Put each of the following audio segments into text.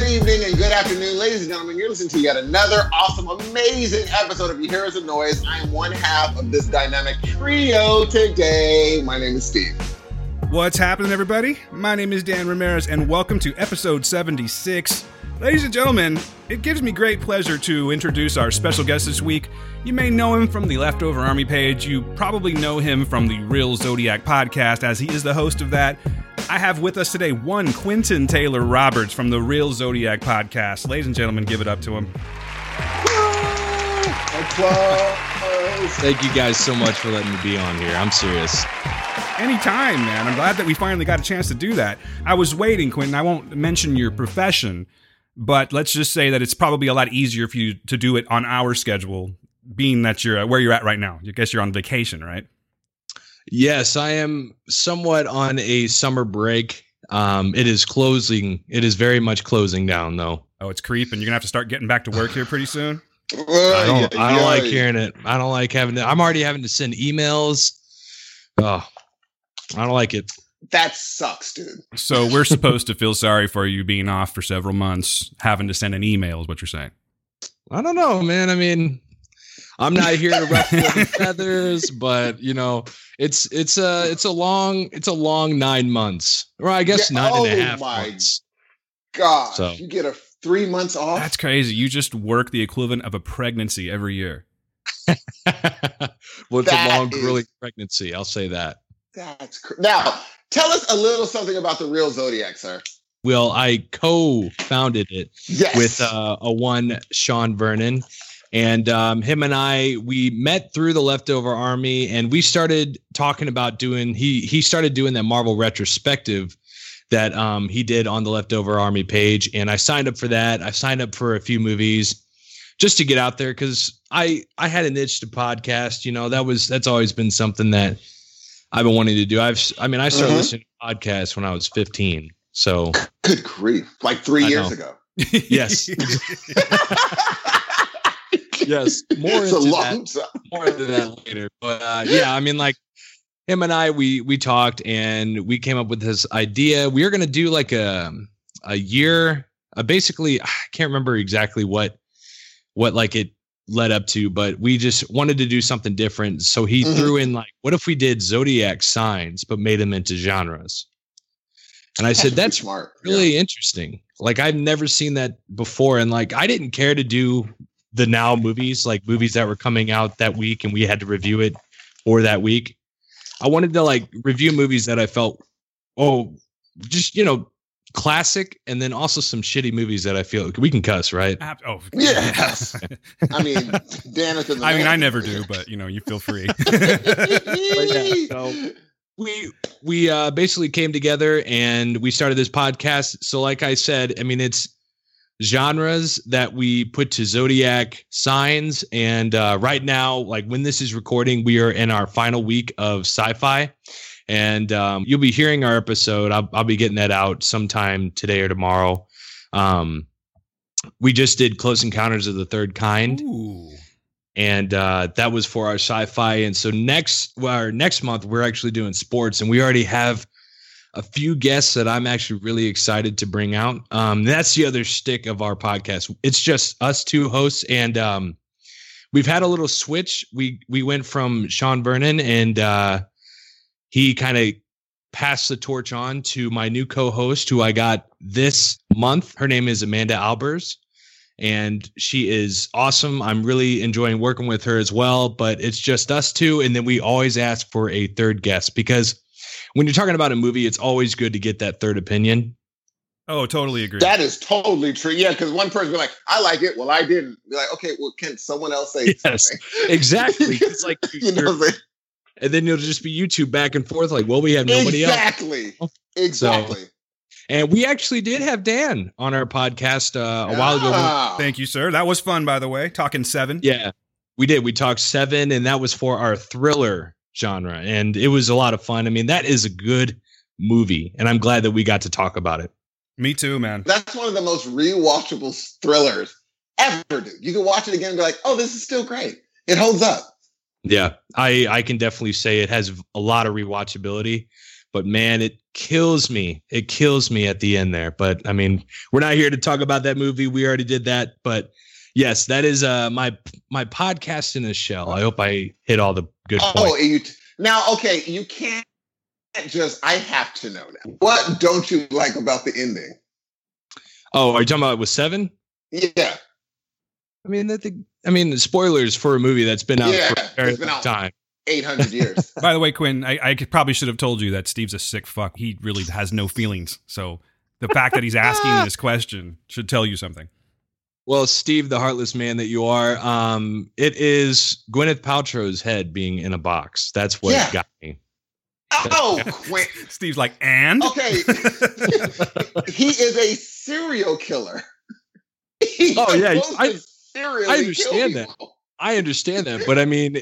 good evening, and good afternoon, ladies and gentlemen. You're listening to yet another awesome, amazing episode of Your Heroes of Noise. I am one half of this dynamic trio today. My name is Steve. What's happening, everybody? My name is Dan Ramirez, and welcome to episode 76. Ladies and gentlemen, it gives me great pleasure to introduce our special guest this week. You may know him from the Leftover Army page. You probably know him from the Real Zodiac podcast, as he is the host of that. I have with us today one Quentin Taylor Roberts from the Real Zodiac podcast. Ladies and gentlemen, give it up to him. Applause. Thank you guys so much for letting me be on here. I'm serious. Anytime, man. I'm glad that we finally got a chance to do that. I was waiting, Quentin. I won't mention your profession, but let's just say that it's probably a lot easier for you to do it on our schedule, being that you're where you're at right now. I guess you're on vacation, right? Yes, I am somewhat on a summer break. Um, it is closing. It is very much closing down, though. Oh, it's creeping. You're gonna have to start getting back to work here pretty soon. I don't. I don't like hearing it. I don't like having to. I'm already having to send emails. Oh, I don't like it. That sucks, dude. So we're supposed to feel sorry for you being off for several months, having to send an email. Is what you're saying? I don't know, man. I mean, I'm not here to ruffle any feathers, but you know, it's it's a it's a long it's a long nine months, or I guess Yeah, nine and a oh half my months. Gosh, So- you get a three months off. That's crazy. You just work the equivalent of a pregnancy every year. well, it's That a long, is- grueling pregnancy. I'll say that. That's cr- now. Tell us a little something about the real Zodiac, sir. Well, I co-founded it Yes. with uh, a one Sean Vernon, and um, him and I we met through the Leftover Army, and we started talking about doing. He he started doing that Marvel retrospective that um, he did on the Leftover Army page, and I signed up for that. I signed up for a few movies just to get out there because I I had an itch to podcast. You know that was that's always been something that I've been wanting to do. I've I mean I started Mhm. listening to podcasts when I was 15, so. Good grief! Like three I years know. ago. Yes. yes, more it's a into long that, time. more into that later. But uh, yeah, I mean, like him and I, we we talked and we came up with this idea. We were gonna do like a a year, uh, basically. I can't remember exactly what what like it led up to, but we just wanted to do something different. So he Mhm. threw in like, what if we did zodiac signs but made them into genres? And I said, that's smart. Yeah. really interesting. Like I've never seen that before, and like I didn't care to do the now movies, like movies that were coming out that week, and we had to review it for that week. I wanted to like review movies that I felt, oh, just you know, classic, and then also some shitty movies that I feel we can cuss, right? Ab- oh, Yes. I mean, Dan is in the I mean, I never do, but you know, you feel free. yeah, so- we we uh basically came together and we started this podcast so like i said i mean it's genres that we put to zodiac signs and uh right now like when this is recording we are in our final week of sci-fi and um you'll be hearing our episode i'll, I'll be getting that out sometime today or tomorrow um we just did close encounters of the third kind Ooh. and uh, that was for our sci-fi. And so next, well, our next month we're actually doing sports, and we already have a few guests that I'm actually really excited to bring out. Um, that's the other stick of our podcast. It's just us two hosts, and um, we've had a little switch. We we went from Sean Vernon, and uh, he kind of passed the torch on to my new co-host, who I got this month. Her name is Amanda Albers and she is awesome. I'm really enjoying working with her as well, but it's just us two. And then we always ask for a third guest because when you're talking about a movie, it's always good to get that third opinion. Oh, totally agree. That is totally true. Yeah, because one person be like, "I like it." Well, I didn't. Be like, okay, well, can someone else say Yes, something? Exactly. It's like, you know, and then it'll just be you two back and forth, like, well, we have nobody else. exactly, exactly. And we actually did have Dan on our podcast uh, a while ago. Ah. Thank you, sir. That was fun, by the way. Talking seven. Yeah, we did. We talked seven, and that was for our thriller genre, and it was a lot of fun. I mean, that is a good movie, and I'm glad that we got to talk about it. Me too, man. That's one of the most rewatchable thrillers ever, dude. You can watch it again and be like, oh, this is still great. It holds up. Yeah, I I can definitely say it has a lot of rewatchability, but man, it kills me. It kills me at the end there. But I mean, we're not here to talk about that movie. We already did that. But yes, that is uh my my podcast in a shell. I hope I hit all the good Oh, points. you now, okay, you can't just, I have to know now. What don't you like about the ending? Oh, are you talking about it with seven? Yeah. I mean, that the, I mean, spoilers for a movie that's been out Yeah, for a very it's been long out. time. 800 years. By the way, Quinn, I, I probably should have told you that Steve's a sick fuck. He really has no feelings. So the fact that he's asking this question should tell you something. Well, Steve, the heartless man that you are, um, it is Gwyneth Paltrow's head being in a box. That's what Yeah. got me. oh, Quint. Steve's like, and? Okay. he is a serial killer. He's Oh, yeah, I- to I understand that. I understand that, but I mean,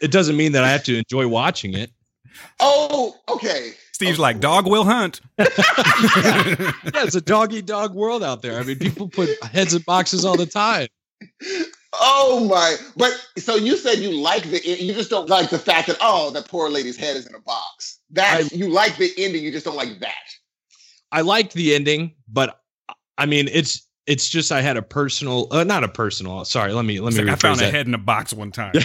it doesn't mean that I have to enjoy watching it. Oh, okay. Steve's like, dog will hunt. Yeah, it's a dog eat dog world out there. I mean, people put heads in boxes all the time. Oh my! But so you said you like the you just don't like the fact that oh that poor lady's head is in a box. That you like the ending, you just don't like that. I liked the ending, but I mean, it's it's just I had a personal, uh, not a personal. Sorry, let me let It's me. like, I rephrase found a head in a box one time. It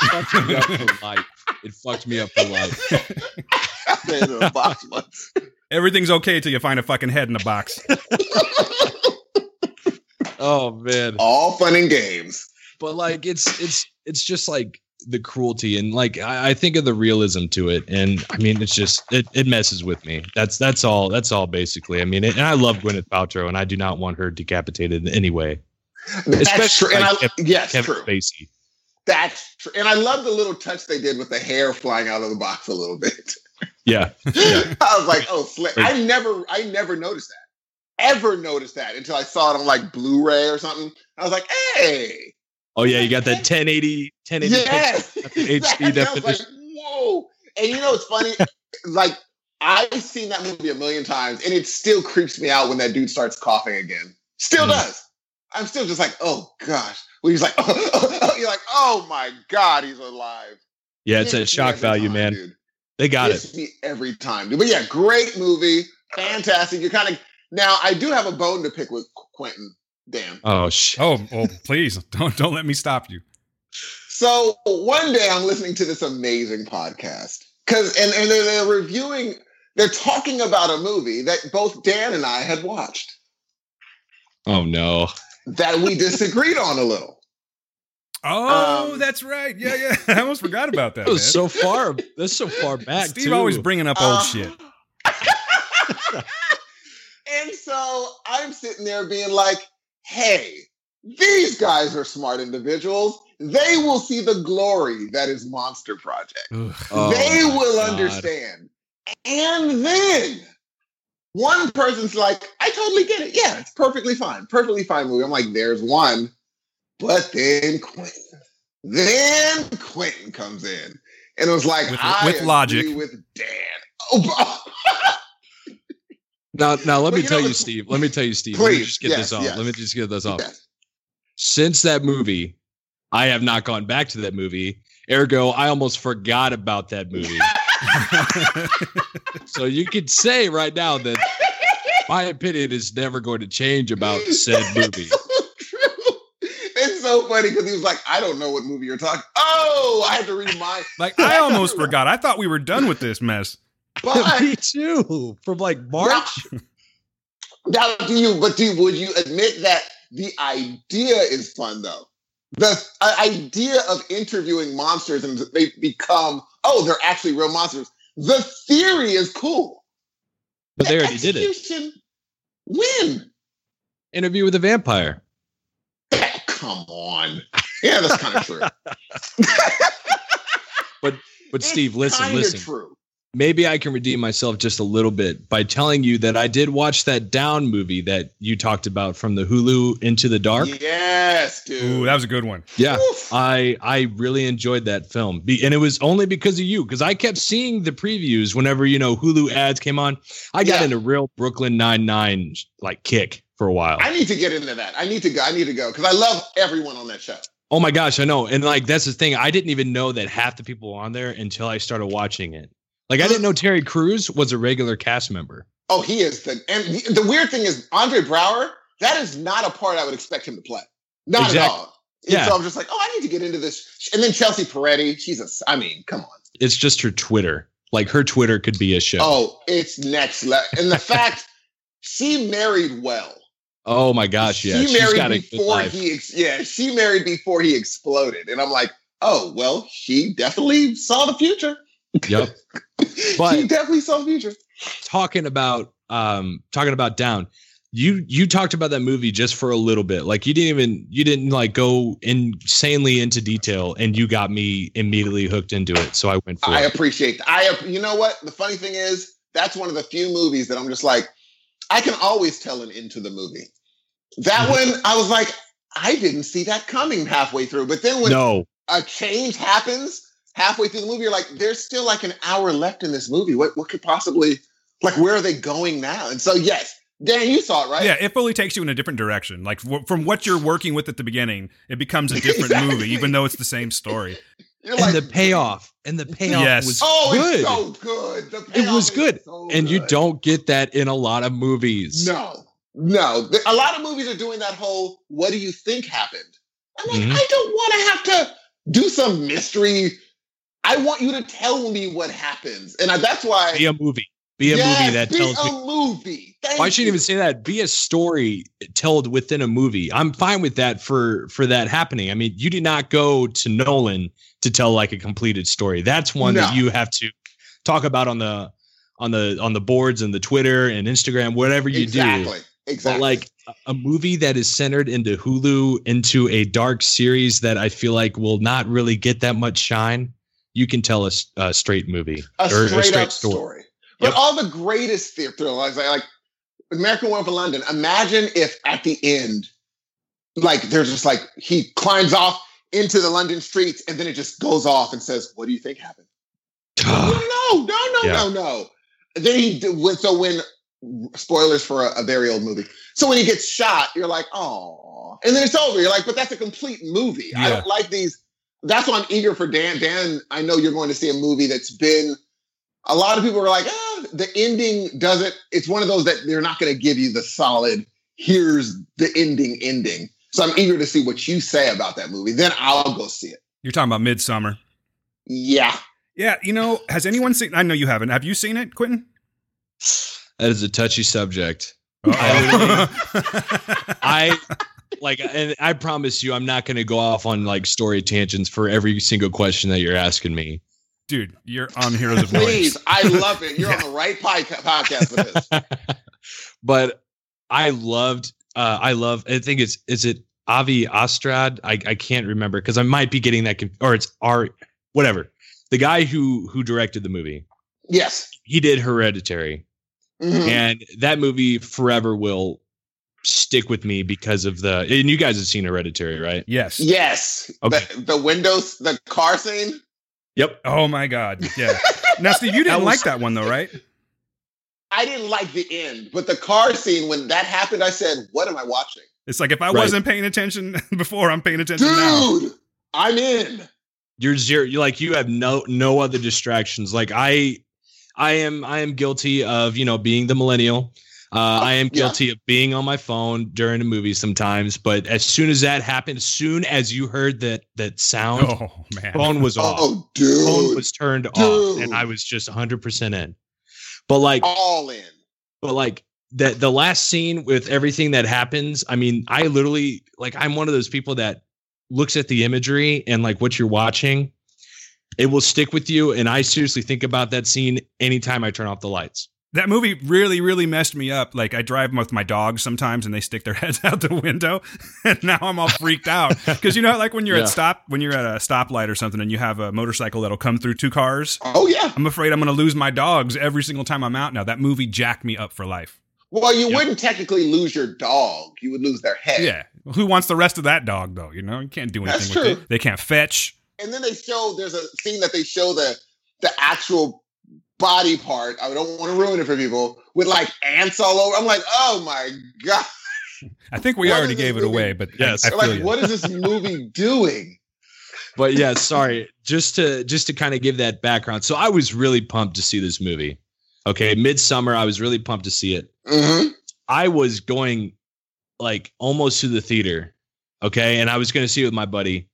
fucked me up for life. It fucked me up for life. Head in a box once. Everything's okay till you find a fucking head in a box. Oh man. All fun and games. but like it's it's it's just like the cruelty and like I, I think of the realism to it and i mean it's just it, it messes with me that's that's all that's all basically i mean and i love gwyneth paltrow and i do not want her decapitated in any way That's Especially true. And like I, Kevin- yes, kevin true. spacey That's true. And I love the little touch they did with the hair flying out of the box a little bit. yeah I was like, oh, slick. I never, I never noticed that. Ever noticed that until I saw it on like Blu-ray or something. I was like, hey, oh yeah you got that 1080 1080 yes. HD Exactly. Was like, definition. whoa. And you know, it's funny. like I've seen that movie a million times, and it still creeps me out when that dude starts coughing again. Still Mhm. does. I'm still just like, oh gosh. When he's like, you're like, oh my god, he's alive. yeah it's a shock value time, man dude. they got it me every time. dude. But yeah, great movie, fantastic. You're kind of now. I do have a bone to pick with Quentin. Dan. oh shit Oh, well, please don't don't let me stop you. So one day I'm listening to this amazing podcast because and, and they're, they're reviewing, they're talking about a movie that both Dan and I had watched oh no that we disagreed on a little. Oh, Um, that's right. Yeah, yeah. I almost forgot about that. that man. so far that's so far back Steve too. always bringing up old Uh, shit. and so I'm sitting there being like, hey, these guys are smart individuals. They will see the glory that is Monster Project. Ugh. Oh, they will God. understand. And then one person's like, I totally get it. Yeah, it's perfectly fine. Perfectly fine movie. I'm like, there's one. But then Quentin. Then Quentin comes in. And it was like, With- I with agree logic. with Dan. Oh, Now, now let Well, me tell know- you, Steve. Let me tell you, Steve. let me just get yes, this off. yes. Let me just get this off. yes. Since that movie, I have not gone back to that movie. Ergo, I almost forgot about that movie. so you could say right now that my opinion is never going to change about said movie. It's so true. It's so funny because he was like, I don't know what movie you're talking. Oh, I had to remind. like I almost forgot. I thought we were done with this mess. But Me too. From like March. now, do you? But do would you admit that the idea is fun though? The uh, idea of interviewing monsters and they become oh, they're actually real monsters. The theory is cool. But they already did it. execution, When? Interview with a vampire. Come on. Yeah, that's kind of true. But but Steve, listen, listen. True. Maybe I can redeem myself just a little bit by telling you that I did watch that Down movie that you talked about from the Hulu Into the Dark. Yes, dude. Ooh, that was a good one. Yeah, Oof. I I really enjoyed that film, Be- and it was only because of you. Because I kept seeing the previews whenever you know Hulu ads came on. I got Yeah. into real Brooklyn Nine Nine like kick for a while. I need to get into that. I need to go. I need to go because I love everyone on that show. oh my gosh, I know, and like that's the thing. I didn't even know that half the people were on there until I started watching it. Like I didn't know Terry Crews was a regular cast member. Oh, he is the and the, the weird thing is Andre Braugher. That is not a part I would expect him to play. Not Exactly. at all. And Yeah. So I'm just like, oh, I need to get into this. And then Chelsea Peretti. She's a. I mean, come on. It's just her Twitter. Like her Twitter could be a show. Oh, it's next level. And the fact she married well. Oh my gosh, yeah, she she's married got a good before he. Ex- yeah, she married before he exploded. And I'm like, oh well, she definitely saw the future. Yep. she But- definitely saw future. talking about um talking about down you you talked about that movie just for a little bit like you didn't even you didn't like go insanely into detail and you got me immediately hooked into it so i went for I it appreciate that. I, you know what? The funny thing is, that's one of the few movies that I'm just like, I can always tell an into the movie. That Mm-hmm. one, I was like, I didn't see that coming halfway through. But then when no a change happens halfway through the movie, you're like, there's still like an hour left in this movie. What what could possibly like where are they going now? And so yes, Dan, you saw it, right? Yeah, it fully takes you in a different direction. Like w- from what you're working with at the beginning, it becomes a different Exactly. movie, even though it's the same story. You're and like, the payoff and the payoff Yes. was Oh, good it's so good. The It was payoff is good. so and you don't get that in a lot of movies No, no. A lot of movies are doing that whole "What do you think happened?" I'm like, Mhm. I don't want to have to do some mystery. I want you to tell me what happens, and I, that's why. be a movie be a Yes, movie that be tells a me movie. Thank Well, I shouldn't you. even say that. Be a story told within a movie. I'm fine with that for for that happening. I mean, you did not go to Nolan to tell like a completed story. That's one that you have to talk about on the on the on the boards and the Twitter and Instagram, whatever you do. exactly, But like a- a movie that is centered into Hulu into a dark series that I feel like will not really get that much shine. You can tell a straight movie a or straight, up story. But Yep. all the greatest theater thrillers, like, like American Werewolf in London. Imagine if at the end, like there's just like he climbs off into the London streets and then it just goes off and says, "What do you think happened?" no, no, no, no, Yeah. no, no. Then he so when spoilers for a, a very old movie. So when he gets shot, you're like, oh, and then it's over. You're like, but that's a complete movie. I don't like these. That's why I'm eager for Dan. Dan, I know you're going to see a movie that's been. A lot of people are like, ah, the ending doesn't. It's one of those that they're not going to give you the solid. Here's the ending. Ending. So I'm eager to see what you say about that movie. Then I'll go see it. You're talking about Midsummer. Yeah. Yeah, you know, has anyone seen? I know you haven't. Have you seen it, Quentin? That is a touchy subject. Uh-oh. I like, and I promise you, I'm not going to go off on like story tangents for every single question that you're asking me. dude, you're on Heroes of Please, I love it. You're on the right podca- podcast for this. but I loved, uh, I love, I think it's, is it Avi Ostrad? I, I can't remember because I might be getting that, conf- or it's Art, whatever. The guy who who directed the movie, Yes. he did Hereditary, Mhm. and that movie forever will stick with me because of the. And you guys have seen Hereditary, right? Yes. Yes. Okay. The, the windows, the car scene. Yep. Oh my God. Yeah. Now, Steve, you didn't That was- like that one though, right? I didn't like the end, but the car scene when that happened, I said, "What am I watching, It's like if I Right. wasn't paying attention before, I'm paying attention now. dude? I'm in." you're zero you like you have no no other distractions like i i am i am guilty of you know being the millennial uh, I am Yeah. guilty of being on my phone during a movie sometimes, but as soon as that happened, as soon as you heard that that sound, Oh man. phone was off. Oh, dude, phone was turned off, and I was just 100 percent in. But like, all in. but like the the last scene with everything that happens i mean i literally like i'm one of those people that looks at the imagery and like what you're watching it will stick with you and i seriously think about that scene anytime i turn off the lights That movie really, really messed me up. Like I drive with my dogs sometimes, and they stick their heads out the window, and now I'm all freaked out because you know, like when you're Yeah. at stop, when you're at a stoplight or something, and you have a motorcycle that'll come through two cars. Oh yeah. I'm afraid I'm going to lose my dogs every single time I'm out now. That movie jacked me up for life. Well, you Yeah. wouldn't technically lose your dog. You would lose their head. Yeah, who wants the rest of that dog though? You know, you can't do anything That's with true. it. They can't fetch. And then they show there's a scene that they show the the actual body part. I don't want to ruin it for people with like ants all over. I'm like, oh my god. I think we What already is this gave it movie? away, but Yes. I, I like, you. what is this movie doing? But yeah, sorry. Just to just to kind of give that background. So I was really pumped to see this movie. Okay, midsummer, I was really pumped to see it. hmm I was going like almost to the theater. Okay, and I was going to see it with my buddy.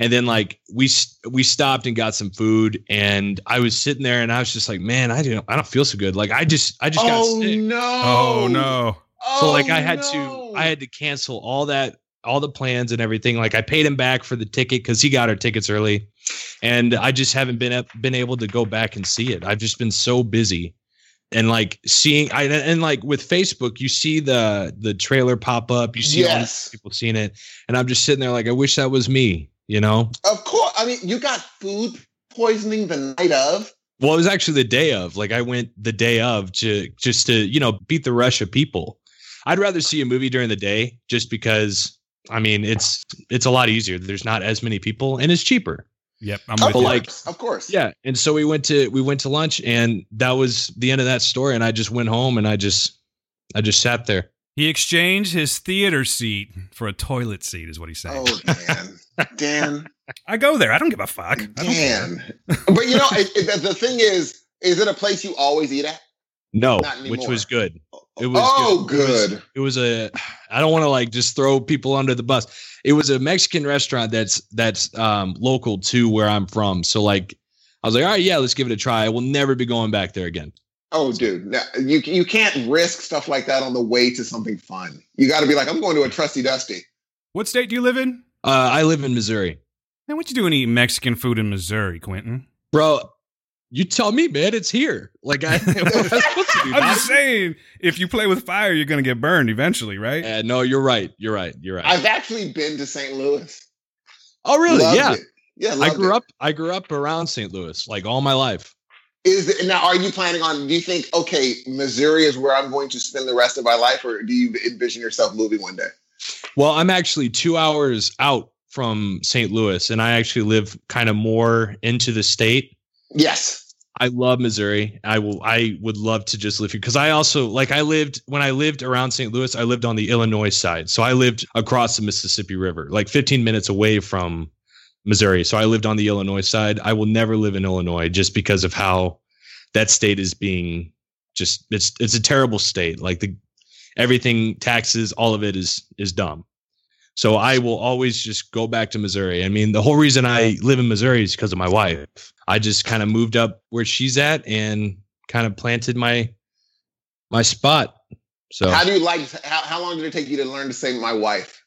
And then like we we stopped and got some food, and I was sitting there, and I was just like, man, I don't I don't feel so good. Like I just I just got Oh sick. no! oh no. So like I Oh, had no. to I had to cancel all that all the plans and everything. Like I paid him back for the ticket because he got our tickets early, and I just haven't been up, been able to go back and see it. I've just been so busy, and like seeing I and like with Facebook, you see the the trailer pop up, you see all these people seeing it, and I'm just sitting there like I wish that was me. You know, of course. I mean, you got food poisoning the night of. well, it was actually the day of. Like I went the day of to just to you know beat the rush of people. I'd rather see a movie during the day just because I mean it's it's a lot easier. There's not as many people and it's cheaper. Yep, I'm Of with you. like- of course. Yeah. And so we went to we went to lunch and that was the end of that story. And I just went home and I just I just sat there. He exchanged his theater seat for a toilet seat, is what he's saying. Oh Dan, Dan, I go there. I don't give a fuck. I don't care. Dan. But you know, it, it, the- the thing is, is it a place you always eat at? No, which was good. It was oh, good. It was- It was a I don't want to like just throw people under the bus. It was a Mexican restaurant that's that's um local to where I'm from. So like I was like, all right, yeah, let's give it a try. I will never be going back there again. Oh, dude, no, you you can't risk stuff like that on the way to something fun. You got to be like, I'm going to a trusty dusty. What state do you live in? Uh, I live in Missouri. Man, what you doing eating Mexican food in Missouri, Quentin? Bro, you tell me, man, it's here. Like I'm I supposed to do? I'm just saying, if you play with fire, you're gonna get burned eventually, right? Uh, no, you're right. You're right. You're right. I've actually been to St. Louis. oh, really? Loved yeah. it. Yeah, I grew it. up. I grew up around St. Louis, like all my life. Is it, now? Are you planning on? Do you think okay, Missouri is where I'm going to spend the rest of my life, or do you envision yourself moving one day? Well, I'm actually two hours out from St. Louis, and I actually live kind of more into the state. Yes. I love Missouri. I will. I would love to just live here because I also like. I lived when I lived around St. Louis. I lived on the Illinois side, so I lived across the Mississippi River, like 15 minutes away from Missouri. So I lived on the Illinois side. I will never live in Illinois just because of how that state is being. Just it's it's a terrible state. Like the everything taxes, all of it is is dumb. So I will always just go back to Missouri. I mean, the whole reason I live in Missouri is because of my wife. I just kind of moved up where she's at and kind of planted my my spot. So How do you like? How, how long did it take you to learn to say my wife?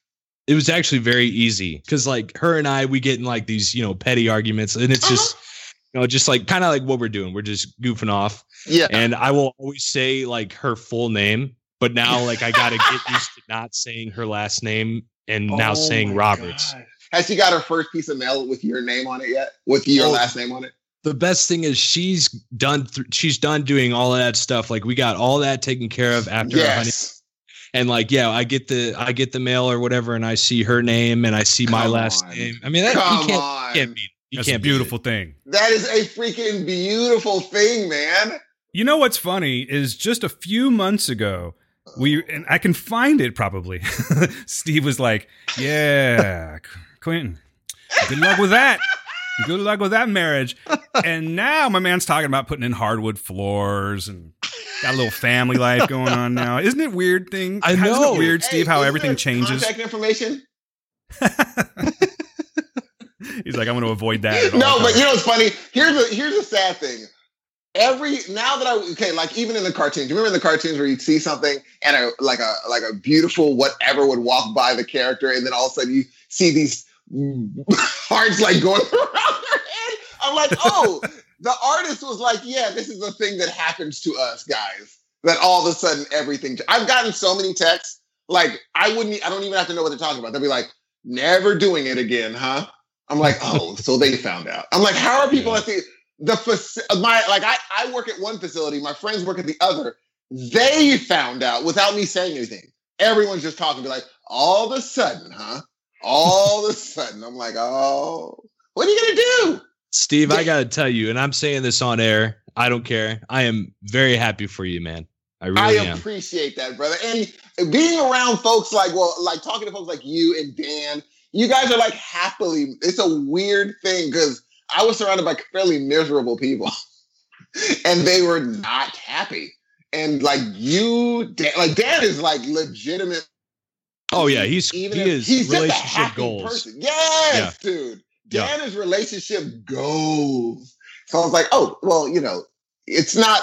It was actually very easy because like her and I, we get in like these you know petty arguments, and it's just uh-huh. you know just like kind of like what we're doing. We're just goofing off, Yeah. and I will always say like her full name, but now like I got to get used to not saying her last name and now Oh saying Roberts. God. Has she got her first piece of mail with your name on it yet? With your Oh. last name on it? the best thing is she's done th- she's done doing all of that stuff like we got all that taken care of after our honey Yes. And like yeah i get the i get the mail or whatever and i see her name and i see my Come last on. name i mean that Come you can't, on. you can't beat it. you That's a can't beat it. beautiful thing. That is a freaking beautiful thing, man. You know what's funny is just a few months ago, we and I can find it probably. Steve was like, "Yeah, Quentin, good luck with that. Good luck with that marriage." And now my man's talking about putting in hardwood floors and got a little family life going on now. Isn't it weird thing? I Isn't know. it weird, Steve, Hey, how isn't everything changes? Contact information. He's like, I'm going to avoid that. No, but times." you know what's funny? Here's a here's a sad thing. Every now that I okay, like even in the cartoons, you remember in the cartoons where you'd see something and a like a like a beautiful whatever would walk by the character, and then all of a sudden you see these hearts like going around their head. I'm like, oh, the artist was like, "Yeah, this is a thing that happens to us guys. That all of a sudden everything." I've gotten so many texts. Like I wouldn't. I don't even have to know what they're talking about. They'll be like, "Never doing it again, huh?" I'm like, "Oh, so they found out." I'm like, "How are people at the the faci- my like I I work at one facility. My friends work at the other. They found out without me saying anything. Everyone's just talking. Be like, all of a sudden, huh? All of a sudden, I'm like, oh, what are you gonna do? Steve, I gotta tell you, and I'm saying this on air. I don't care. I am very happy for you, man. I really I am. appreciate that, brother. And being around folks like, well, like talking to folks like you and Dan, you guys are like happily. It's a weird thing because I was surrounded by fairly miserable people, and they were not happy. And like you, Dan, like Dan is like legitimate. Oh yeah, he's Even he if is he's just a relationship happy goals. person. Yes, dude. Yeah. Dan relationship goes. So I was like, oh, well, you know, it's not,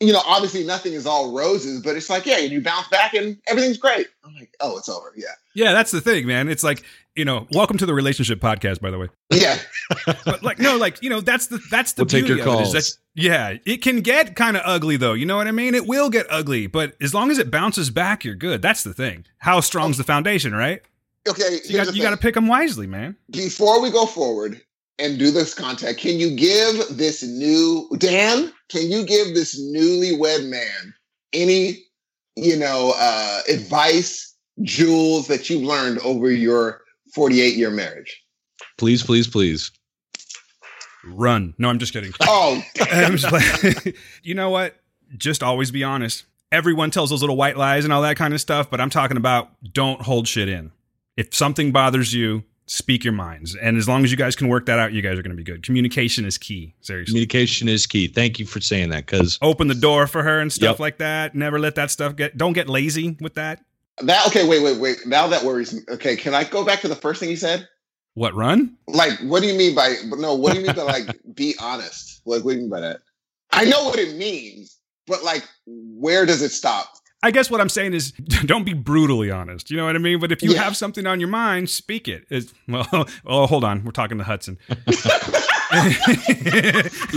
you know, obviously nothing is all roses, but it's like, yeah, and you bounce back and everything's great. I'm like, oh, it's over. Yeah. Yeah, that's the thing, man. It's like, you know, welcome to the relationship podcast, by the way. Yeah. But like, no, like, you know, that's the that's the We'll take beauty your of it, is calls. that- yeah, it can get kind of ugly though. You know what I mean? It will get ugly, but as long as it bounces back, you're good. That's the thing. How strong's oh. the foundation, right? Okay. You got you got to pick them wisely, man. Before we go forward and do this contact, can you give this new, Dan, can you give this newlywed man any, you know, uh, advice, jewels that you've learned over your 48 year marriage? Please, please, please. Run. No, I'm just kidding. Oh, I'm just like- you know what? Just always be honest. Everyone tells those little white lies and all that kind of stuff, but I'm talking about don't hold shit in. If something bothers you, speak your minds. And as long as you guys can work that out, you guys are going to be good. Communication is key. Seriously. Communication is key. Thank you for saying that because Open the door for her and stuff Yep. like that. Never let that stuff get, don't get lazy with that. that, okay, wait, wait, wait. Now that worries me. Okay, can I go back to the first thing you said? What, run? Like, what do you mean by, no, what do you mean by like, be honest? Like, what do you mean by that? I know what it means, but like, where does it stop? I guess what I'm saying is don't be brutally honest. You know what I mean? But if you Yeah. have something on your mind, speak it. It's, well, oh, hold on. We're talking to Hudson. you're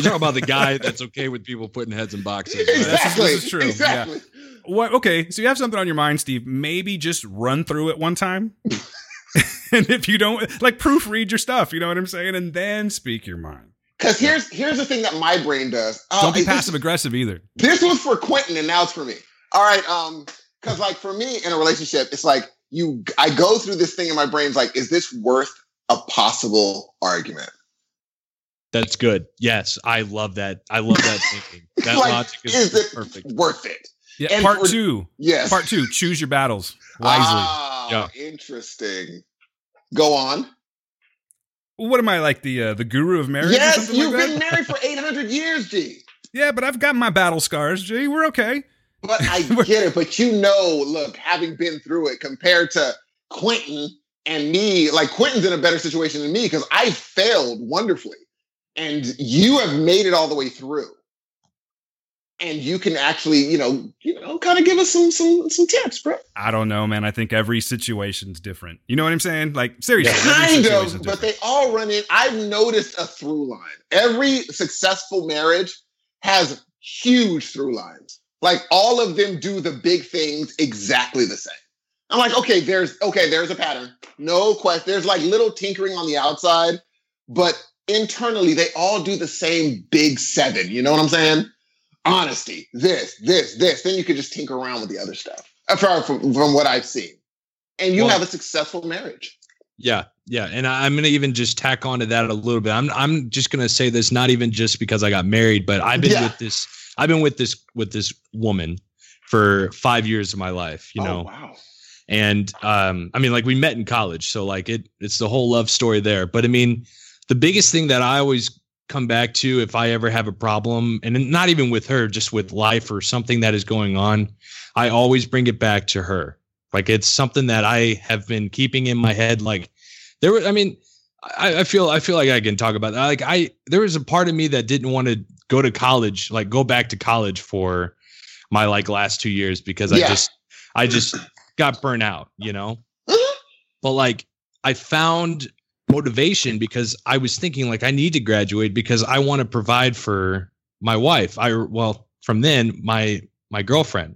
talking about the guy that's okay with people putting heads in boxes. right? this is- this is true, yeah. Exactly. What? Okay, so you have something on your mind, Steve. Maybe just run through it one time, and if you don't, like, proofread your stuff. You know what I'm saying, and then speak your mind. Because here's here's the thing that my brain does. Oh, Don't be passive aggressive either. This was for Quentin, and now it's for me. All right, um, because like for me in a relationship, it's like you. I go through this thing in my brain's like, is this worth a possible argument? That's good. Yes, I love that. I love that thinking. That like, logic is, is it perfect. worth it? Yeah. And part for- two. Yes. Part two. Choose your battles wisely. Ah, interesting. Go on. what am I like the uh, the guru of marriage? yes, something you've like been that? married for 800 years, G. Yeah, but I've got my battle scars. G, we're okay. But I get it. But you know, look, having been through it compared to Quentin and me, like Quentin's in a better situation than me because I failed wonderfully. And you have made it all the way through. And you can actually, you know, you know, kind of give us some some some tips, bro. I don't know, man. I think every situation's different. You know what I'm saying? Like seriously, Kind of, but they all run in. I've noticed a through line. Every successful marriage has huge through lines. Like all of them do the big things exactly the same. I'm like, okay, there's okay, there's a pattern. No question. There's like little tinkering on the outside, but internally they all do the same big seven. You know what I'm saying? Honesty, this, this, this. Then you could just tinker around with the other stuff. uh, From, from, from what I've seen. And you Well- have a successful marriage. Yeah, yeah, and I- I'm gonna even just tack on to that a little bit. I'm I'm just gonna say this not even just because I got married, but I've been Yeah. with this I've been with this with this woman for five years of my life. You Oh, know, wow. and um, I mean, like we met in college, so like it it's the whole love story there. But I mean, the biggest thing that I always come back to if I ever have a problem, and not even with her, just with life or something that is going on, I always bring it back to her. Like it's something that I have been keeping in my head. Like there was, I mean, I, I feel I feel like I can talk about that. Like I, there was a part of me that didn't want to go to college, like go back to college for my like last two years because I just, I just got burnt out, you know. But like I found motivation because I was thinking like I need to graduate because I want to provide for my wife. I well from then my my girlfriend,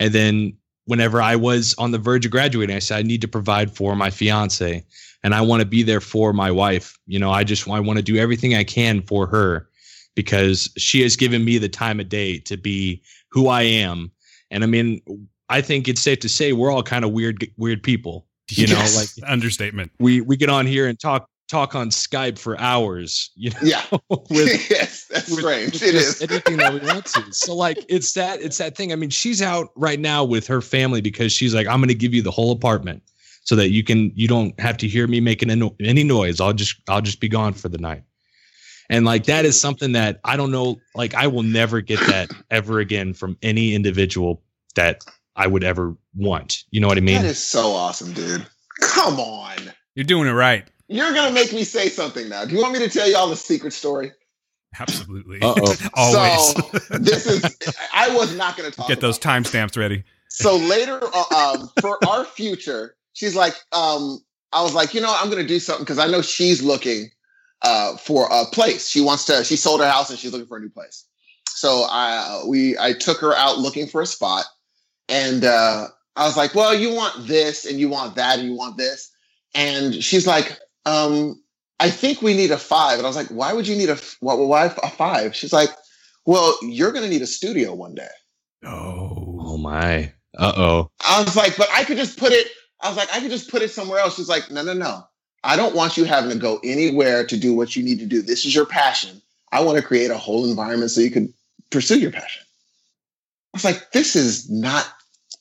and then whenever I was on the verge of graduating, I said I need to provide for my fiance and I want to be there for my wife. You know, I just I want to do everything I can for her because she has given me the time of day to be who I am. And I mean, I think it's safe to say we're all kind of weird weird people. You Yes. know, like understatement. we we get on here and talk talk on Skype for hours, you know, Yeah. with yes, that's with strange. just It is. anything that we want to. So like it's that it's that thing. I mean, she's out right now with her family because she's like, I'm gonna give you the whole apartment so that you can you don't have to hear me making any, any noise. I'll just I'll just be gone for the night. And like that is something that I don't know, like I will never get that ever again from any individual that I would ever want. You know what I mean? That is so awesome, dude. Come on. You're doing it right. You're gonna make me say something now. Do you want me to tell y'all the secret story? Absolutely. Always. So this is. I was not gonna talk. Get those timestamps ready. so later uh, um, for our future she's like um, i was like you know i'm going to do something because i know she's looking uh, for a place she wants to she sold her house and she's looking for a new place so i we i took her out looking for a spot and uh, i was like well you want this and you want that and you want this and she's like um, i think we need a five and i was like why would you need a why, why a five she's like well you're going to need a studio one day Oh. Oh my. Uh oh. I was like, but I could just put it. I was like, I could just put it somewhere else. She's like, no, no, no. I don't want you having to go anywhere to do what you need to do. This is your passion. I want to create a whole environment so you can pursue your passion. I was like, this is not.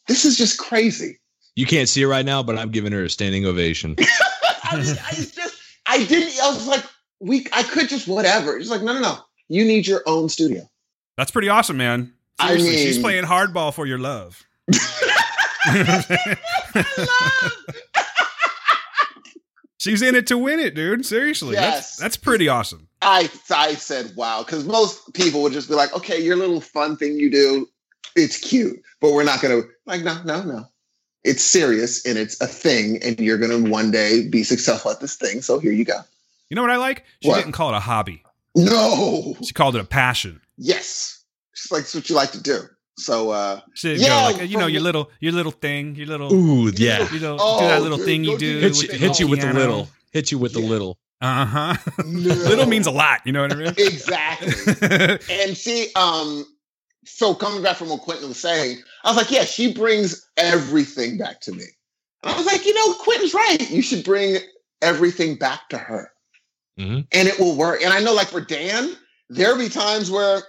This is just crazy. You can't see it right now, but I'm giving her a standing ovation. I, mean, I just, I didn't. I was like, we. I could just whatever. She's like, no, no, no. You need your own studio. That's pretty awesome, man. I Seriously, she's playing hardball for your love. she's in it to win it, dude. Seriously. Yes. That's that's pretty awesome. I I said wow because most people would just be like, okay, your little fun thing you do, it's cute, but we're not gonna like no no no. It's serious and it's a thing, and you're gonna one day be successful at this thing. So here you go. You know what I like? She What? didn't call it a hobby. No, She called it a passion. yes, it's like it's what you like to do. So uh, She didn't Yeah, go like you know your little your little thing, your little Ooh, yeah. you know Oh, do that little thing you do. do Hit you, with hit you with the little. Hit you with the Yeah. little. Uh huh. no. little means a lot. You know what I mean? exactly. and see, um, so coming back from what Quentin was saying, I was like, yeah, she brings everything back to me. And I was like, you know, Quentin's right. You should bring everything back to her. Mhm. And it will work. And I know, like for Dan, there'll be times where,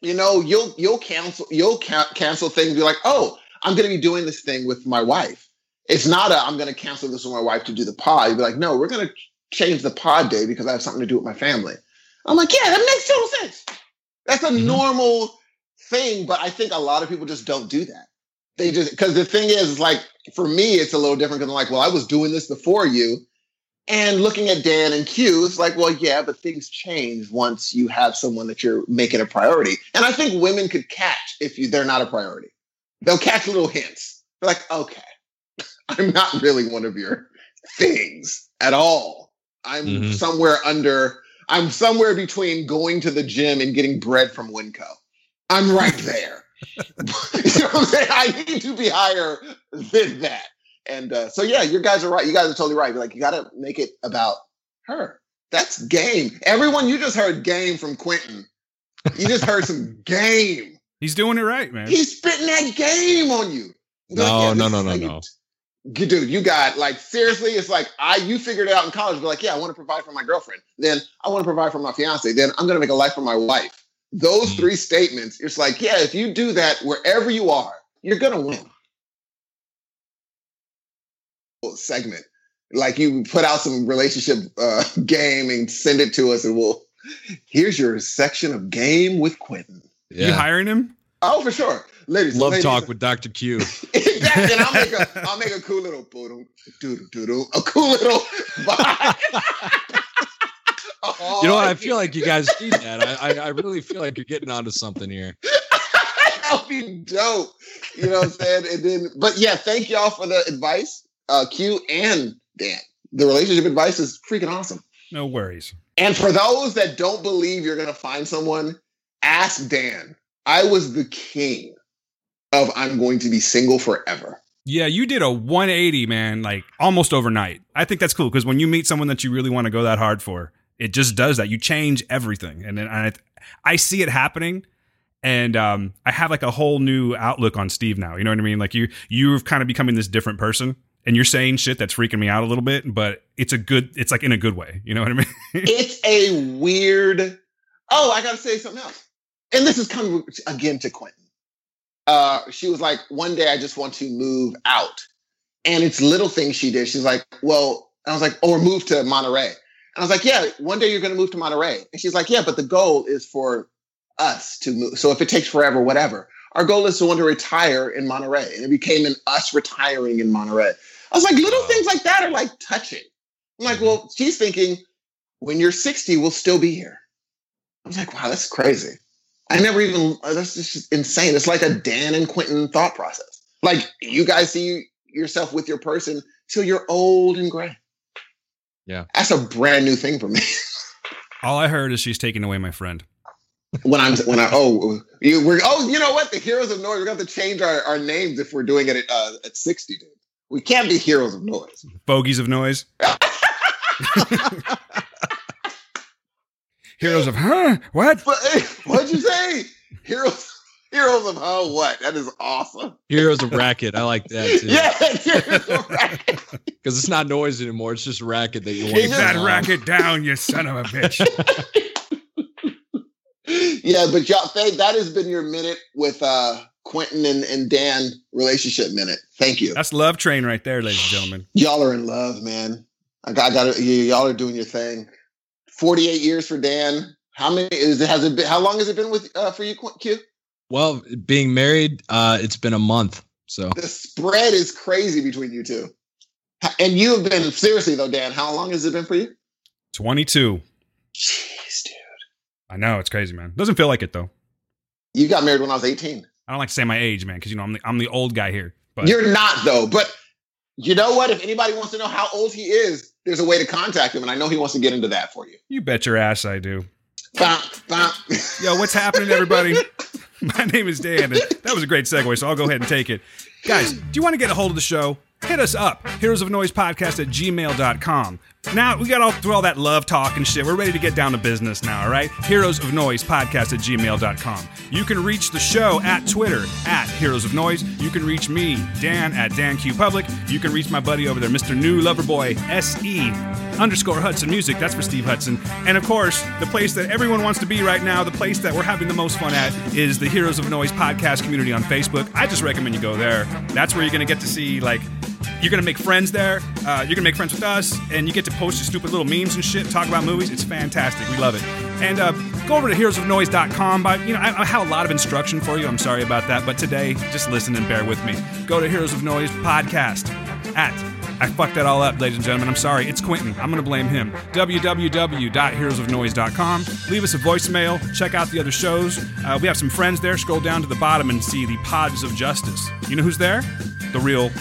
you know, you'll you'll cancel you'll ca- cancel things. Be like, oh, I'm going to be doing this thing with my wife. It's not a I'm going to cancel this with my wife to do the pod. You'd be like, no, we're going to change the pod day because I have something to do with my family. I'm like, yeah, that makes total sense. That's a Mhm. normal thing, but I think a lot of people just don't do that. They just because the thing is, is like for me, it's a little different because I'm like, well, I was doing this before you. And looking at Dan and Q, it's like, well, yeah, but things change once you have someone that you're making a priority. And I think women could catch if you they're not a priority. They'll catch little hints. They're like, okay, I'm not really one of your things at all. I'm Mhm. somewhere under, I'm somewhere between going to the gym and getting bread from Winco. I'm right there. you know what I'm saying? I need to be higher than that. And uh, so, yeah, you guys are right. You guys are totally right. You're like, you got to make it about her. That's game. Everyone, you just heard game from Quentin. You just heard some game. He's doing it right, man. He's spitting that game on you. You're like, No, yeah, no, this no, is no, you- no. Dude, you got like seriously, it's like I you figured it out in college, but like, yeah, I want to provide for my girlfriend. Then I want to provide for my fiance. Then I'm gonna make a life for my wife. Those Mm. three statements, it's like, yeah, if you do that wherever you are, you're gonna win. Segment. Like you put out some relationship uh, game and send it to us, and we'll here's your section of game with Quentin. You Yeah. hiring him? Oh, for sure. Ladies, Love ladies, talk with Dr. Q. exactly. And I'll make a I'll make a cool little boodle doodle doodle a cool little vibe. Oh, You know what? I feel like you guys need that. I, I, I really feel like you're getting onto something here. that would be dope. You know what I'm saying? And then but yeah, thank y'all for the advice. Uh Q and Dan. the relationship advice is freaking awesome. No worries. And for those that don't believe you're going to find someone, ask Dan. I was the king of I'm going to be single forever. Yeah, you did a 180, man, like almost overnight. I think that's cool because when you meet someone that you really want to go that hard for, it just does that. You change everything, and then I, I see it happening, and um, I have like a whole new outlook on Steve now. You know what I mean? Like you, you've kind of becoming this different person, and you're saying shit that's freaking me out a little bit, but it's a good, it's like in a good way. You know what I mean? it's a weird. Oh, I got to say something else, and this is coming again to Quentin uh, she was like, one day I just want to move out. And it's little things she did. She's like, well, I was like, or move to Monterey. And I was like, yeah, one day you're going to move to Monterey. And she's like, yeah, but the goal is for us to move. So if it takes forever, whatever. Our goal is to want to retire in Monterey. And it became an us retiring in Monterey. I was like, little things like that are like touching. I'm like, well, she's thinking when you're 60, we'll still be here. I was like, wow, that's crazy. I never even, that's just insane. It's like a Dan and Quentin thought process. Like you guys see yourself with your person till you're old and gray. Yeah. That's a brand new thing for me. All I heard is she's taking away my friend. when I'm, when I, oh, you, we're, oh, you know what? The Heroes of Noise, we're going to have to change our, our names if we're doing it at, uh, at 60, dude. We can't be Heroes of Noise. Bogies of noise. Heroes of huh? What? But, what'd you say? Heroes, Heroes of Huh? What? That is awesome. Heroes of Racket. I like that too. Yeah, Heroes of Racket. Because it's not noise anymore. It's just racket that you want. Keep It's that on. racket down, you son of a bitch. yeah, but y'all, Faye, that has been your minute with uh Quentin and, and Dan relationship minute. Thank you. That's love train right there, ladies and gentlemen. Y'all are in love, man. I got, I got y'all are doing your thing. 48 years for Dan. How many is it? Has it been? How long has it been with uh, for you, Q? Well, being married, uh, it's been a month. So The spread is crazy between you two. And you have been seriously though, Dan. How long has it been for you? 22. Jeez, dude. I know it's crazy, man. Doesn't feel like it though. You got married when I was 18. I don't like to say my age, man, because you know I'm the I'm the old guy here. But You're not though. But you know what? If anybody wants to know how old he is, there's a way to contact him, and I know he wants to get into that for you. you bet your ass I do. Bum, bum. Yo, what's happening, everybody? My name is Dan, and that was a great segue, so I'll go ahead and take it. Guys, do you want to get a hold of the show? Hit us up, heroes of noise podcast at gmail.com. Now, we got all through all that love talk and shit. We're ready to get down to business now, all right? Heroes of Noise podcast at gmail.com. You can reach the show at Twitter at Heroes of Noise. You can reach me, Dan, at Dan Q Public. You can reach my buddy over there, Mr. New Loverboy SE underscore Hudson Music. That's for Steve Hudson. And of course, the place that everyone wants to be right now, the place that we're having the most fun at, is the Heroes of Noise podcast community on Facebook. I just recommend you go there. That's where you're going to get to see, like, you're to make friends there. Uh, you're to make friends with us, and you get to post your stupid little memes and shit, talk about movies. It's fantastic. We love it. And uh, go over to heroesofnoise.com. But, you know, I, I have a lot of instruction for you. I'm sorry about that. But today, just listen and bear with me. Go to Heroes of Noise podcast at I fucked that all up, ladies and gentlemen. I'm sorry. It's Quentin. I'm going to blame him. www.heroesofnoise.com. Leave us a voicemail. Check out the other shows. Uh, we have some friends there. Scroll down to the bottom and see the Pods of Justice. You know who's there? The real,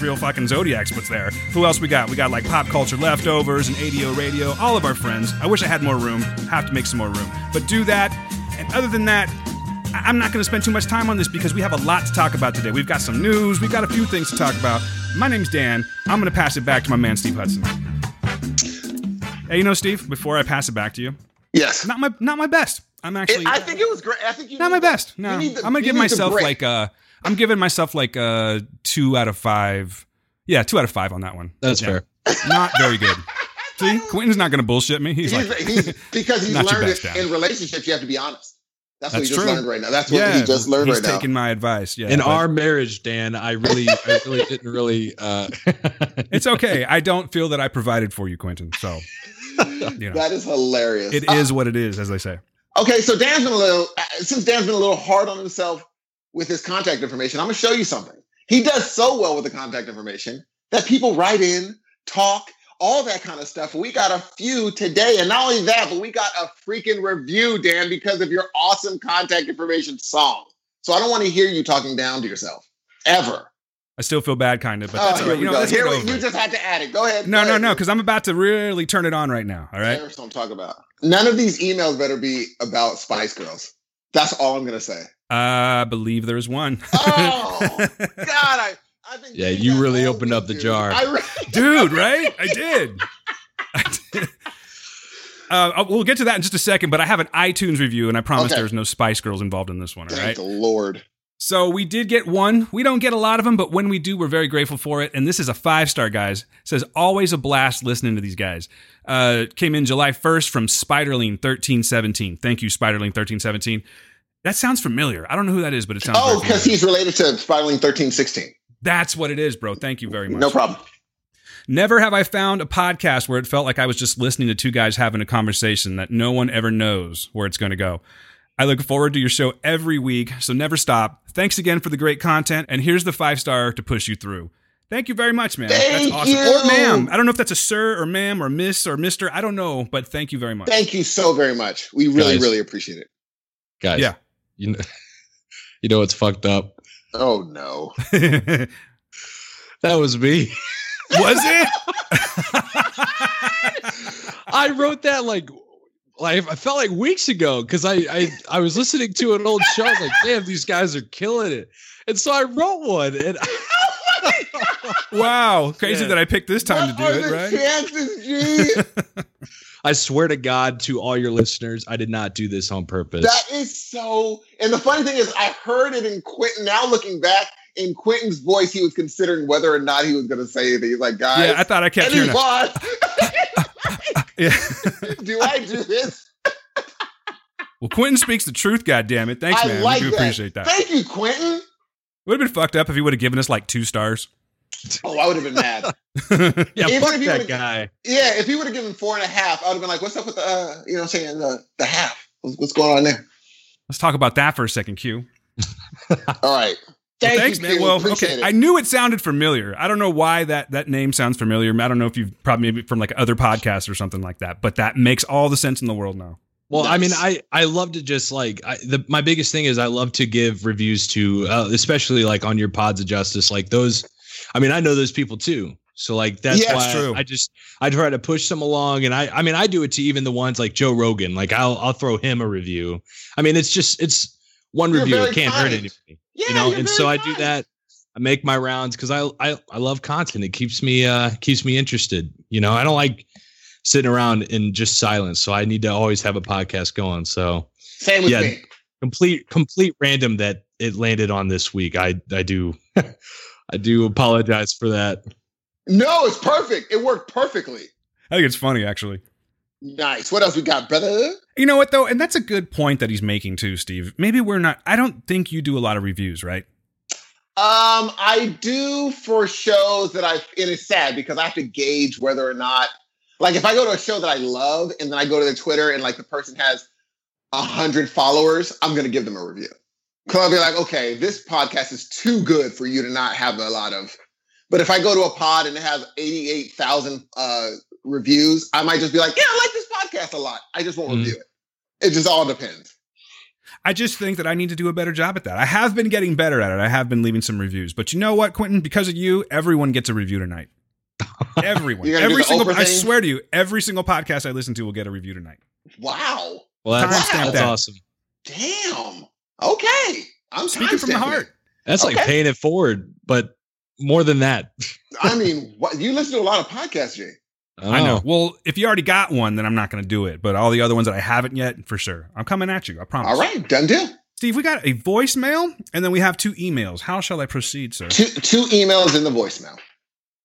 real fucking Zodiac's what's there. Who else we got? We got like Pop Culture Leftovers and ADO Radio. All of our friends. I wish I had more room. Have to make some more room. But do that. And other than that, I'm not going to spend too much time on this because we have a lot to talk about today. We've got some news, we've got a few things to talk about. My name's Dan. I'm going to pass it back to my man, Steve Hudson. Hey, you know, Steve, before I pass it back to you, Yes. not my not my best. I'm actually It- I think it was great. I think you not my best. No, the- I'm gonna give myself like uh, I'm giving myself like a two out of five. Yeah, two out of five on that one. that's Yeah. fair. Not very good. See, Quentin's not gonna bullshit me. He's, He's, like, he's because he's Not learned it Dan. in relationships. You have to be honest. That's, what That's he just true. learned right now. That's what yeah, he just learned he's right now. taking my advice. Yeah, In but- our marriage, Dan, I really, I really didn't really. Uh, It's okay. I don't feel that I provided for you, Quentin. So you know, That is hilarious. it Uh, is what it is, as they say. Okay, so Dan's been a little uh, since Dan's been a little hard on himself with his contact information. I'm gonna show you something. He does so well with the contact information that people write in, talk, all that kind of stuff. We got a few today, and not only that, but we got a freaking review, Dan, because of your awesome contact information song. So I don't want to hear you talking down to yourself ever. I still feel bad, kind of, but Oh, that's all right. You know, Here we, you just had to add it. Go ahead. No, Go no, ahead. no, because I'm about to really turn it on right now. All right. That's what I'm talking about. None of these emails better be about Spice Girls. That's all I'm gonna say. I believe there's one. Oh God, I. I've been Yeah, you really opened up the dude. jar. I re- Dude, right? I did. I did. Uh, we'll get to that in just a second, but I have an iTunes review, and I promise Okay. there's no Spice Girls involved in this one. All Thank right. the Lord. So we did get one. We don't get a lot of them, but when we do, we're very grateful for it. And this is a five star, guys. It says always a blast listening to these guys. Uh, came in July 1st from Spiderling thirteen seventeen. Thank you, Spiderling thirteen seventeen. That sounds familiar. I don't know who that is, but it sounds. Oh, because he's related to Spiraling thirteen sixteen. That's what it is, bro. Thank you very much. No problem. Never have I found a podcast where it felt like I was just listening to two guys having a conversation that no one ever knows where it's going to go. I look forward to your show every week, so never stop. Thanks again for the great content, and here's the five star to push you through. Thank you very much, man. Thank that's awesome. you. Or ma'am. I don't know if that's a sir or ma'am or miss or mister. I don't know, but thank you very much. Thank you so very much. We really, Guys. really appreciate it. Guys. Yeah. You know, you know what's fucked up? Oh no. That was me. Was it? I wrote that like like I felt like weeks ago because I, I I was listening to an old show. I was like, damn, these guys are killing it. And so I wrote one and wow. Crazy Yeah. that I picked this time what to are do it, the right? chances, G? I swear to God to all your listeners, I did not do this on purpose. that is so. And the funny thing is, I heard it in Quentin. Now looking back, in Quentin's voice, he was considering whether or not he was going to say anything. He's like, guys, Yeah, I thought I kept any hearing it. pause. Yeah. Do I do this? well, Quentin speaks the truth, God damn it. Thanks, I man. like we do that. appreciate that. Thank you, Quentin. Would have been fucked up if he would have given us like two stars. Oh, I would have been mad. yeah, even fuck if you that would've- guy. Yeah, if he would have given four and a half, I would have been like, "What's up with the, uh, you know, what I'm saying the the half? What's, what's going on there?" Let's talk about that for a second, Q. All right, Well, Thank thanks, you, man. Q. Well, Appreciate okay. it. I knew it sounded familiar. I don't know why that that name sounds familiar. I don't know if you've probably maybe from like other podcasts or something like that, but that makes all the sense in the world now. Well, I mean, I I love to just like I, the my biggest thing is I love to give reviews to, uh, especially like on your pods of justice, like those. I mean, I know those people too, so like that's Yeah, why true. I just I try to push them along, and I I mean I do it to even the ones like Joe Rogan, like I'll I'll throw him a review. I mean, it's just it's one You're review, it can't hurt kind. anybody, yeah, you know. And so I do that. I make my rounds because I, I I love content. It keeps me uh keeps me interested. You know, I don't like sitting around in just silence. So I need to always have a podcast going. So Same with Yeah. me. complete complete random that it landed on this week. I I do I do apologize for that. No, it's perfect. It worked perfectly. I think it's funny actually. Nice. What else we got, brother? You know what though, and that's a good point that he's making too, Steve. Maybe we're not. I don't think you do a lot of reviews, right? Um, I do for shows that I, and it's sad because I have to gauge whether or not, like, if I go to a show that I love and then I go to their Twitter and like the person has a hundred followers, I'm gonna give them a review. Cause I'll be like, okay, this podcast is too good for you to not have a lot of. But if I go to a pod and it has 88,000 uh, reviews, I might just be like, yeah, I like this podcast a lot. I just won't Mm. review it. It just all depends. I just think that I need to do a better job at that. I have been getting better at it. I have been leaving some reviews, but you know what, Quentin? Because of you, everyone gets a review tonight. Everyone, You're gonna do every single I swear to you, every single podcast I listen to will get a review tonight. Wow. Well, that's, Timestamp that's awesome. Damn. Okay. I'm Speaking from the heart. it. That's like Okay. paying it forward, but more than that. I mean, what, you listen to a lot of podcasts, Jay. I know. Oh. Well, if you already got one, then I'm not going to do it. But all the other ones that I haven't yet, for sure, I'm coming at you. I promise. All right, done deal. Steve, we got a voicemail, and then we have two emails. How shall I proceed, sir? Two two emails in the voicemail.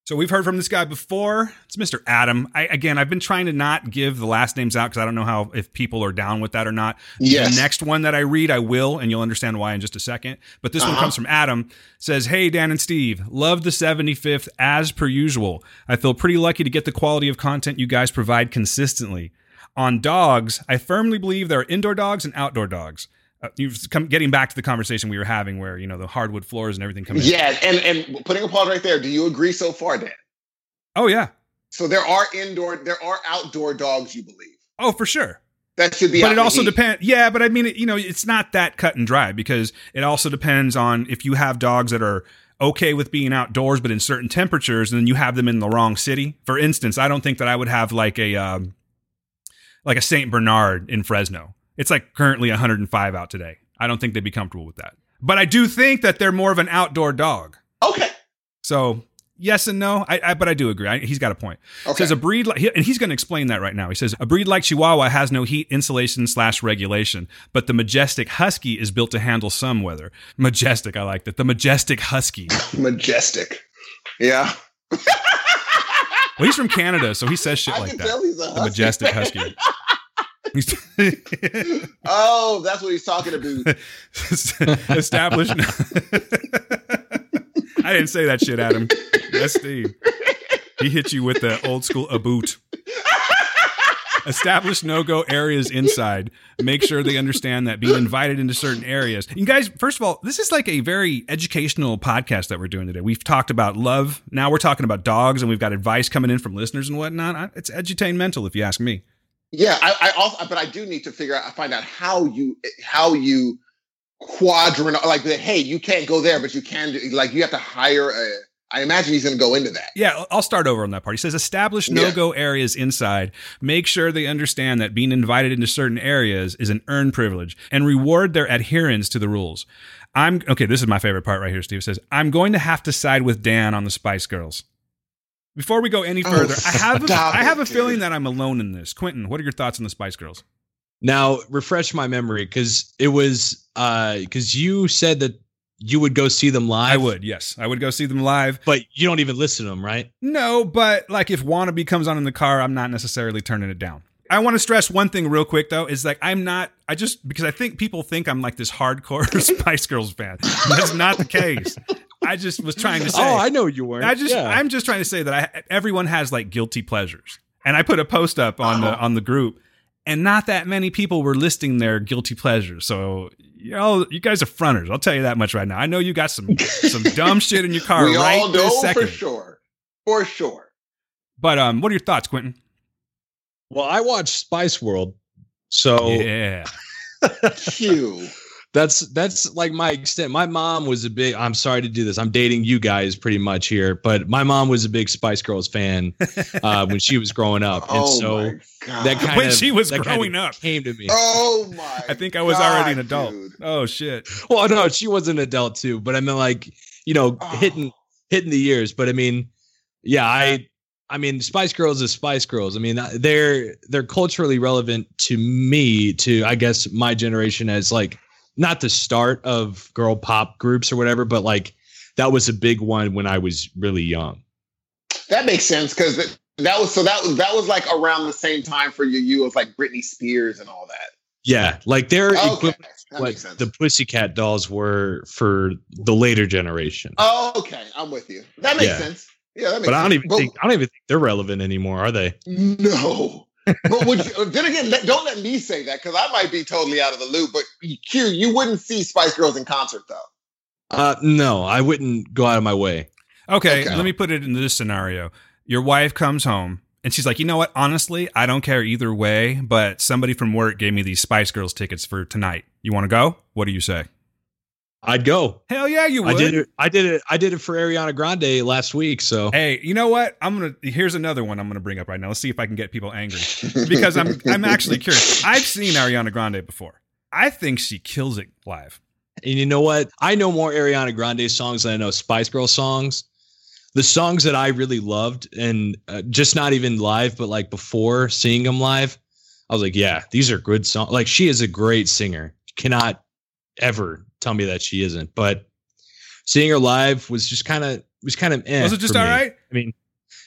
So we've heard from this guy before. It's Mr. Adam. I, again, I've been trying to not give the last names out because I don't know how if people are down with that or not. Yes. The next one that I read, I will, and you'll understand why in just a second. But this one Uh-huh. comes from Adam. Says, "Hey Dan and Steve, love the 75th as per usual. I feel pretty lucky to get the quality of content you guys provide consistently. On dogs, I firmly believe there are indoor dogs and outdoor dogs." Uh, you've come getting back to the conversation we were having where you know the hardwood floors and everything come in. Yeah, and and putting a pause right there. Do you agree so far, Dan? Oh yeah. So there are indoor, there are outdoor dogs. You believe Oh for sure. that should be. but it also depends yeah but i mean it, you know it's not that cut and dry because it also depends on if you have dogs that are okay with being outdoors, but in certain temperatures, and then you have them in the wrong city. For instance, I don't think that I would have like a um, like a Saint Bernard in Fresno. It's like currently 105 out today. I don't think they'd be comfortable with that. But I do think that they're more of an outdoor dog. Okay. So yes and no. I, I but I do agree. I, he's got a point. Okay. Says a breed like, and he's going to explain that right now. He says a breed like Chihuahua has no heat insulation slash regulation, but the majestic Husky is built to handle some weather. Majestic, I like that. The majestic Husky. Majestic. Yeah. Well, he's from Canada, so he says shit I like that. tell he's a The majestic Husky. Oh, that's what he's talking about. established. I didn't say that shit, Adam. That's Steve. He hit you with the old school a boot. Establish no go areas inside. Make sure they understand that being invited into certain areas. You guys, first of all, this is like a very educational podcast that we're doing today. We've talked about love. Now we're talking about dogs, and we've got advice coming in from listeners and whatnot. It's edutainmental, if you ask me. Yeah, I, I also, but I do need to figure out, find out how you, how you quadrant, like that. Hey, you can't go there, but you can do, like, you have to hire a. I imagine he's going to go into that. Yeah, I'll start over on that part. He says establish Yeah. no go areas inside. Make sure they understand that being invited into certain areas is an earned privilege and reward their adherence to the rules. I'm okay. This is my favorite part right here. Steve It says, I'm going to have to side with Dan on the Spice Girls. Before we go any Oh, further, I have a, I have a feeling that I'm alone in this. Quentin, what are your thoughts on the Spice Girls? Now, refresh my memory because it was uh, because you said that you would go see them live. I would, yes, I would go see them live. but you don't even listen to them, right? No, but like if Wannabe comes on in the car, I'm not necessarily turning it down. I want to stress one thing real quick though, is like I'm not I just because I think people think I'm like this hardcore Spice Girls fan. That's not the case. I just was trying to say Oh, I know you weren't. I just Yeah. I'm just trying to say that I everyone has like guilty pleasures. And I put a post up on the Oh. on the group and not that many people were listing their guilty pleasures. So you know, you guys are fronters. I'll tell you that much right now. I know you got some some dumb shit in your car we right all this second. for sure, for sure. But um, what are your thoughts, Quentin? well, I watched Spice World, so Yeah. Q. that's that's like my extent. My mom was a big. I'm sorry to do this. I'm dating you guys pretty much here, but my mom was a big Spice Girls fan uh, when she was growing up, and Oh so my god. that kind When of she was that kind growing of up. came to me. Oh my! I think I was God, already an adult. dude. Oh shit. Well, no, she was an adult too, but I mean, like you know, Oh. hitting hitting the years. But I mean, yeah, I I mean, Spice Girls is Spice Girls. I mean, uh, they're they're culturally relevant to me, to I guess my generation as like not the start of girl pop groups or whatever, but like that was a big one when I was really young. That makes sense because that was so that was that was like around the same time for you. You was like Britney Spears and all that. Yeah, like they're Okay, equivalent that to what makes sense. the Pussycat Dolls were for the later generation. oh, okay, I'm with you. That makes Yeah. sense. Yeah, that makes but I don't sense. even think I don't even think they're relevant anymore, are they? No. But would you, then again, let, don't let me say that because I might be totally out of the loop. But Q, you wouldn't see Spice Girls in concert though. Uh, no, I wouldn't go out of my way. Okay, Okay. let me put it in this scenario. Your wife comes home and she's like, "You know what? Honestly, I don't care either way, but somebody from work gave me these Spice Girls tickets for tonight. You want to go? What do you say?" I'd go. Hell yeah, you would. I did it. I did it. I did it for Ariana Grande last week. So Hey, you know what? I'm gonna. Here's another one I'm gonna bring up right now. Let's see if I can get people angry because I'm I'm actually curious. I've seen Ariana Grande before. I think she kills it live. and you know what? I know more Ariana Grande songs than I know Spice Girl songs. The songs that I really loved, and uh, just not even live, but like before seeing them live, I was like, yeah, these are good songs. Like she is a great singer. Cannot ever tell me that she isn't. But seeing her live was just kind of was kind of eh Was it just all me. right? I mean,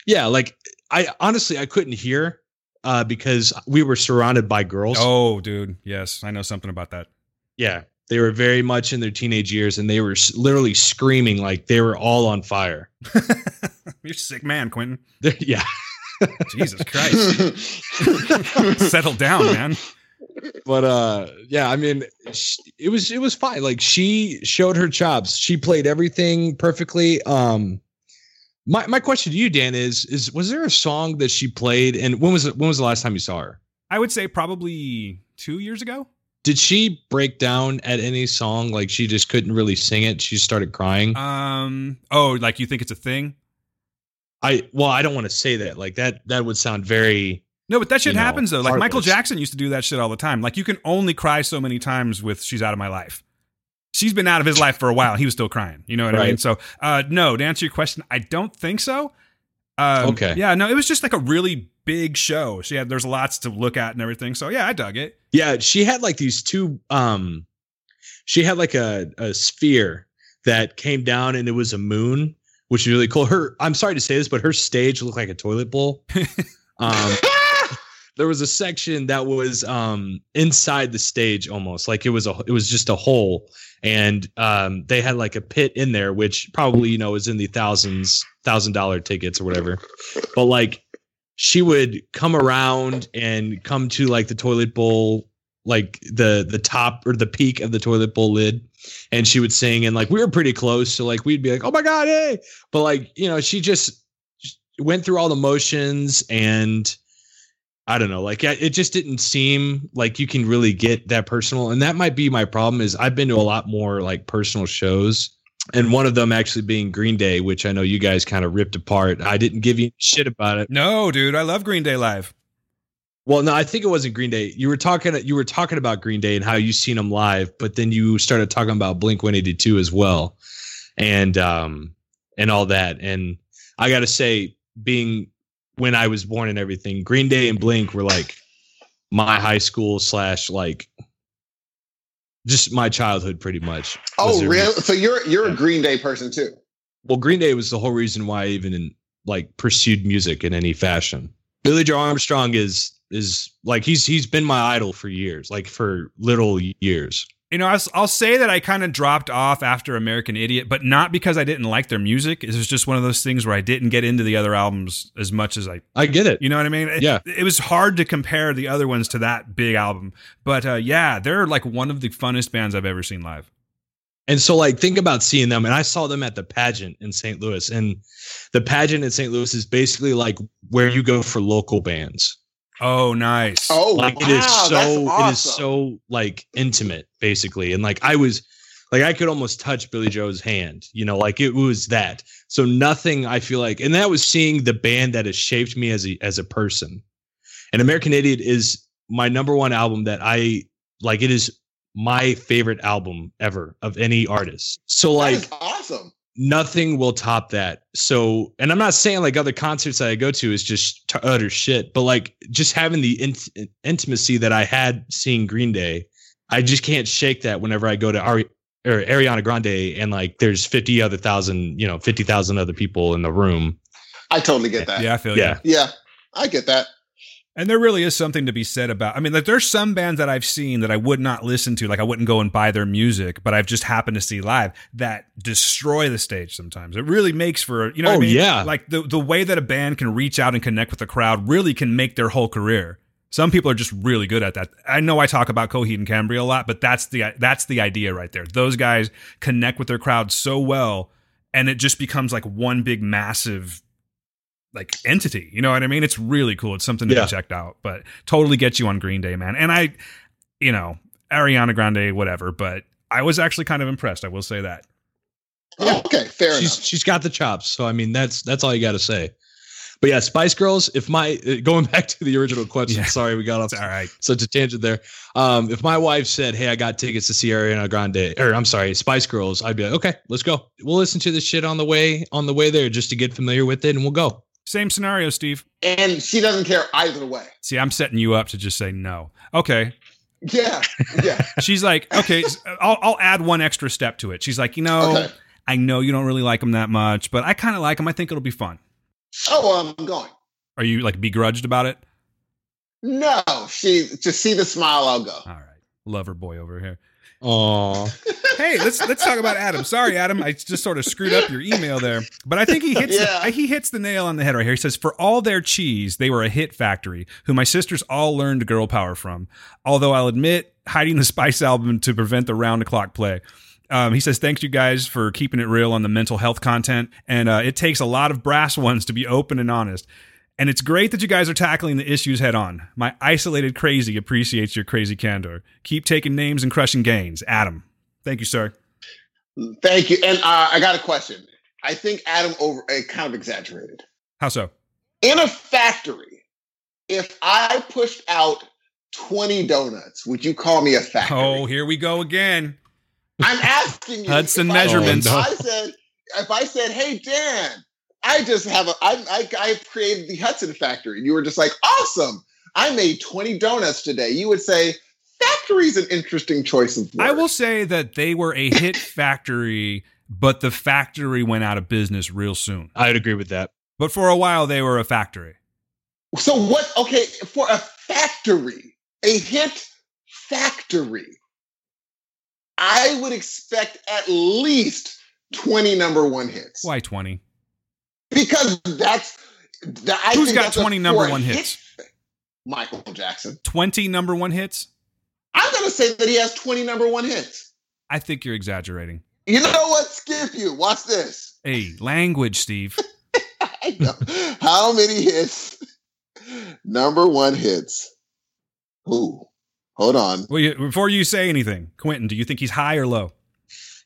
yeah, like I honestly I couldn't hear uh, because we were surrounded by girls. Oh, dude, yes, I know something about that. Yeah, they were very much in their teenage years, and they were s- literally screaming like they were all on fire. You're a sick man, Quentin. They're- yeah, Jesus Christ, settle down, man. but uh, yeah, I mean, it was it was fine. Like she showed her chops. She played everything perfectly. Um, my my question to you, Dan, is is was there a song that she played, and when was it, when was the last time you saw her? I would say probably two years ago. did she break down at any song? Like she just couldn't really sing it. She started crying. Um. Oh, like you think it's a thing? I well, I don't want to say that. Like that that would sound very No, but that shit You know, happens though. Like Michael. Jackson used to do that shit all the time. Like you can only cry so many times with "She's Out of My Life." She's been out of his life for a while. He was still crying. You know what I mean? So, uh, no. To answer your question, I don't think so. Um, Okay. Yeah. No, it was just like a really big show. She had there's lots to look at and everything. So yeah, I dug it. Yeah, she had like these two um she had like a, a sphere that came down and it was a moon, which is really cool. Her I'm sorry to say this, but her stage looked like a toilet bowl. um there was a section that was um inside the stage almost like it was a it was just a hole. And um they had like a pit in there which probably you know is in the thousands thousand dollar tickets or whatever. But like she would come around and come to like the toilet bowl like the the top or the peak of the toilet bowl lid. And she would sing and like we were pretty close. So like we'd be like oh my god hey. But like you know she just went through all the motions and I don't know, like it just didn't seem like you can really get that personal, and that might be my problem. Is I've been to a lot more like personal shows, and one of them actually being Green Day, which I know you guys kind of ripped apart. I didn't give you shit about it. No, dude, I love Green Day live. Well, no, I think it wasn't Green Day. You were talking, you were talking about Green Day and how you seen them live, but then you started talking about Blink One Eighty Two as well, and um and all that. And I got to say, being when I was born and everything, Green Day and Blink were like my high school slash like just my childhood, pretty much. Oh, really? So you're you're Yeah. a Green Day person too? Well, Green Day was the whole reason why I even like pursued music in any fashion. Billie Joe Armstrong is is like he's he's been my idol for years, like for little years. You know, I'll, I'll say that I kind of dropped off after American Idiot, but not because I didn't like their music. It was just one of those things where I didn't get into the other albums as much as I I get it. You know what I mean? It- Yeah. It, was hard to compare the other ones to that big album. But uh, yeah, they're like one of the funnest bands I've ever seen live. And so like think about seeing them and I saw them at the pageant in St. Louis and the pageant in St. Louis is basically like where you go for local bands. Oh, nice. Oh, like wow, it is that's so it is so like intimate basically. And like i was like i could almost touch billie joe's hand you know like it was that. So nothing i feel like and that was seeing the band that has shaped me as a as a person. And american idiot is my number one album that i like it is my favorite album ever of any artist. So like is awesome. Nothing will top that. So, and I'm not saying like other concerts that I go to is just t- utter shit, but like just having the int- intimacy that I had seeing Green Day, I just can't shake that whenever I go to Ari- or Ariana Grande and like there's 50 other thousand, you know, 50,000 other people in the room. I totally get that. yeah, I feel Yeah. you. Yeah, I get that. And there really is something to be said about. I mean, like there's some bands that I've seen that I would not listen to, like I wouldn't go and buy their music, but I've just happened to see live that destroy the stage. Sometimes it really makes for you know. what Oh, I mean? yeah. like the the way that a band can reach out and connect with the crowd really can make their whole career. Some people are just really good at that. I know I talk about Coheed and Cambria a lot, but that's the that's the idea right there. Those guys connect with their crowd so well, and it just becomes like one big massive like entity. You know what I mean? It's really cool. It's something to Yeah. be checked out. But totally gets you on Green Day, man. And I, you know, Ariana Grande, whatever. But I was actually kind of impressed. I will say that. Yeah. Okay, fair she's enough. she's got the chops. So I mean that's that's all you got to say. But yeah, Spice Girls, if my uh, going back to the original question, Yeah. sorry we got off It's all right. such a tangent there. Um, if my wife said, "Hey, I got tickets to see Ariana Grande," or I'm sorry, Spice Girls, I'd be like, "Okay, let's go. We'll listen to this shit on the way on the way there just to get familiar with it, and we'll go." Same scenario, Steve. And she doesn't care either way. See, I'm setting you up to just say no. Okay. Yeah, yeah. She's like, okay, I'll, I'll add one extra step to it. She's like, you know, Okay. I know you don't really like him that much, but I kind of like him. I think it'll be fun. Oh, I'm going. Are you like begrudged about it? No, she just see the smile. I'll go. All right. Lover boy over here. Oh, hey, let's let's talk about Adam. Sorry, Adam, I just sort of screwed up your email there, but I think he hits Yeah. the, he hits the nail on the head right here. He says, "For all their cheese, they were a hit factory who my sisters all learned girl power from. Although I'll admit, hiding the Spice album to prevent the round the clock play." Um, he says, "Thanks you guys for keeping it real on the mental health content, and uh, it takes a lot of brass ones to be open and honest." And it's great that you guys are tackling the issues head on. My isolated crazy appreciates your crazy candor. Keep taking names and crushing gains. Adam. Thank you, sir. Thank you. And uh, I got a question. I think Adam over uh, kind of exaggerated. How so? In a factory, if I pushed out 20 donuts, would you call me a factory? Oh, here we go again. I'm asking you. Hudson if I- measurements. If I said, if I said, hey Dan, I just have a, I, I, I created the Hudson factory. And you were just like, awesome. I made 20 donuts today. You would say, factory's an interesting choice of I will say that they were a hit factory, but the factory went out of business real soon. I would agree with that. But for a while, they were a factory. So what? Okay, for a factory, a hit factory, I would expect at least 20 number one hits. Why 20? Because that's that, I Who's got 20 number one hit- hits? Michael Jackson. 20 number one hits? I'm gonna say that he has 20 number one hits. I think you're exaggerating. You know what? Skip you. Watch this. Hey, language, Steve. I know. How many hits? Number one hits. Who? Hold on. Well, you, before you say anything, Quentin, do you think he's high or low?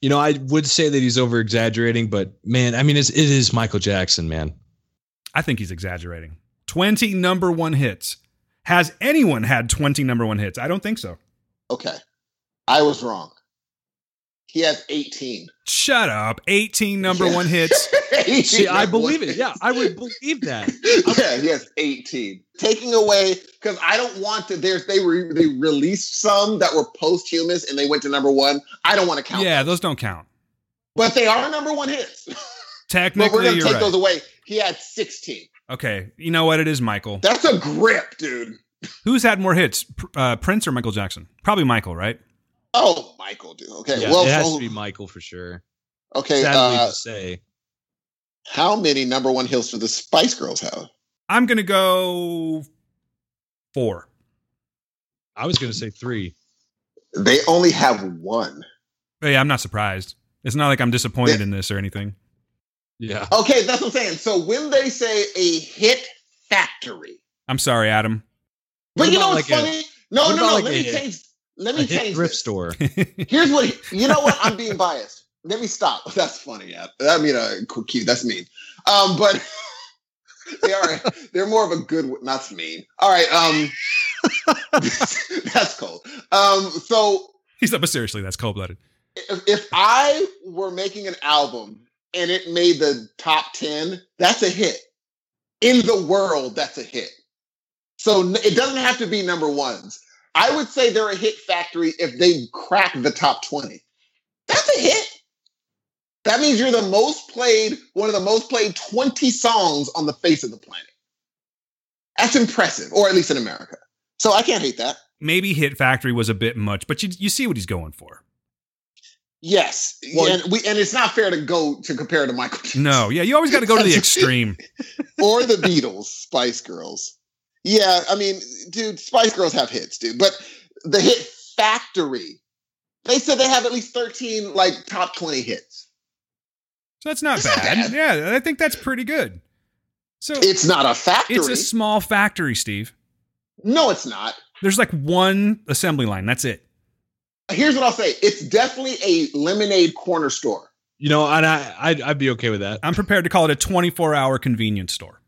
You know, I would say that he's over exaggerating, but man, I mean, it's, it is Michael Jackson, man. I think he's exaggerating. 20 number one hits. Has anyone had 20 number one hits? I don't think so. Okay. I was wrong. He has 18. Shut up. 18 number Yeah. one hits. 18 See, I number one believe it. hits. Yeah, I would believe that. yeah, he has 18. Taking away because I don't want to. There's they re, they released some that were posthumous and they went to number one. I don't want to count. Yeah, those. those don't count. but they are number one hits. but we're gonna take right. those away. He had 16. Okay, you know what? It is Michael. That's a grip, dude. Who's had more hits, uh, Prince or Michael Jackson? Probably Michael, right? Oh, Michael, dude. Okay, Yeah, well, it has so- to be Michael for sure. okay. Sadly Uh, to say, how many number one hits do the Spice Girls have? I'm gonna go four. I was going to say three. They only have one. Hey, I'm not surprised. It's not like I'm disappointed in this or anything. Yeah, Okay, that's what I'm saying. So when they say a hit factory, I'm sorry, Adam. but What you know what's like a- funny? No, what no, no. like let me a- change. Let me change thrift this. store. Here's what you know. What I'm being biased. Let me stop. That's funny. Yeah, I mean, uh, cute. That's mean. Um, but they are. They're more of a good. one- That's mean. All right. Um, that's cold. Um, so He's up, but seriously, that's cold blooded. if, if I were making an album and it made the top 10, that's a hit. In the world, that's a hit. So it doesn't have to be number ones. I would say they're a hit factory if they crack the top 20. That's a hit. That means you're the most played, one of the most played 20 songs on the face of the planet. That's impressive, or at least in America. So I can't hate that. Maybe Hit Factory was a bit much, but you you see what he's going for. Yes, Well- and we and it's not fair to go to compare to Michael. No, yeah, you always got to go to the extreme. or the Beatles, Spice Girls. Yeah, I mean, dude, Spice Girls have hits, dude. But the hit factory, they said they have at least 13 like top 20 hits. So that's not It's not bad. bad. Yeah, I think that's pretty good. So It's not a factory. it's a small factory, Steve. no, it's not. There's like one assembly line. That's it. Here's what I'll say. It's definitely a lemonade corner store. You know, and I, I'd, I'd be okay with that. I'm prepared to call it a 24 hour convenience store.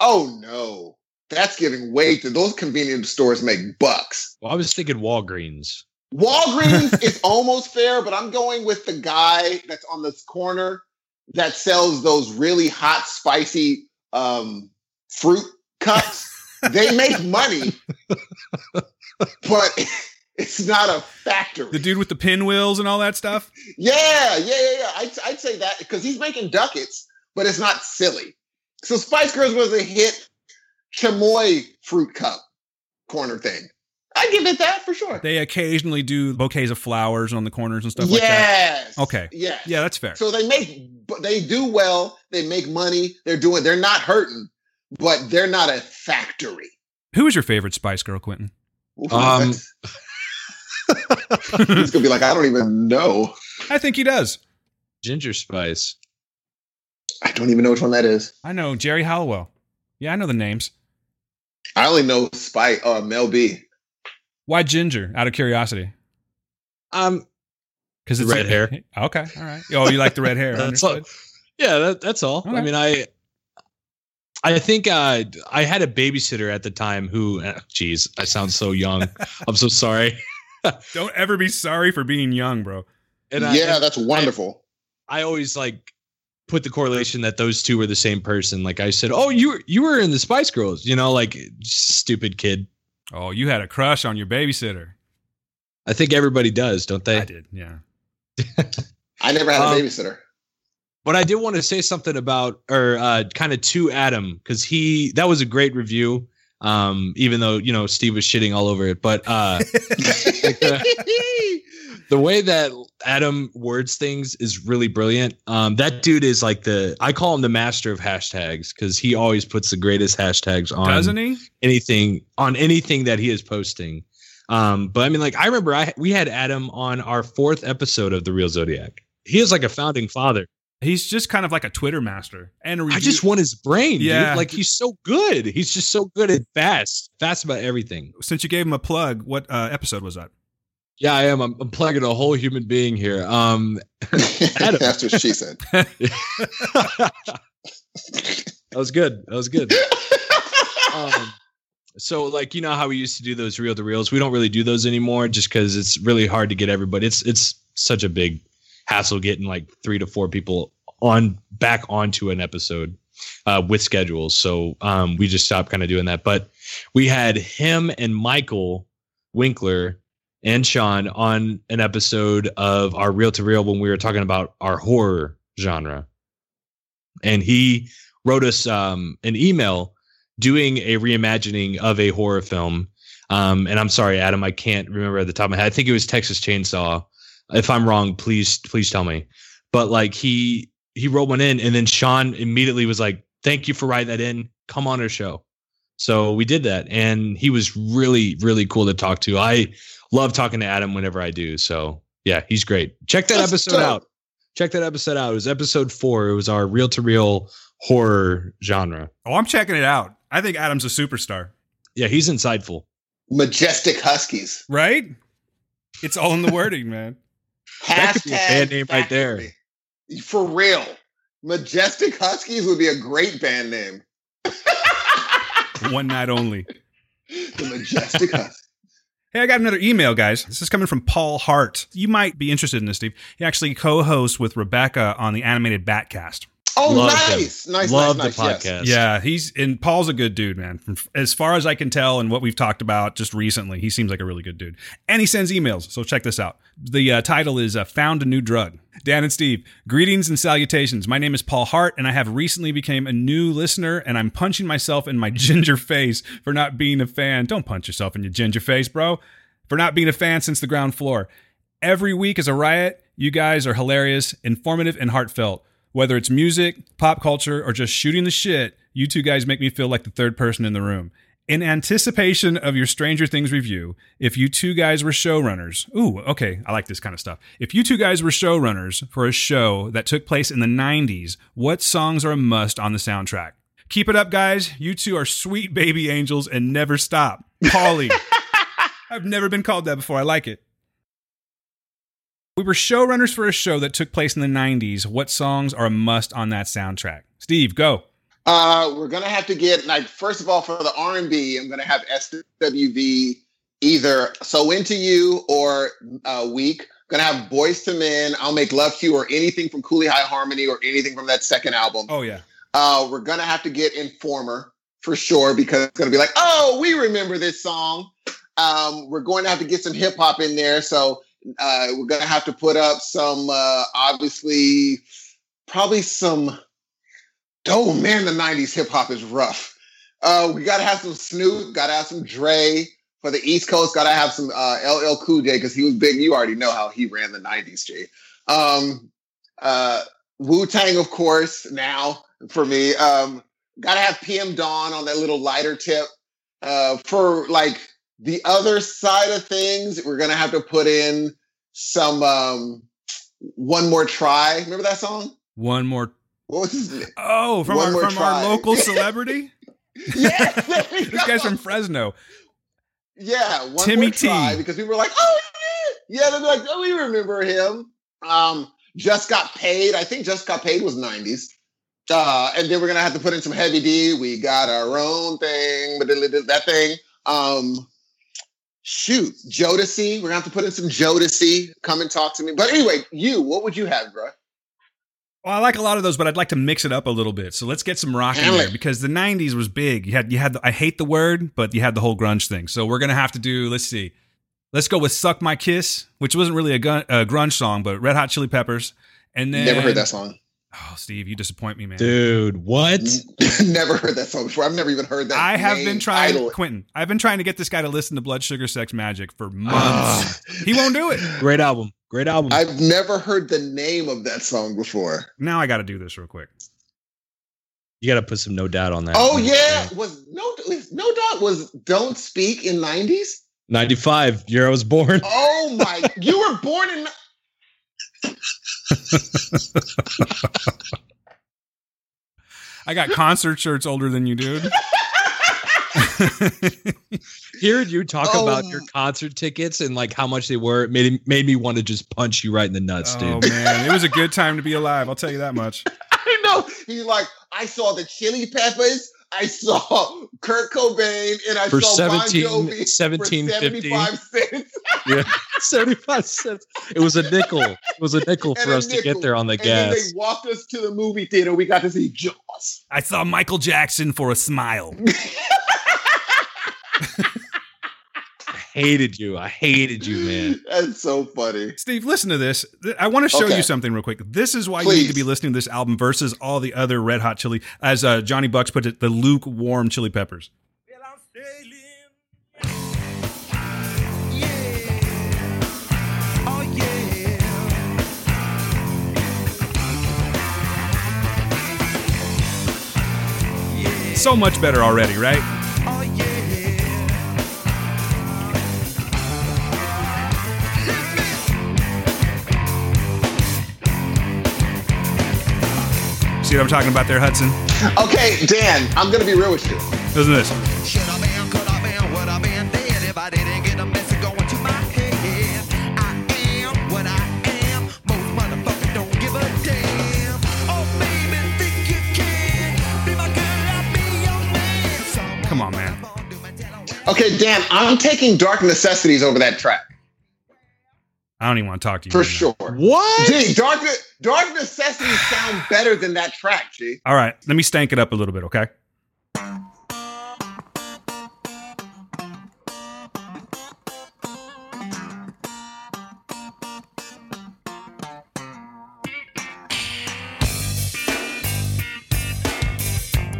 Oh no. That's giving way to those convenience stores make bucks. Well, I was thinking Walgreens. Walgreens is almost fair, but I'm going with the guy that's on this corner that sells those really hot, spicy um, fruit cups. they make money, but it's not a factory. The dude with the pinwheels and all that stuff. yeah, yeah, yeah, yeah. I'd, I'd say that because he's making ducats, but it's not silly. So Spice Girls was a hit chamoy fruit cup corner thing. I give it that for sure. They occasionally do bouquets of flowers on the corners and stuff like that. yes. Okay. Yeah. Yeah, that's fair. So they make, they do well. They make money. They're doing. They're not hurting, but they're not a factory. Who is your favorite Spice Girl, Quentin? Ooh, Um, he's gonna be like, I don't even know. I think he does. Ginger Spice. I don't even know which one that is. I know Geri Halliwell. Yeah, I know the names. I only know Spike, uh, Mel B. Why ginger? Out of curiosity. Um, Because The it's red hair. Okay, all right. Oh, you like the red hair? That's all- yeah, that, that's all. Okay. I mean, I, I think uh, I had a babysitter at the time who, uh, geez, I sound so young. I'm so sorry. Don't ever be sorry for being young, bro. And I, yeah, that's wonderful. I always like put the correlation that those two were the same person. Like I said, oh, you were you were in the Spice Girls, you know, like stupid kid. Oh, you had a crush on your babysitter. I think everybody does, don't they? I did. Yeah. I never had Um, a babysitter. But I did want to say something about, or uh, kind of to Adam, because he that was a great review. Um, even though you know Steve was shitting all over it, but uh, like the, the way that Adam words things is really brilliant. Um, that dude is like the I call him the master of hashtags because he always puts the greatest hashtags on Doesn't he? anything on anything that he is posting. Um, but I mean, like I remember I we had Adam on our fourth episode of the Real Zodiac. He is like a founding father. He's just kind of like a Twitter master and a review. I just want his brain. Yeah. dude. like he's so good. He's just so good at fast, fast about everything. Since you gave him a plug, what uh, episode was that? Yeah, I am. I'm, I'm plugging a whole human being here. Um, Adam. That's what she said. that was good. That was good. um, so like you know how we used to do those reel to reels we don't really do those anymore just because it's really hard to get everybody it's it's such a big hassle getting like three to four people on back onto an episode uh, with schedules so um, we just stopped kind of doing that but we had him and michael winkler and sean on an episode of our reel to reel when we were talking about our horror genre and he wrote us um, an email doing a reimagining of a horror film. Um, and I'm sorry, Adam, I can't remember at the top of my head. I think it was Texas Chainsaw. If I'm wrong, please please tell me. But like he he wrote one in, and then Sean immediately was like, "Thank you for writing that in. Come on our show." So we did that, and he was really really cool to talk to. I love talking to Adam whenever I do. So yeah, he's great. Check that That's episode dope. out. Check that episode out. It was episode four. It was our reel to reel horror genre. Oh, I'm checking it out. I think Adam's a superstar, Yeah, he's insightful. Majestic Huskies. right? It's all in the wording, man. That could be a band name right there. For real. Majestic Huskies would be a great band name. One night only. The Majestic Huskies. Hey, I got another email, guys. This is coming from Paul Hart. You might be interested in this, Steve. He actually co-hosts with Rebecca on the animated Batcast. Oh, Love him. nice. Nice, Love nice, the nice. podcast. Yes. Yeah, he's and Paul's a good dude, man. From, as far as I can tell, and what we've talked about just recently, he seems like a really good dude. And he sends emails, so check this out. The uh, title is uh, "Found a New Drug." Dan and Steve, greetings and salutations. My name is Paul Hart, and I have recently became a new listener, and I'm punching myself in my ginger face for not being a fan. Don't punch yourself in your ginger face, bro. For not being a fan since the ground floor. Every week is a riot. You guys are hilarious, informative, and heartfelt. Whether it's music, pop culture, or just shooting the shit, you two guys make me feel like the third person in the room. In anticipation of your Stranger Things review, if you two guys were showrunners, ooh, okay, I like this kind of stuff. If you two guys were showrunners for a show that took place in the 90s, what songs are a must on the soundtrack? Keep it up, guys. You two are sweet baby angels and never stop. Paulie. I've never been called that before. I like it. We were showrunners for a show that took place in the 90s. What songs are a must on that soundtrack? Steve, go. Uh, we're gonna have to get like first of all for the R and B, I'm gonna have SWV either "So Into You" or uh, "Weak." Gonna have Boyz II Men. I'll make Love to You or anything from Cooley High Harmony or anything from that second album. Oh, yeah. Uh, we're gonna have to get Informer for sure because it's gonna be like, oh, we remember this song. Um, we're going to have to get some hip hop in there, so uh, we're gonna have to put up some, uh, obviously, probably some. Oh man, the '90s hip hop is rough. Uh, we gotta have some Snoop, gotta have some Dre for the East Coast. Gotta have some uh, LL Cool J because he was big. You already know how he ran the '90s, Jay. Um, uh, Wu Tang, of course. Now for me, um, gotta have PM Dawn on that little lighter tip. Uh, for like the other side of things, we're gonna have to put in some um, one more try. Remember that song? One more. What was his name? Oh, from, our, from our local celebrity? Yes, this guy's from Fresno. Yeah, one Timmy more try T. because we were like, oh yeah, yeah. They're like, oh, we remember him. Um, just got paid. I think just got paid was '90s. Uh, and then we're gonna have to put in some heavy D. We got our own thing, but that thing. Um, shoot, Jodeci. We're gonna have to put in some Jodeci. Come and talk to me. But anyway, you, what would you have, bro? Well, I like a lot of those, but I'd like to mix it up a little bit. So let's get some rock in there because the '90s was big. You had you had the, I hate the word, but you had the whole grunge thing. So we're gonna have to do. Let's see. Let's go with "Suck My Kiss," which wasn't really a, gun, a grunge song, but Red Hot Chili Peppers. And then Never heard that song. Oh, Steve, you disappoint me, man. Dude, what? never heard that song before. I've never even heard that. I have name, been trying, title. Quentin. I've been trying to get this guy to listen to Blood Sugar Sex Magik for months. Ah, he won't do it. great album. Great album. I've never heard the name of that song before. Now I got to do this real quick. you got to put some no doubt on that. Oh yeah, was no no doubt was "Don't Speak" in nineties. 95, year I was born. Oh my! you were born in. I got concert shirts older than you, dude. Hearing you talk Oh. about your concert tickets and like how much they were it made made me want to just punch you right in the nuts, dude. oh dude. man, it was a good time to be alive. I'll tell you that much. I know. He's like, I saw the Chili Peppers. I saw Kurt Cobain, and I For saw 17 Bon Jovi 17, for 50. seventy-five cents. Yeah. 75 cents. It was a nickel. It was a nickel And for a us to get there on the And then they walked us to the movie theater. We got to see Jaws. I saw Michael Jackson for a smile. I hated you. I hated you, man. That's so funny. Steve, listen to this. I want to show Okay. you something real quick. This is why you need to be listening to this album versus all the other Red Hot Chili, as uh, Johnny Bucks put it, the lukewarm Chili Peppers. So much better already, right? See what I'm talking about there, Hudson? Okay, Dan, I'm gonna be real with you. Listen to this. Should I been, could I been, would I been dead if I didn't get a message going to my head? I am what I am. Most motherfuckers don't give a damn. Oh, baby, think you can be my girl, I'll be your man. Someone Come on, man. do my tell Okay, Dan, I'm taking Dark Necessities over that track I don't even want to talk to you. for right now. sure. What? Gee, Dark, Dark Necessities sound better than that track, G. All right, let me stank it up a little bit, okay?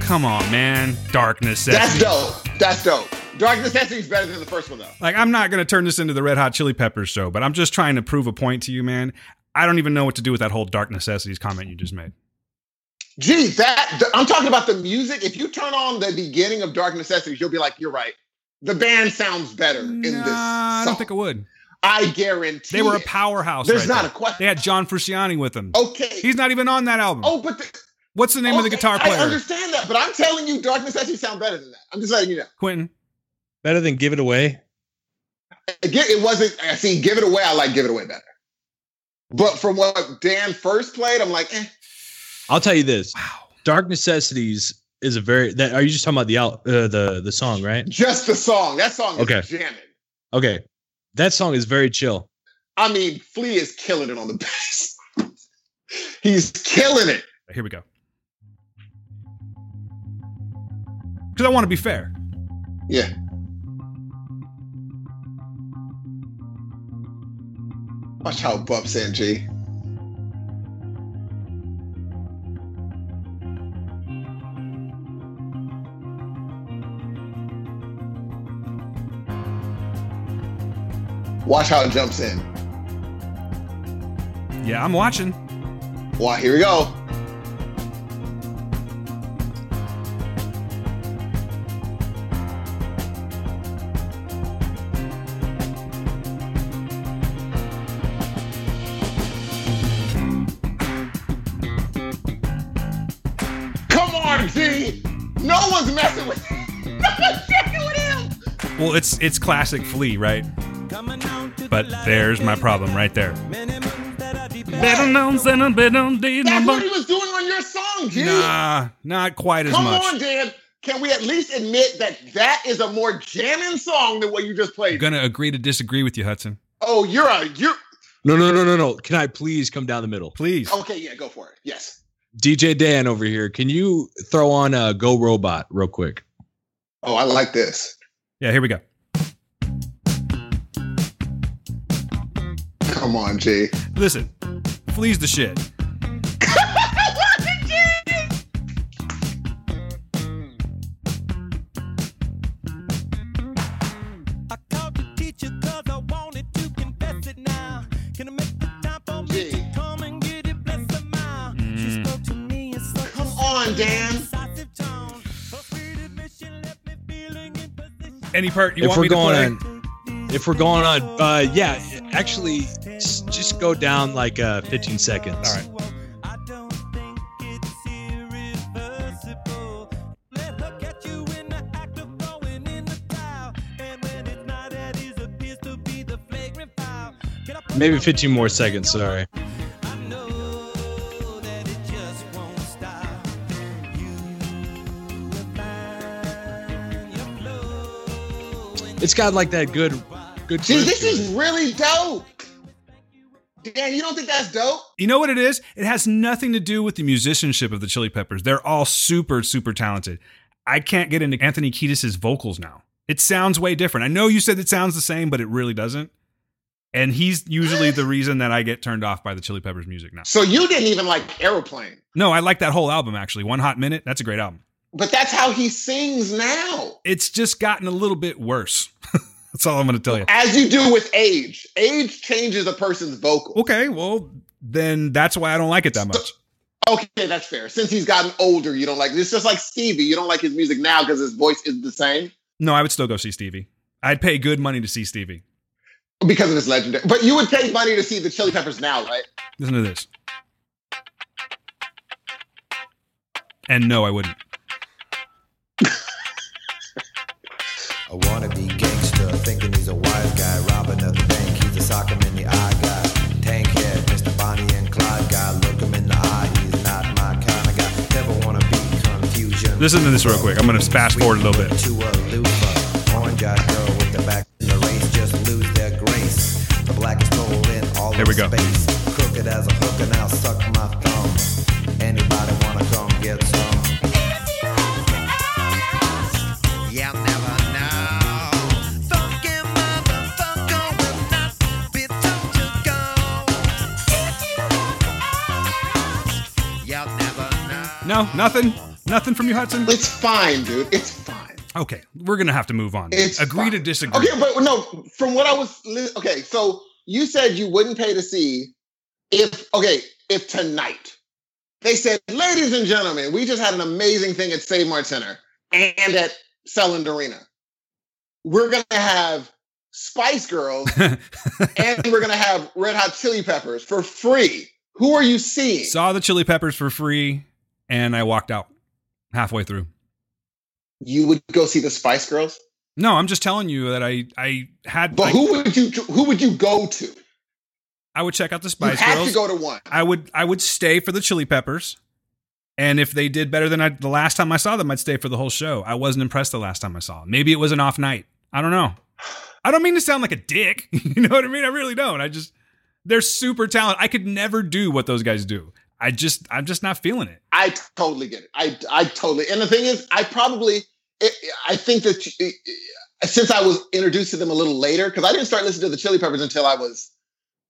Come on, man. Dark That's dope. That's dope. Dark Necessities is better than the first one, though. Like, I'm not going to turn this into the Red Hot Chili Peppers show, but I'm just trying to prove a point to you, man. I don't even know what to do with that whole dark necessities comment you just made. Gee, that th- I'm talking about the music. If you turn on the beginning of Dark Necessities, you'll be like, "You're right." The band sounds better in this. Nah, I don't think it would. I guarantee They were a it. powerhouse. There's right not there. a question. They had John Frusciante with them. Okay. He's not even on that album. oh, but the, What's the name of the okay, guitar I player? understand that, but I'm telling you, Dark Necessities sound better than that. I'm just letting you know. Quentin. Better than give it away? Again, it wasn't. I see. Give it away. I like Give It Away better. But from what Dan first played, I'm like, eh. I'll tell you this. Wow. Dark Necessities is a very that are you just talking about the out uh, the the song, right? Just the song. That song is Okay. jamming. Okay. That song is very chill. I mean, Flea is killing it on the bass. He's killing it. Here we go. Because I want to be fair. Yeah. Watch how it bumps in, G. Watch how it jumps in. Yeah, I'm watching. Well, here we go. Well, it's it's classic Flea, right? But there's my problem right there. Better known than a bit on That's what he was doing on your song, G. Nah, not quite as Come much. on, Dan. Can we at least admit that that is a more jamming song than what you just I'm played? gonna agree to disagree with you, Hudson. Oh, you're a you're No, no, no, no, no. Can I please come down the middle? Please. okay. Yeah, go for it. Yes. DJ Dan over here. Can you throw on a Go Robot real quick? Oh, I like this. Yeah, here we go. Come on, G. Listen, Flea's the shit. Any part you if want we're me to going play? on, if we're going on, uh, yeah, actually, just go down like uh, 15 seconds. All right. I don't think it's irreversible. It's got like that good, good. Gee, this is really dope. Dan, you don't think that's dope? You know what it is? It has nothing to do with the musicianship of the Chili Peppers. They're all super, super talented. I can't get into Anthony Kiedis' vocals now. It sounds way different. I know you said it sounds the same, but it really doesn't. And he's usually the reason that I get turned off by the Chili Peppers music now. So you didn't even like Aeroplane, No, I like that whole album actually. One Hot Minute, that's a great album. but that's how he sings now. It's just gotten a little bit worse. That's all I'm going to tell you. As you do with age. Age changes a person's vocal. Okay, well, then that's why I don't like it that much. Okay, that's fair. Since he's gotten older, you don't like it's just like Stevie. You don't like his music now because his voice is the same No, I would still go see Stevie. I'd pay good money to see Stevie. because of his legendary. But you would pay money to see the Chili Peppers now, right? Listen to this. And no, I wouldn't. A wannabe gangster thinking he's a wise guy, robbing the bank. He's a sock him in the eye guy. Tank head, Mr. Bonnie and Clyde guy. Look him in the eye, he's not my kind of guy. Never wanna be confusion. Listen to this real quick. I'm gonna fast forward a little bit. To a loofah, orange eyed girl with the back in the race just lose their grace. The blackest hole in all Here we go. space. Crooked as a hook and I'll suck No, nothing? Nothing from you, Hudson? It's fine, dude. It's fine. Okay, we're gonna have to move on. It's Agree to disagree. Okay, but no, from what I was li- okay, so you said you wouldn't pay to see if okay, if tonight they said, ladies and gentlemen, we just had an amazing thing at Save Mart Center and at Selland Arena. We're gonna have Spice Girls and we're gonna have Red Hot Chili Peppers for free. Who are you seeing? Saw the Chili Peppers for free, and I walked out halfway through. you would go see the Spice Girls? No, I'm just telling you that I I had. But like, who would you who would you go to? I would check out the Spice You have Girls. to go to one. I would I would stay for the Chili Peppers, and if they did better than I, the last time I saw them, I'd stay for the whole show. I wasn't impressed the last time I saw them. Maybe it was an off night. I don't know. I don't mean to sound like a dick. you know what I mean? I really don't. I just they're super talented. I could never do what those guys do. I just I'm just not feeling it. I totally get it. I I totally. And the thing is, I probably it, I think that since I was introduced to them a little later, because I didn't start listening to the Chili Peppers until I was,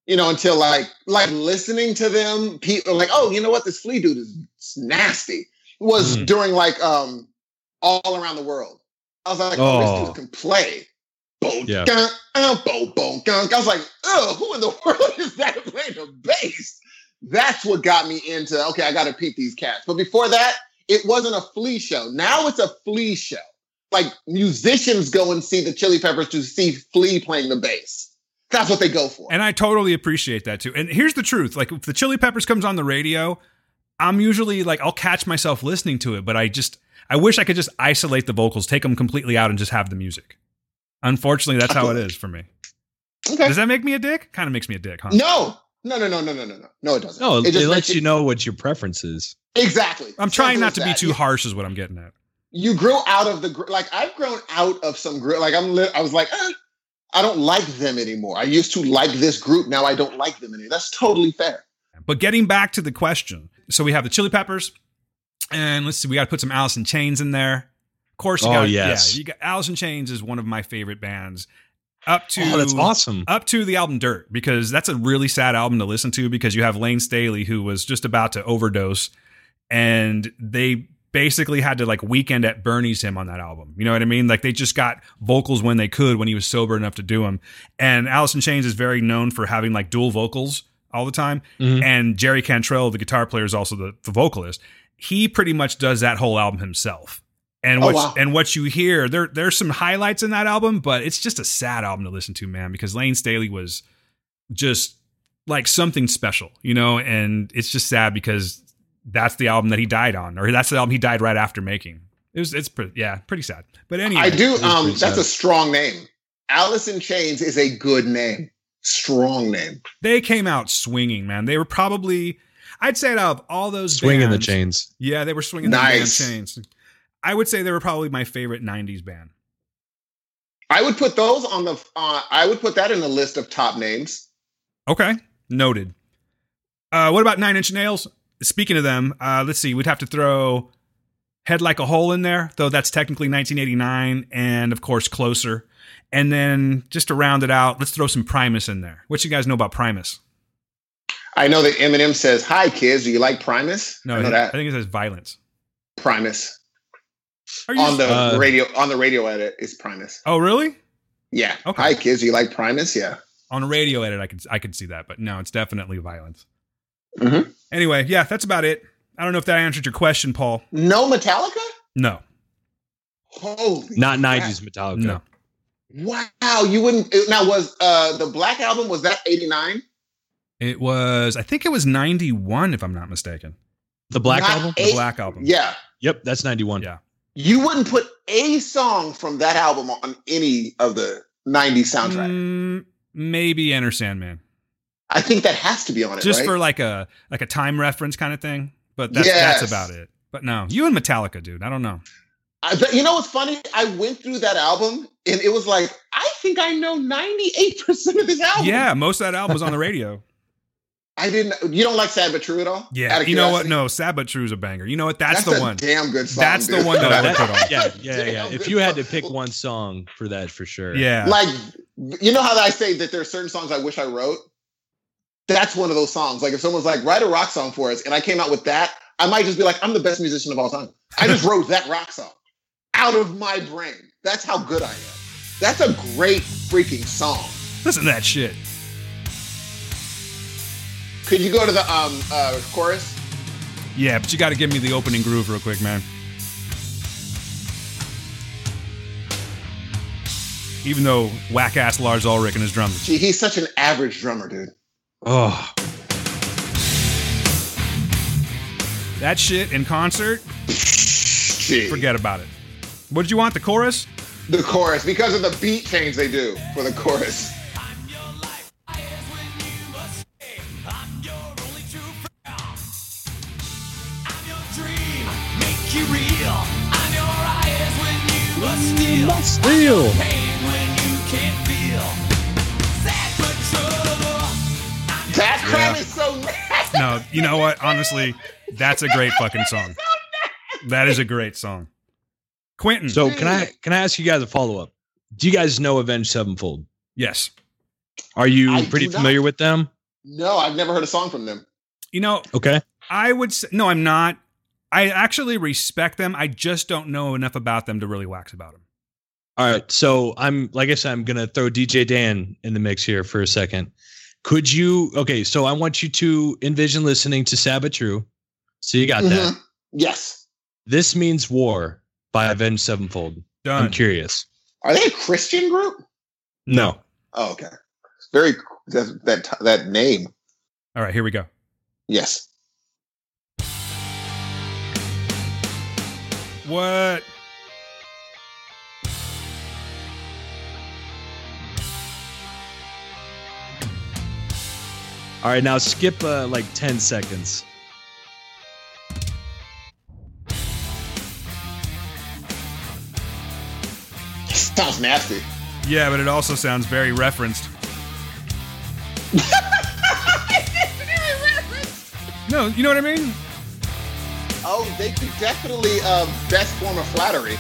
you know, until like like listening to them. People like, oh, you know what, this Flea dude is nasty. Was Mhm. during like um all around the world. I was like, oh, Oh. this dude can play. Boom, Yeah. gung, uh, boom. I was like, oh, who in the world is that playing the bass? That's what got me into okay, I gotta peep these cats. But before that, it wasn't a flea show. Now it's a flea show. Like musicians go and see the Chili Peppers to see Flea playing the bass. That's what they go for. And I totally appreciate that too. And here's the truth: like if the Chili Peppers comes on the radio, I'm usually like I'll catch myself listening to it, but I just I wish I could just isolate the vocals, take them completely out, and just have the music. Unfortunately, that's how it is for me. Okay. Does that make me a dick? Kind of makes me a dick, huh? No, no, no, no, no, no, no, no. No, it doesn't. No, it, just lets makes you know what your preference is. exactly. I'm trying Simple not as to be that. too You- harsh, is what I'm getting at. You grew out of the gr- like I've grown out of some group. Like I'm, li- I was like, eh, I don't like them anymore. I used to like this group. Now I don't like them anymore. That's totally fair. But getting back to the question, so we have the Chili Peppers, and let's see, we got to put some Alice in Chains in there. Of course, you Oh, got yes. yeah, you got Alice in Chains is one of my favorite bands. Up to Oh, that's awesome. up to the album Dirt because that's a really sad album to listen to because you have Layne Staley who was just about to overdose and they basically had to like weekend at Bernie's him on that album. You know what I mean? Like they just got vocals when they could when he was sober enough to do them. And Alice in Chains is very known for having like dual vocals all the time. Mhm. And Jerry Cantrell, the guitar player, is also the, the vocalist. He pretty much does that whole album himself. And Oh, what wow. and what you hear, there there's some highlights in that album, but it's just a sad album to listen to, man, because Layne Staley was just like something special, you know, and it's just sad because that's the album that he died on, or that's the album he died right after making. It was it's pretty yeah, pretty sad. But anyway, I do. Um, that's sad. a strong name. Alice in Chains is a good name. Strong name. they came out swinging, man. They were probably I'd say out of all those Swinging the chains. Yeah, they were swinging the Nice. damn chains. I would say they were probably my favorite '90s band. I would put those on the. Uh, I would put that in the list of top names. Okay, noted. Uh, what about Nine Inch Nails? Speaking of them, uh, let's see. We'd have to throw Head Like a Hole in there, though that's technically 1989, and of course Closer. And then just to round it out, let's throw some Primus in there. What you guys know about Primus? I know that Eminem says, "Hi kids, do you like Primus?" No, I I think it says Violence. Primus Are you on the Uh, radio. On the radio edit is Primus. oh, really? Yeah. Okay. Hi kids, you like Primus? Yeah. On a radio edit, I could I could see that, but no, it's definitely Violence. Mhm. Anyway, yeah, that's about it. I don't know if that answered your question, Paul. No Metallica. No, Holy. Not crap. 90s Metallica. no. Wow, you wouldn't. Now was uh the Black album was that eighty nine? It was, I think it was 91, if I'm not mistaken. The Black Not Album? The Black Album. Yeah. Yep, that's 91. Yeah. You wouldn't put a song from that album on any of the 90s soundtrack. Mm, maybe Enter Sandman. I think that has to be on it, Just right? for like a like a time reference kind of thing. But that's Yes. that's about it. But no, you and Metallica, dude. I don't know. I, but you know what's funny? I went through that album and it was like, I think I know 98% of this album. Yeah, most of that album was on the radio. I didn't. You don't like Sad But True at all? Yeah, Out of you know what? No, Sad but True's a banger. You know what? That's, a the one. damn good song. That's the one that I would put on. yeah, yeah, yeah. Damn If you had to pick one song for that, for sure. Yeah, Like, you know how I say that there are certain songs I wish I wrote? That's one of those songs. Like, if someone's like, write a rock song for us, and I came out with that, I might just be like, I'm the best musician of all time. I just wrote that rock song out of my brain. That's how good I am. That's a great freaking song. listen to that shit. Could you go to the um uh chorus? Yeah, but you got to give me the opening groove real quick, man. Even though whack ass Lars Ulrich and his drums. Gee, he's such an average drummer, dude. Oh, That shit in concert, Gee. forget about it. What did you want? The chorus? the chorus because of the beat change they do for the chorus. Real. i'm That crap Yeah. is so nasty. No, you know what? Honestly, that's a great fucking song. That is a great song. Quentin. So can I can I ask you guys a follow up? Do you guys know Avenged Sevenfold? yes. Are you I pretty do not. familiar with them? No, I've never heard a song from them. You know, Okay. I would say, no, I'm not. I actually respect them. I just don't know enough about them to really wax about them. All right. So I'm like I said, I'm gonna throw DJ Dan in the mix here for a second. Could you okay, so I want you to envision listening to Sad But True. So you got that. Mhm. Yes. This means war by Avenged Sevenfold. I'm curious. Are they a Christian group? No. Oh, okay. Very that that that name. All right, here we go. Yes. What? All right, now skip uh, like 10 seconds. Sounds nasty. Yeah, but it also sounds very referenced. no, you know what I mean? Oh, they could definitely uh, best form of flattery.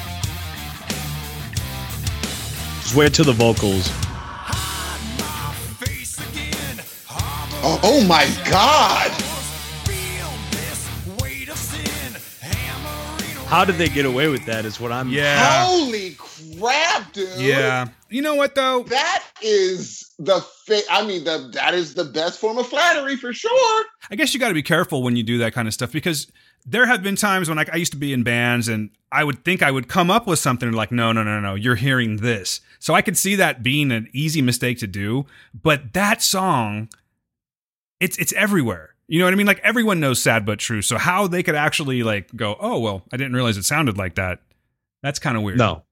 Just wait till the vocals. Oh, oh my God! How did they get away with that? Is what I'm. Yeah. Holy crap, dude! Yeah. You know what though? that is the. Fa- I mean, the that is the best form of flattery for sure. I guess you got to be careful when you do that kind of stuff because there have been times when like I used to be in bands and I would think I would come up with something and like no no no no you're hearing this. So I could see that being an easy mistake to do, but that song it's it's everywhere. You know what I mean? Like everyone knows sad but true. So how they could actually like go, "Oh, well, I didn't realize it sounded like that." That's kind of weird. No.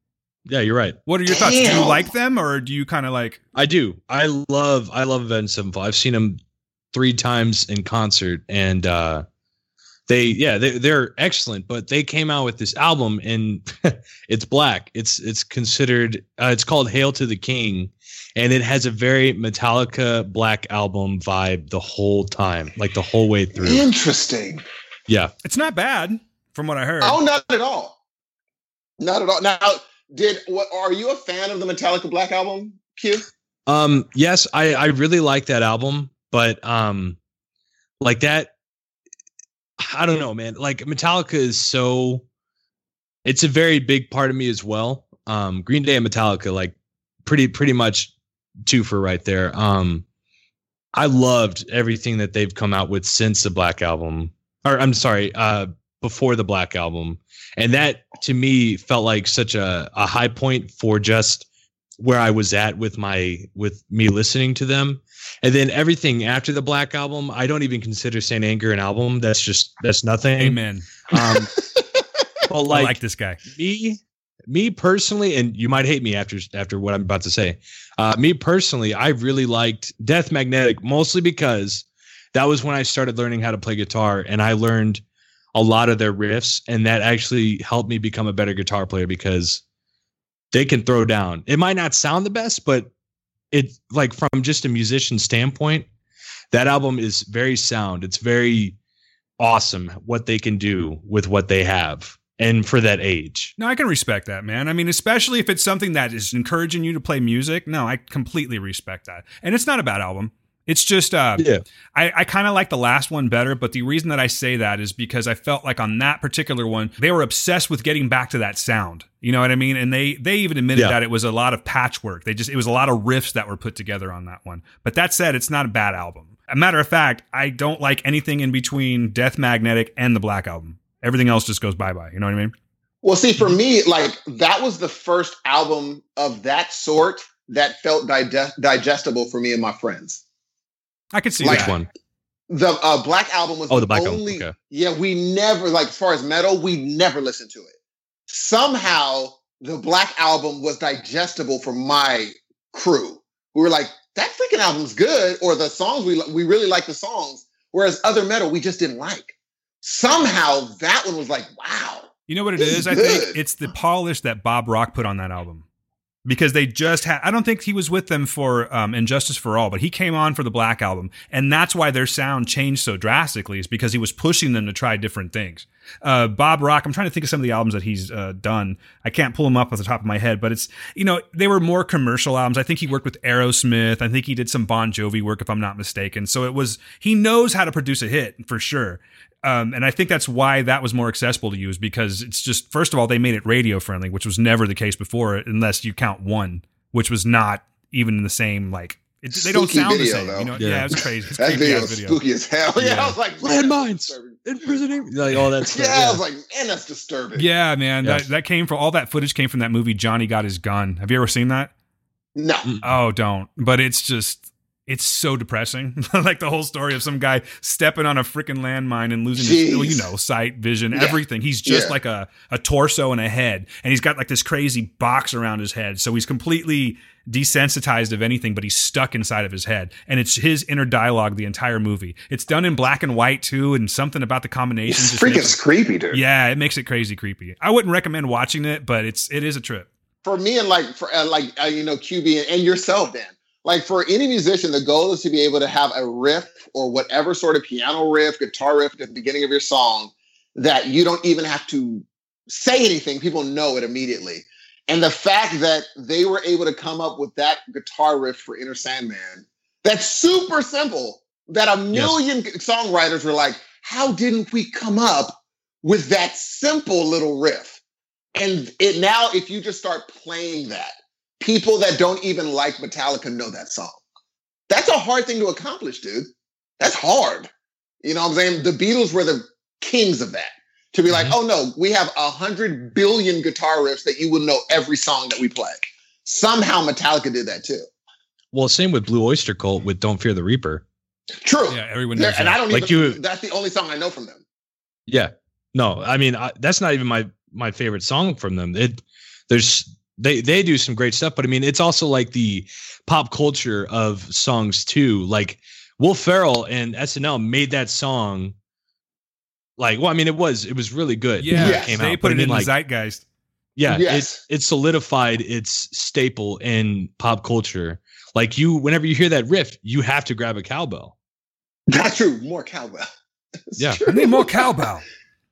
Yeah, you're right. What are your thoughts? Do you like them or do you kind of like I do. I love. I love Avenged Sevenfold. I've seen them three times in concert, and uh, they yeah they they're excellent. But they came out with this album, and it's black. It's it's considered. Uh, it's called Hail to the King, and it has a very Metallica Black Album vibe the whole time, like the whole way through. Interesting. Yeah. it's not bad from what I heard. Oh, not at all. Not at all. Now, did what? Are you a fan of the Metallica Black album? Q. Um, yes, I, I really like that album, but um, like that, I don't know, man. Like Metallica is so, it's a very big part of me as well. Um, Green Day and Metallica, like pretty pretty much two for right there. Um, I loved everything that they've come out with since the Black album, or I'm sorry, uh, before the Black album, and that to me felt like such a a high point for just where I was at with my with me listening to them. And then everything after the Black album, I don't even consider Saint Anger an album. That's just that's nothing. Amen. Um, but I like, like this guy. me, me personally, and you might hate me after after what I'm about to say. Uh, me personally, I really liked Death Magnetic mostly because that was when I started learning how to play guitar, and I learned a lot of their riffs, and that actually helped me become a better guitar player because they can throw down. It might not sound the best, but it like from just a musician standpoint, that album is very sound. It's very awesome what they can do with what they have and for that age. No, I can respect that, man. I mean, especially if it's something that is encouraging you to play music. No, I completely respect that. And it's not a bad album. It's just uh Yeah. I, I kind of like the last one better, but the reason that I say that is because I felt like on that particular one, they were obsessed with getting back to that sound. You know what I mean? And they they even admitted Yeah. that it was a lot of patchwork. They just it was a lot of riffs that were put together on that one. But that said, it's not a bad album. A matter of fact, I don't like anything in between Death Magnetic and the Black Album. Everything else just goes bye bye. You know what I mean? Well, see, for me, like that was the first album of that sort that felt dige- digestible for me and my friends. I could see Like- Which one? The uh, Black Album was Oh, the, the Black Album, only. okay. Yeah, we never like as far as metal, we never listened to it. Somehow, the Black Album was digestible for my crew. We were like, that freaking album's good, or the songs we we really like the songs. Whereas other metal, we just didn't like. Somehow, that one was like, wow. You know what it is? Is? is I think it's the polish that Bob Rock put on that album. Because they just had, I don't think he was with them for um, And Justice for All, but he came on for the Black Album. And that's why their sound changed so drastically, is because he was pushing them to try different things. Uh, Bob Rock, I'm trying to think of some of the albums that he's uh, done. I can't pull them up off the top of my head, but it's, you know, they were more commercial albums. I think he worked with Aerosmith. I think he did some Bon Jovi work, if I'm not mistaken. So it was, he knows how to produce a hit for sure. Um, and I think that's why that was more accessible to you is because it's just first of all they made it radio friendly, which was never the case before, unless you count one, which was not even in the same like it, they don't sound video, the same. though. You know, yeah, Yeah. it's crazy. It's That creepy video video. spooky as hell. Yeah, Yeah. I was like, man, that's Landmines. disturbing. Imprisoning, like all that stuff. Yeah, I was like, man, that's disturbing. Yeah, man, Yeah. that that came from all that footage came from that movie Johnny Got His Gun. Have you ever seen that? No. Oh, don't. But it's just It's so depressing. like the whole story of some guy stepping on a freaking landmine and losing his, well, you know, sight, vision, Yeah. everything. He's just Yeah. like a, a torso and a head. And he's got like this crazy box around his head. So he's completely desensitized of anything, but he's stuck inside of his head. And it's his inner dialogue the entire movie. It's done in black and white too, and something about the combination It's freaking it- creepy, dude. yeah, it makes it crazy creepy. I wouldn't recommend watching it, but it's it is a trip. for me and like for uh, like uh, you know QB and, and yourself, Dan. Like for any musician, the goal is to be able to have a riff or whatever sort of piano riff, guitar riff at the beginning of your song that you don't even have to say anything; people know it immediately. And the fact that they were able to come up with that guitar riff for Enter Sandman, that's super simple. That a million songwriters were like, "How didn't we come up with that simple little riff?" And it now, if you just start playing that, people that don't even like Metallica know that song. That's a hard thing to accomplish, dude. That's hard. You know what I'm saying? The Beatles were the kings of that. To be like, mm-hmm. oh no, we have a hundred billion guitar riffs that you will know every song that we play. Somehow Metallica did that too. Well, same with Blue Oyster Cult with "Don't Fear the Reaper." True. Yeah, everyone There- knows and that. I don't Like even, you- that's the only song I know from them. Yeah, no, I mean I, that's not even my my favorite song from them. It there's they they do some great stuff, but I mean it's also like the pop culture of songs too. Like Will Ferrell and SNL made that song. Like, well, I mean, it was it was really good. yeah, Yes. came they out, put but it I mean, in like, the zeitgeist. yeah, Yes. it it solidified its staple in pop culture. Like you, whenever you hear that riff, you have to grab a cowbell. That's true. More cowbell. It's Yeah. true. I need more cowbell.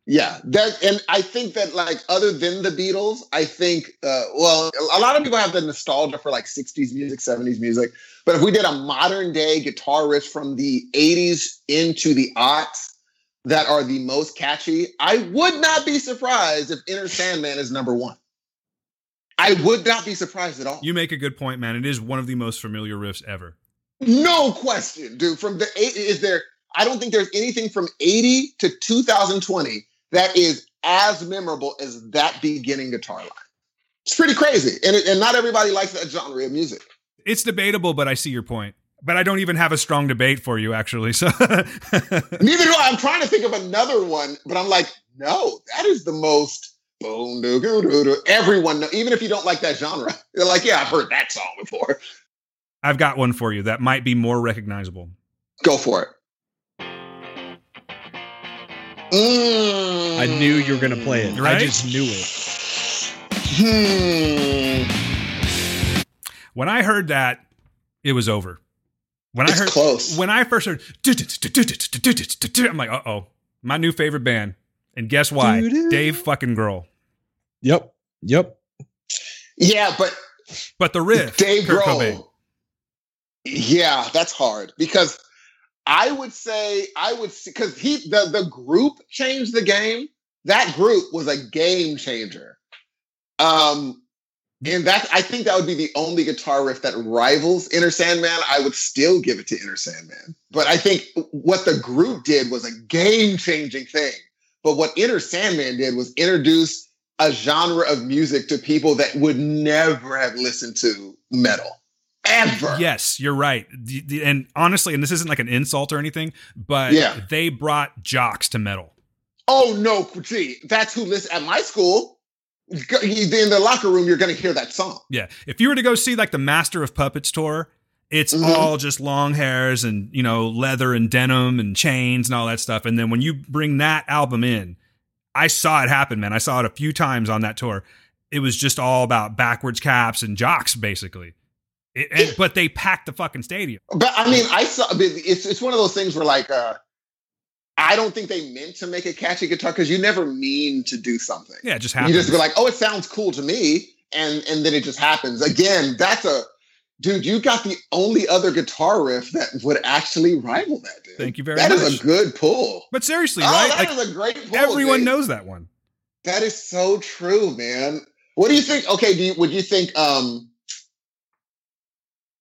Yeah, that and I think that like other than the Beatles, I think uh, well, a lot of people have the nostalgia for like '60s music, '70s music. But if we did a modern day guitar riff from the '80s into the aughts that are the most catchy, I would not be surprised if Enter Sandman is number one. I would not be surprised at all. You make a good point, man. It is one of the most familiar riffs ever. No question, dude. From the eight, is there? I don't think there's anything from 80 to 2020 that is as memorable as that beginning guitar line. It's pretty crazy, and it, and not everybody likes that genre of music. It's debatable, but I see your point. But I don't even have a strong debate for you, actually. So Neither do I. I'm trying to think of another one, but I'm like, no, that is the most. Boom, doo, doo, doo, doo. Everyone, even if you don't like that genre, they're like, yeah, I've heard that song before. I've got one for you that might be more recognizable. Go for it. Mm. I knew you were gonna play it. I just knew it. Hmm. When I heard that, it was over. When It's I heard close. when I first heard, I'm like, uh oh, my new favorite band. And guess why? Dave fucking Grohl. Yep. Yep. Yeah, but But the riff, Dave Kurt Grohl. Cobain. Yeah, that's hard because I would say I would because he the the group changed the game. That group was a game changer. Um, and that I think that would be the only guitar riff that rivals Enter Sandman. I would still give it to Enter Sandman, but I think what the group did was a game changing thing. But what Enter Sandman did was introduce a genre of music to people that would never have listened to metal ever. Yes, you're right. And honestly, and this isn't like an insult or anything, but Yeah. they brought jocks to metal. Oh no, gee, that's who listen at my school. In the locker room, you're going to hear that song. Yeah. If you were to go see like the Master of Puppets tour, it's Mhm. all just long hairs and, you know, leather and denim and chains and all that stuff. And then when you bring that album in, I saw it happen, man. I saw it a few times on that tour. It was just all about backwards caps and jocks, basically. It, and, but they packed the fucking stadium. But I mean, I saw. I mean, It's it's one of those things where like, uh, I don't think they meant to make a catchy guitar because you never mean to do something. Yeah, it just happens. you just go like, oh, it sounds cool to me, and and then it just happens. Again, that's a dude. You got the only other guitar riff that would actually rival that. Dude. Thank you very That much. That is a good pull. but seriously, oh, right? that Like is a great pull. everyone dude. knows that one. That is so true, man. What do you think? Okay, do you, would you think? um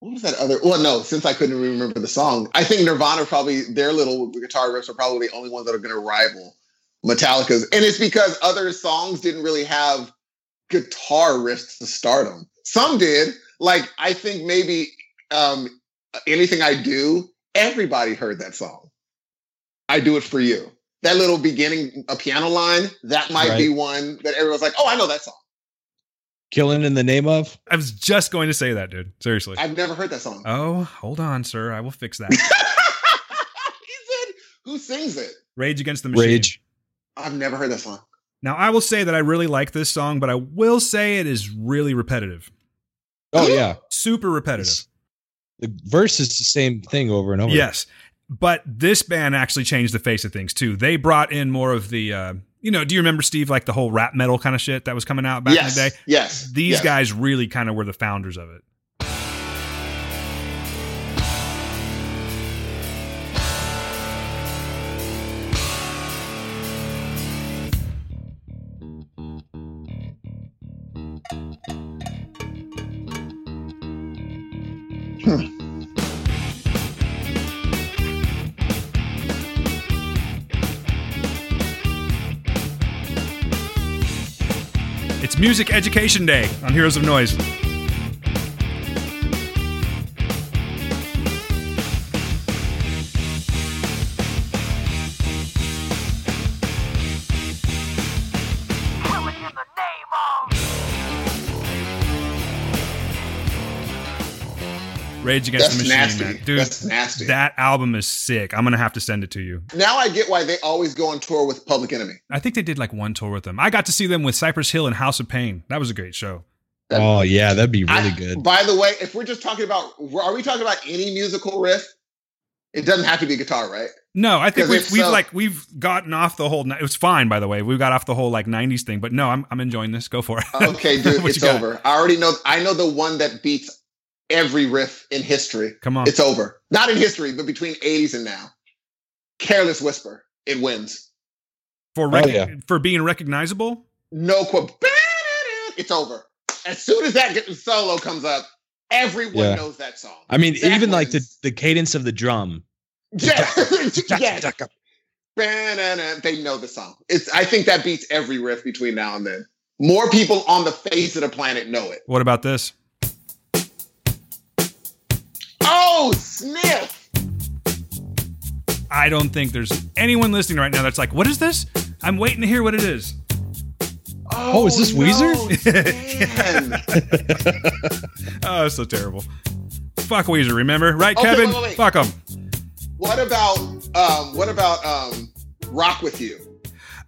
What was that other? Well, no, since I couldn't remember the song, I think Nirvana probably their little guitar riffs are probably the only ones that are going to rival Metallica's, and it's because other songs didn't really have guitar riffs to start them. Some did, like I think maybe um anything I do, everybody heard that song. I do it for you. That little beginning, a piano line, that might be one that everyone's like, oh, I know that song. Killing in the name of. I was just going to say that, dude. Seriously. I've never heard that song. oh, hold on, sir. I will fix that. he said, who sings it? Rage Against the Machine. Rage. I've never heard that song. Now, I will say that I really like this song, but I will say it is really repetitive. Oh yeah. Super repetitive. The verse is the same thing over and over. Yes. But this band actually changed the face of things too. They brought in more of the, uh, you know, do you remember, Steve, like the whole rap metal kind of shit that was coming out back yes. in the day? Yes. These yes. guys really kind of were the founders of it. It's Music Education Day on Heroes of Noise. Rage Against That's the Machine, nasty. man. dude. That's nasty. That album is sick. I'm gonna have to send it to you. now I get why they always go on tour with Public Enemy. I think they did like one tour with them. I got to see them with Cypress Hill and House of Pain. That was a great show. Oh yeah, that'd be really I- good. By the way, if we're just talking about, are we talking about any musical riff? It doesn't have to be guitar, right? No, I think we've, we've so- like we've gotten off the whole. It was fine, by the way. We got off the whole like '90s thing, but no, I'm I'm enjoying this. Go for it. Okay, dude, it's over. I already know. I know the one that beats every riff in history. Come on. It's over. Not in history, but between 80s and now. Careless Whisper. It wins. for rec- Oh, yeah. for being recognizable. No quote. It's over. As soon as that get- solo comes up, everyone Yeah. knows that song. I mean, That even like the the cadence of the drum. Yeah. yes. They know the song. It's. I think that beats every riff between now and then. More people on the face of the planet know it. What about this? Oh, sniff! I don't think there's anyone listening right now that's like, "What is this?" I'm waiting to hear what it is. Oh, is this Weezer? man. Oh, so terrible. Fuck Weezer, remember? Right, Okay, Kevin? wait, wait, wait. Fuck them. what about um? What about um? Rock with you.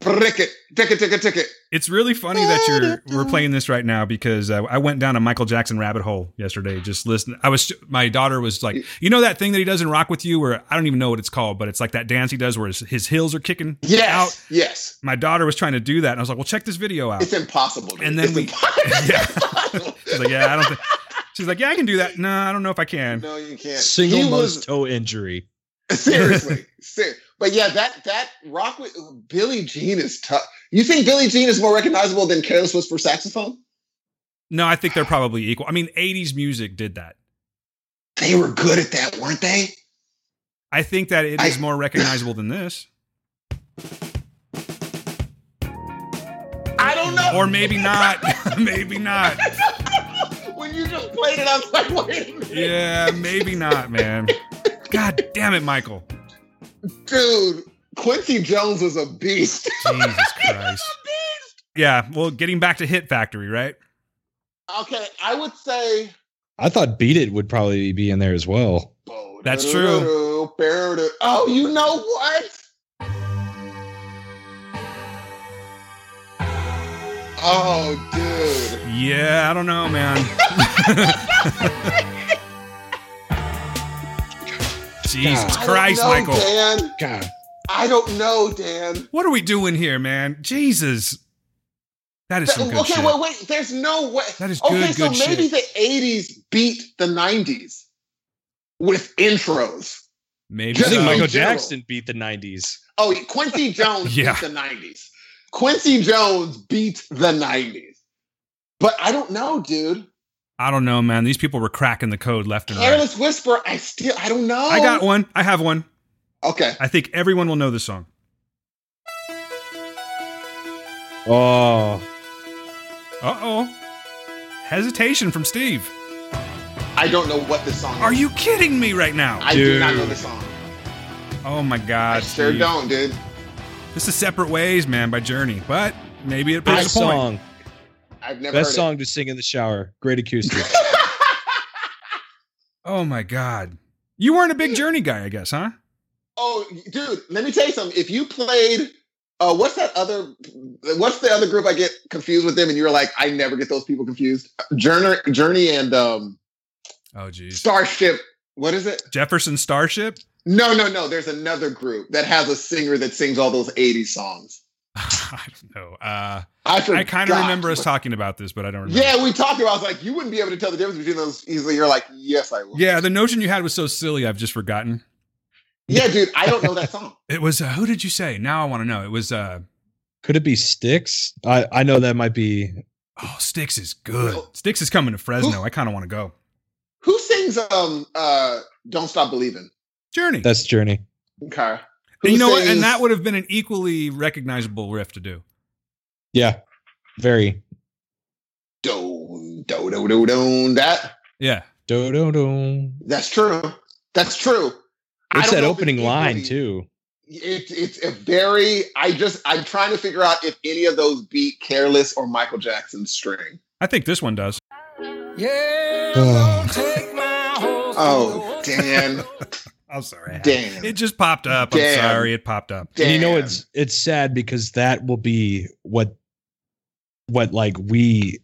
Ticket, ticket, ticket, ticket. It's really funny that you're we're playing this right now because uh, I went down a Michael Jackson rabbit hole yesterday. Just listening, I was my daughter was like, you know that thing that he does in Rock with You, where I don't even know what it's called, but it's like that dance he does where his, his heels are kicking Yes, out. yes. My daughter was trying to do that, and I was like, well, check this video out. It's impossible. Dude. And then it's we- impossible. Yeah. She's like, yeah, I don't think. She's like, yeah, I can do that. No, I don't know if I can. no, you can't. Single He most was- toe injury. seriously, ser- but yeah, that that rock with Billie Jean is tough. You think Billie Jean is more recognizable than Careless Whisper saxophone? No, I think they're probably equal. I mean, '80s music did that. They were good at that, weren't they? I think that it I- is more recognizable than this, I don't know. or maybe not. maybe not. when you just played it, I was like, wait a minute. Yeah, maybe not, man. God damn it, Michael. Dude, Quincy Jones was a beast. Jesus Christ. Yeah, well, getting back to Hit Factory, right? okay, I would say. I thought Beat It would probably be in there as well. That's true. Oh, you know what? Oh, dude. Yeah, I don't know, man. Jesus I don't Christ, know, Michael. Dan. God. I don't know, Dan. What are we doing here, man? Jesus. That is some good okay, shit. wait, wait. There's no way. That is okay, good, so good maybe shit. the 80s beat the 90s with intros. Maybe Just I think so. Michael general. Jackson beat the 90s. Oh, Quincy Jones Yeah. beat the 90s. Quincy Jones beat the 90s. But I don't know, dude. I don't know, man. These people were cracking the code left and right. Careless Whisper, I still, I don't know. I got one. I have one. Okay. I think everyone will know this song. Oh. Uh oh. Hesitation from Steve. I I don't know what this song is. Are you kidding me right now? I do not know the song. oh my god. I God. sure Steve. don't, dude. This is Separate Ways, man, by Journey. But maybe it proves a point. song. I've never Best heard song to sing in the shower. Great acoustic. it. Oh my God. You weren't a big Journey guy, I guess, huh? Oh, dude, let me tell you something. If you played, uh, what's that other? What's the other group I get confused with them? And you're like, I never get those people confused. Journey, Journey, and um, Oh, geez. Starship. What is it? Jefferson Starship? No, no, no. There's another group that has a singer that sings all those 80s songs. I don't know. Uh, I, I kind of remember us talking about this, but I don't remember. Yeah, we talked about. I was like, you wouldn't be able to tell the difference between those easily. You're like, yes, I would. Yeah, the notion you had was so silly, I've just forgotten. Yeah, dude. I don't know that song. It was, uh, who did you say? Now I want to know. It was, uh, Could it be Styx? I, I know that might be. oh, Styx is good. Styx is coming to Fresno. I kind of want to go. Who sings um uh "Don't Stop Believing"? Journey. That's Journey. Okay. and you know what? sings- And that would have been an equally recognizable riff to do. Yeah. Very. do do do do do. That Yeah. Do do do. that's true. That's true. I that opening it's line equally- too? It's it's a very. I just I'm trying to figure out if any of those beat "Careless" or Michael Jackson's "String." I think this one does. Yeah, Oh. don't take my. Oh, Dan, I'm sorry. Dan, It just popped up. I'm sorry. It popped up. Dan. And you know it's it's sad because that will be what what like we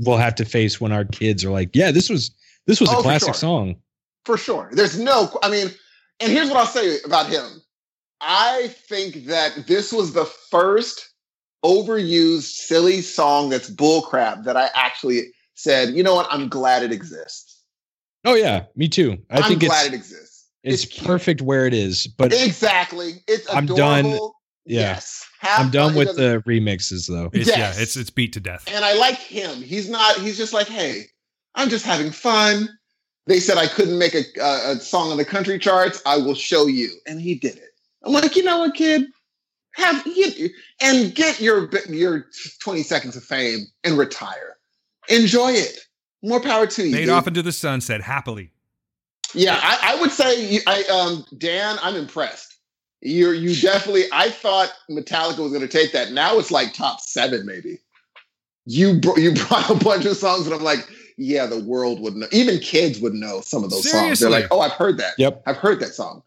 will have to face when our kids are like, yeah, this was this was Oh, a classic sure. song. For sure. There's no. I mean, and here's what I'll say about him. I think that this was the first overused, silly song that's bullcrap that I actually said, you know what? I'm glad it exists. Oh yeah, me too. I am think glad it's it exists. it's cute. perfect where it is. But Exactly. It's I'm adorable. done- yeah. Yes. Have I'm done with the remixes though. It's, Yes. Yeah, it's it's beat to death. And I like him. He's not. He's just like, hey, I'm just having fun. They said I couldn't make a, a, a song on the country charts. I will show you, and he did it. I'm like, you know what, kid? Have you and get your your 20 seconds of fame and retire. Enjoy it. More power to you. Fade dude. off into the sunset happily. Yeah, I, I would say, you- I um, Dan, I'm impressed. You're you definitely. I thought Metallica was going to take that. Now it's like top seven, maybe. You br- you brought a bunch of songs, and I'm like, yeah, the world would know. Even kids would know some of those songs. They're like, oh, I've heard that. Yep. I've heard that song.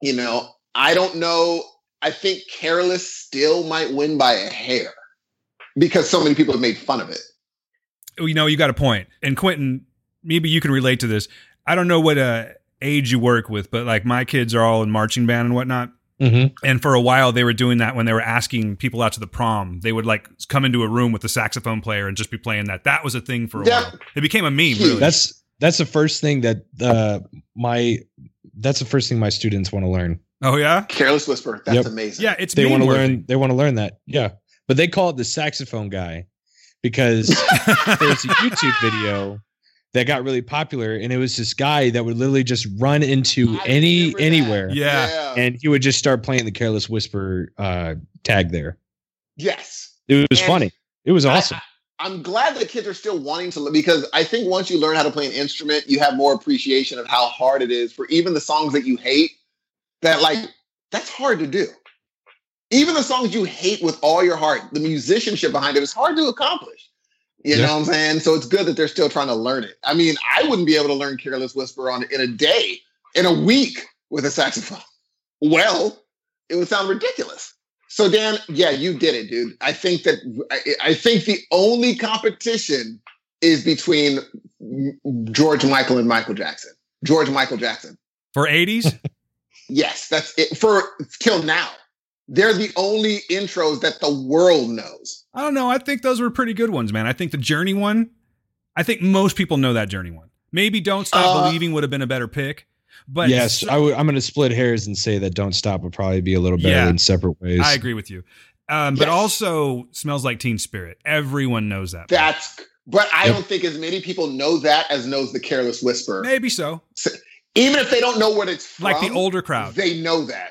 You know, I don't know. I think Careless still might win by a hair because so many people have made fun of it. You know, you got a point. And Quentin, maybe you can relate to this. I don't know what uh, age you work with, but like my kids are all in marching band and whatnot. Mm-hmm. And for a while, they were doing that when they were asking people out to the prom. They would like come into a room with the saxophone player and just be playing that. That was a thing for a Yeah. while. It became a meme, really. That's that's the first thing that uh my that's the first thing my students want to learn. oh yeah, Careless Whisper. That's Yep. amazing. yeah. It's They want to learn they want to learn that. Yeah. But they call it the saxophone guy because there's a YouTube video that got really popular and it was this guy that would literally just run into I any anywhere Yeah. and he would just start playing the careless whisper uh tag there. yes. It was And funny. It was I- awesome. I'm glad that kids are still wanting to because I think once you learn how to play an instrument, you have more appreciation of how hard it is for even the songs that you hate. That like that's hard to do. Even the songs you hate with all your heart, the musicianship behind it is hard to accomplish. You Yeah. know what I'm saying? So it's good that they're still trying to learn it. I mean, I wouldn't be able to learn Careless Whisper on in a day, in a week with a saxophone. Well, it would sound ridiculous. So Dan, yeah, you did it, dude. I think that I, I think the only competition is between George Michael and Michael Jackson. George Michael Jackson. for 80s. Yes, that's it for till now. They're the only intros that the world knows. I don't know. I think those were pretty good ones, man. I think the Journey one. I think most people know that Journey one. Maybe Don't Stop Uh, Believing would have been a better pick. But yes, I w- I'm going to split hairs and say that "Don't Stop" would probably be a little better Yeah. in separate ways. I agree with you. Um, but Yes. also smells like Teen Spirit. Everyone knows that. That's but I Yep. don't think as many people know that as knows the Careless Whisper. Maybe so. Even if they don't know what it's from, Like the older crowd. they know that.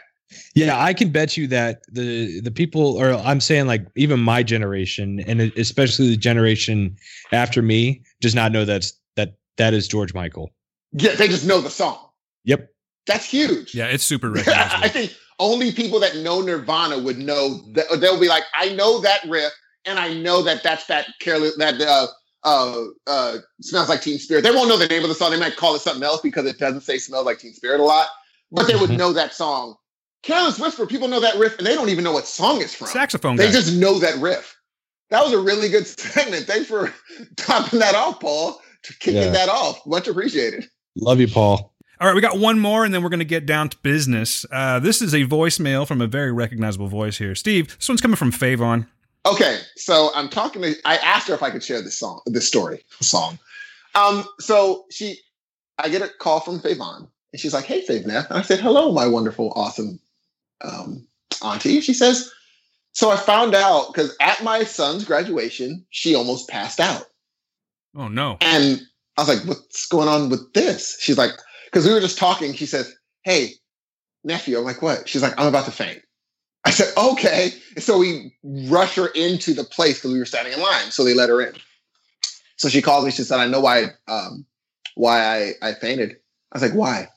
Yeah, I can bet you that the the people, or I'm saying like even my generation, and especially the generation after me, does not know that's that That is George Michael. Yeah, they just know the song. Yep. That's huge. Yeah, it's super I think only people that know Nirvana would know that they'll be like, I know that riff, and I know that that's that careless that uh uh uh smells like Teen Spirit. They won't know the name of the song. They might call it something else because it doesn't say smells like Teen Spirit a lot, but they would know that song. Careless Whisper, people know that riff and they don't even know what song it's from. Saxophone guy. They just know that riff. That was a really good segment. Thanks for topping that off, Paul. To kicking Yeah. that off. Much appreciated. Love you, Paul. All right, we got one more, and then we're going to get down to business. Uh, this is a voicemail from a very recognizable voice here. Steve, this one's coming from Favon. Okay, so I'm talking to. I asked her if I could share this song, this story, song. Um, so she, I get a call from Favon, and she's like, "Hey, Favneth," and I said, "Hello, my wonderful, awesome, um, auntie." She says, "So I found out because at my son's graduation, she almost passed out, Oh, no. and I was like, "What's going on with this?" She's like, "Because we were just talking." She says, "Hey, nephew," I'm like, "What?" She's like, "I'm about to faint." I said, okay. So we rush her into the place because we were standing in line. So they let her in. So she calls me. She said, I know why um, why I, I fainted. I was like, why?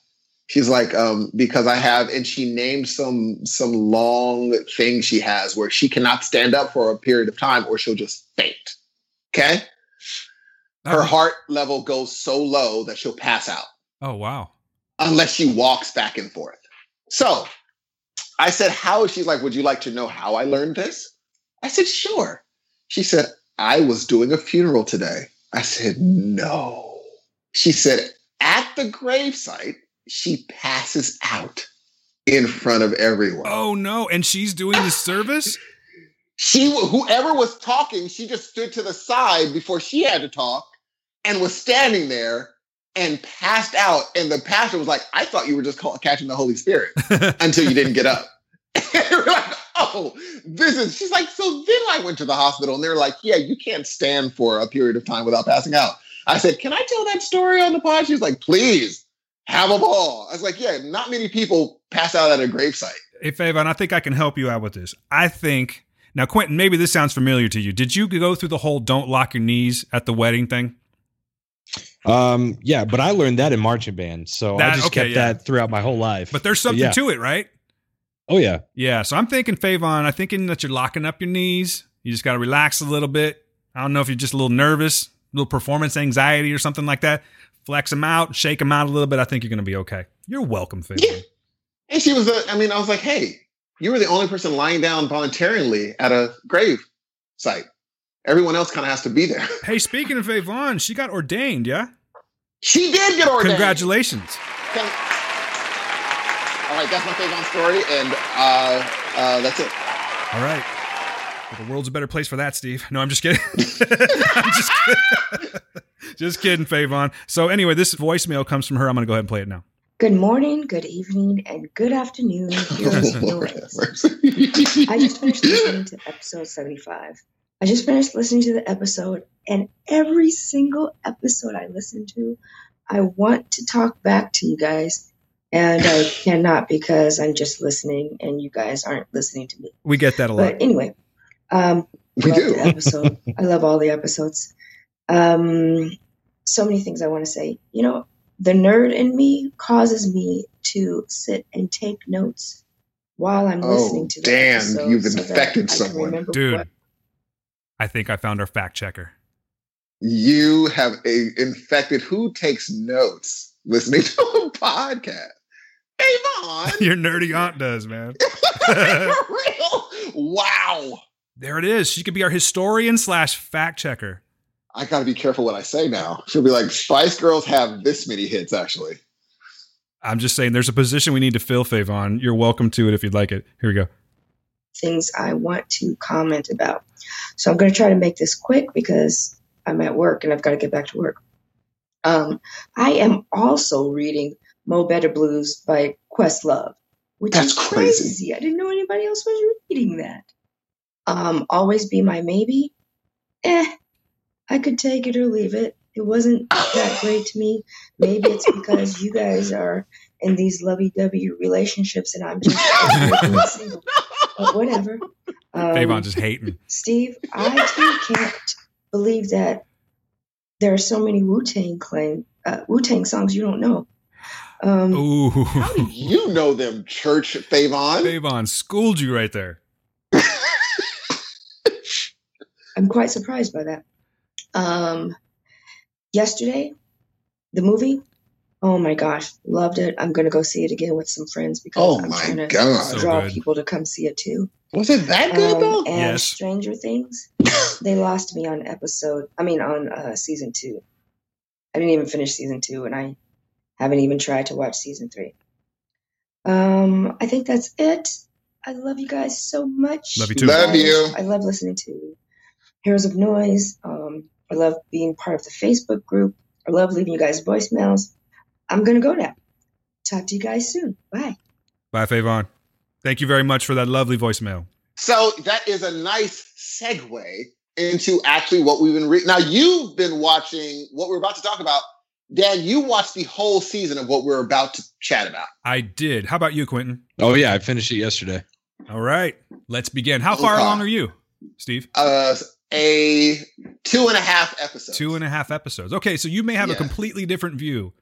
She's like, um, because I have, and she named some some long thing she has where she cannot stand up for a period of time or she'll just faint. Okay. Her heart level goes so low that she'll pass out Oh, wow. unless she walks back and forth. So I said, How? She's like, Would you like to know how I learned this? I said, Sure. She said, I was doing a funeral today. I said, No. She said, At the gravesite, she passes out in front of everyone. Oh, no. And she's doing the service? She, whoever was talking, she just stood to the side before she had to talk and was standing there and passed out. And the pastor was like, I thought you were just call- catching the Holy Spirit until you didn't get up. And we're like, oh, this is, she's like, so then I went to the hospital and they're like, yeah, you can't stand for a period of time without passing out. I said, can I tell that story on the pod? She's like, please have a ball. I was like, yeah, not many people pass out at a gravesite. Hey, Favon, I think I can help you out with this. I think. Now, Quentin, maybe this sounds familiar to you. Did you go through the whole don't lock your knees at the wedding thing? Um, yeah, but I learned that in marching band, so That- I just okay, kept yeah. that throughout my whole life. But there's something yeah. to it, right? Oh yeah, Yeah. So I'm thinking, Favon, I'm thinking that you're locking up your knees. You just got to relax a little bit. I don't know if you're just a little nervous, a little performance anxiety or something like that. Flex them out, shake them out a little bit. I think you're going to be okay. You're welcome, Favon. Yeah. And she was, the, I mean, I was like, hey, you were the only person lying down voluntarily at a grave site. Everyone else kind of has to be there. Hey, speaking of Favon, she got ordained, yeah? She did get ordained. Congratulations. Con- All right, that's my favorite story, and uh, uh, that's it. All right. Well, the world's a better place for that, Steve. No, I'm just kidding. I'm just kidding. just kidding, Favon. So anyway, this voicemail comes from her. I'm going to go ahead and play it now. Good morning, good evening, and good afternoon. Heroes of Lord Noise. have mercy. I just finished listening to episode 75. I just finished listening to the episode, and every single episode I listen to, I want to talk back to you guys, and I cannot because I'm just listening and you guys aren't listening to me. We get that a lot. But anyway, um, we do. episode. I love all the episodes. Um, so many things I want to say. You know, the nerd in me causes me to sit and take notes while I'm Oh, listening to the Dan, episode you've so infected I someone. Dude, what- I think I found our fact checker. You have a infected who takes notes listening to a podcast. Hey, Vaughn. Your nerdy aunt does, man. For real? Wow. There it is. She could be our historian slash fact checker. I got to be careful what I say now. She'll be like, Spice Girls have this many hits, actually. I'm just saying there's a position we need to fill, Favon. You're welcome to it if you'd like it. Here we go. things I want to comment about. So I'm going to try to make this quick because I'm at work and I've got to get back to work. Um, I am also reading Mo Better Blues by Questlove, which That's is crazy. crazy. I didn't know anybody else was reading that. Um, Always Be My Maybe. Eh, I could take it or leave it. It wasn't that great to me. Maybe it's because you guys are in these lovey-dovey relationships and I'm just single. But whatever. Um, Favon just hating. Steve, I too can't believe that there are so many Wu Tang Clan uh, Wu Tang songs you don't know. Um, Ooh. How do you know them, Church Favon? Favon schooled you right there. I'm quite surprised by that. Um, yesterday, the movie. Oh my gosh, loved it. I'm gonna go see it again with some friends because Oh I'm my trying to God. Draw good. people to come see it too. Was it that good Um, though? and Yes. Stranger Things, they lost me on episode. I mean, on uh, season two. I didn't even finish season two, and I haven't even tried to watch season three. Um, I think that's it. I love you guys so much. Love you too. Love you. I love listening to Heroes of Noise. Um, I love being part of the Facebook group. I love leaving you guys voicemails. I'm gonna go now. Talk to you guys soon. Bye. Bye, Favon. Thank you very much for that lovely voicemail. So that is a nice segue into actually what we've been reading. Now you've been watching what we're about to talk about. Dan, you watched the whole season of what we're about to chat about. I did. How about you, Quentin? Oh yeah, I finished it yesterday. All right, let's begin. How far Okay. along are you, Steve? Uh, a two and a half episodes. Two and a half episodes. Okay, so you may have a completely different view.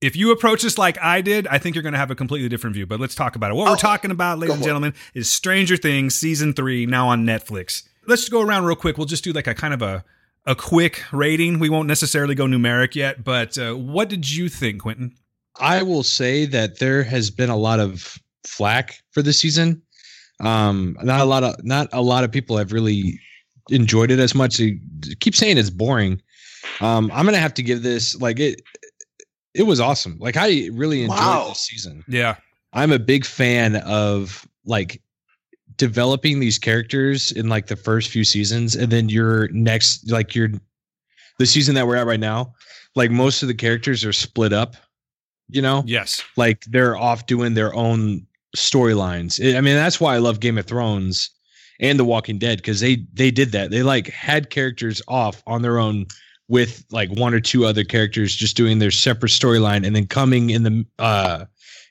If you approach this like I did, I think you're going to have a completely different view. But let's talk about it. What we're talking about, ladies and gentlemen, is Stranger Things season three now on Netflix. Let's go around real quick. We'll just do like a kind of a a quick rating. We won't necessarily go numeric yet, but uh, what did you think, Quentin? I will say that there has been a lot of flack for this season. Um, not a lot of not a lot of people have really enjoyed it as much. They keep saying it's boring. Um, I'm gonna have to give this like it. It was awesome. Like I really enjoyed Wow. this season. Yeah, I'm a big fan of like developing these characters in like the first few seasons and then your next like your the season that we're at right now like most of the characters are split up you know yes, like they're off doing their own storylines i mean that's why i love game of thrones and the walking dead because they they did that. They like had characters off on their own with like one or two other characters just doing their separate storyline and then coming in the uh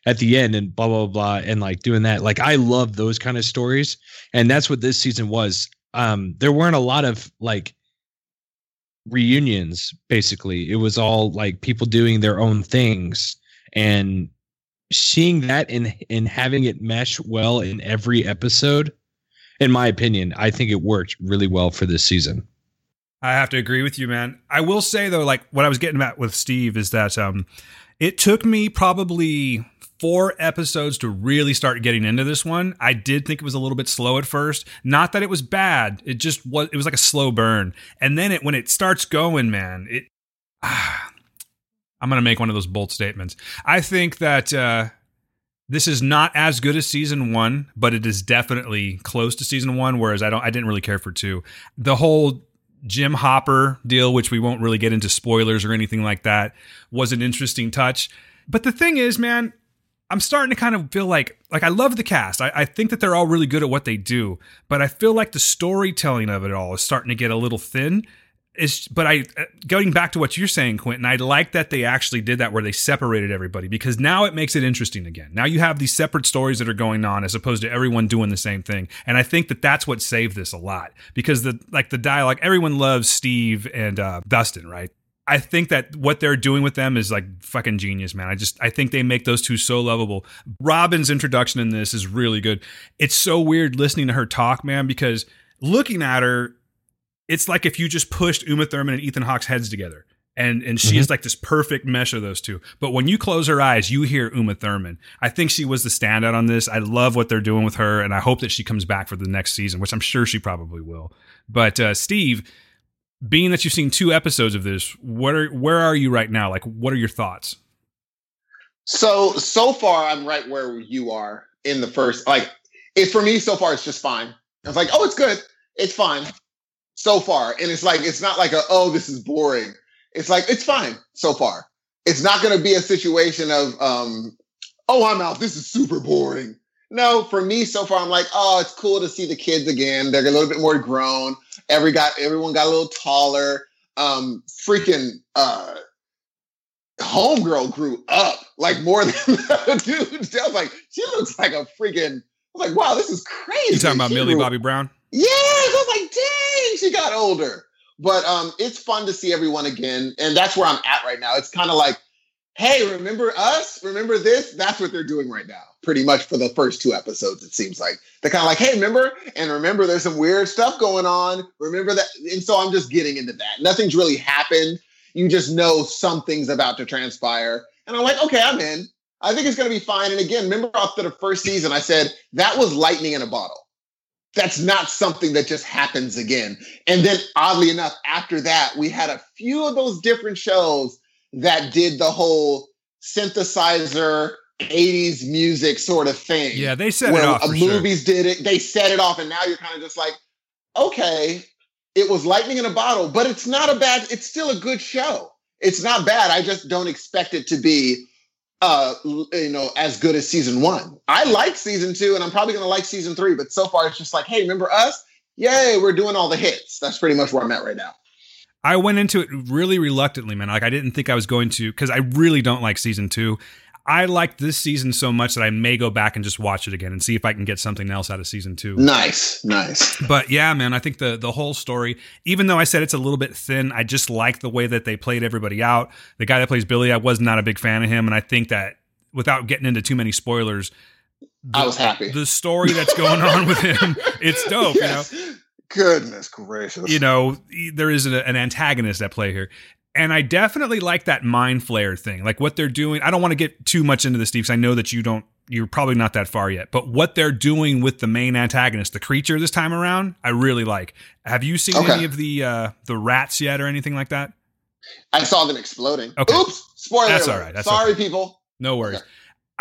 at the end and blah blah blah and like doing that. Like i love those kind of stories and that's what this season was. Um there weren't a lot of like reunions basically. It was all like people doing their own things and seeing that and and having it mesh well in every episode in my opinion i think it worked really well for this season I have to agree with you, man. I will say though, like what I was getting at with Steve is that um, it took me probably four episodes to really start getting into this one. I did think it was a little bit slow at first. Not that it was bad. It just was. It was like a slow burn, and then it when it starts going, man, it. Ah, I'm gonna make one of those bold statements. I think that. Uh, this is not as good as season one, but it is definitely close to season one. Whereas I don't, I didn't really care for two. The whole Jim Hopper deal, which we won't really get into spoilers or anything like that, was an interesting touch. But the thing is, man, I'm starting to kind of feel like like I love the cast. I, I think that they're all really good at what they do, but I feel like the storytelling of it all is starting to get a little thin. Is but I uh, going back to what you're saying, Quentin. I like that they actually did that where they separated everybody because now it makes it interesting again. Now you have these separate stories that are going on as opposed to everyone doing the same thing. And I think that that's what saved this a lot because the like the dialogue. Everyone loves Steve and uh, Dustin, right? I think that what they're doing with them is like fucking genius, man. I just I think they make those two so lovable. Robin's introduction in this is really good. It's so weird listening to her talk, man, because looking at her, it's like if you just pushed Uma Thurman and Ethan Hawke's heads together. And and she is like this perfect mesh of those two. But when you close her eyes, you hear Uma Thurman. I think she was the standout on this. I love what they're doing with her, and I hope that she comes back for the next season, which I'm sure she probably will. But uh, Steve, being that you've seen two episodes of this, what are where are you right now? Like, what are your thoughts? So so far, I'm right where you are in the first. Like, it for me so far, it's just fine. I was like, oh, it's good, it's fine so far, and it's like it's not like a oh, this is boring. It's like it's fine so far. It's not going to be a situation of um, oh, I'm out. This is super boring. No, for me so far, I'm like, oh, it's cool to see the kids again. They're a little bit more grown. Every got everyone got a little taller. Um, freaking uh homegirl grew up like more than the dude. I was like, she looks like a freaking. I was like, wow, this is crazy. You talking about She Millie grew- Bobby Brown? Yes, I was like, dang, she got older. but um, it's fun to see everyone again, and that's where I'm at right now. It's kind of like, hey, remember us? Remember this? That's what they're doing right now, pretty much for the first two episodes. It seems like they're kind of like, hey, remember? And remember, there's some weird stuff going on. Remember that? And so I'm just getting into that. Nothing's really happened. You just know something's about to transpire, and I'm like, okay, I'm in. I think it's going to be fine. And again, remember after the first season, I said that was lightning in a bottle that's not something that just happens again. And then, oddly enough, after that, we had a few of those different shows that did the whole synthesizer 80s music sort of thing. Yeah, they set it off uh, for sure. movies did it. They set it off, and now you're kind of just like, okay, it was lightning in a bottle, but it's not a bad. It's still a good show. It's not bad. I just don't expect it to be uh you know as good as season one i like season two and i'm probably going to like season three but so far it's just like hey remember us yay we're doing all the hits that's pretty much where i'm at right now I went into it really reluctantly, man. Like I didn't think I was going to because I really don't like season two. I liked this season so much that I may go back and just watch it again and see if I can get something else out of season two. nice nice But yeah, man, I think the the whole story, even though I said it's a little bit thin, I just like the way that they played everybody out. The guy that plays Billy, I was not a big fan of him, and I think that without getting into too many spoilers, i was happy the story that's going on with him, it's dope. Yes. You know, goodness gracious you know, there is an antagonist at play here. And I definitely like that mind flayer thing. Like what they're doing. I don't want to get too much into this, Steve, because I know that you don't, you're probably not that far yet. But what they're doing with the main antagonist, the creature this time around, I really like. Have you seen Okay. any of the uh the rats yet or anything like that? i saw them exploding Okay. oops spoiler That's alert. all right, that's sorry okay. people No worries. Okay.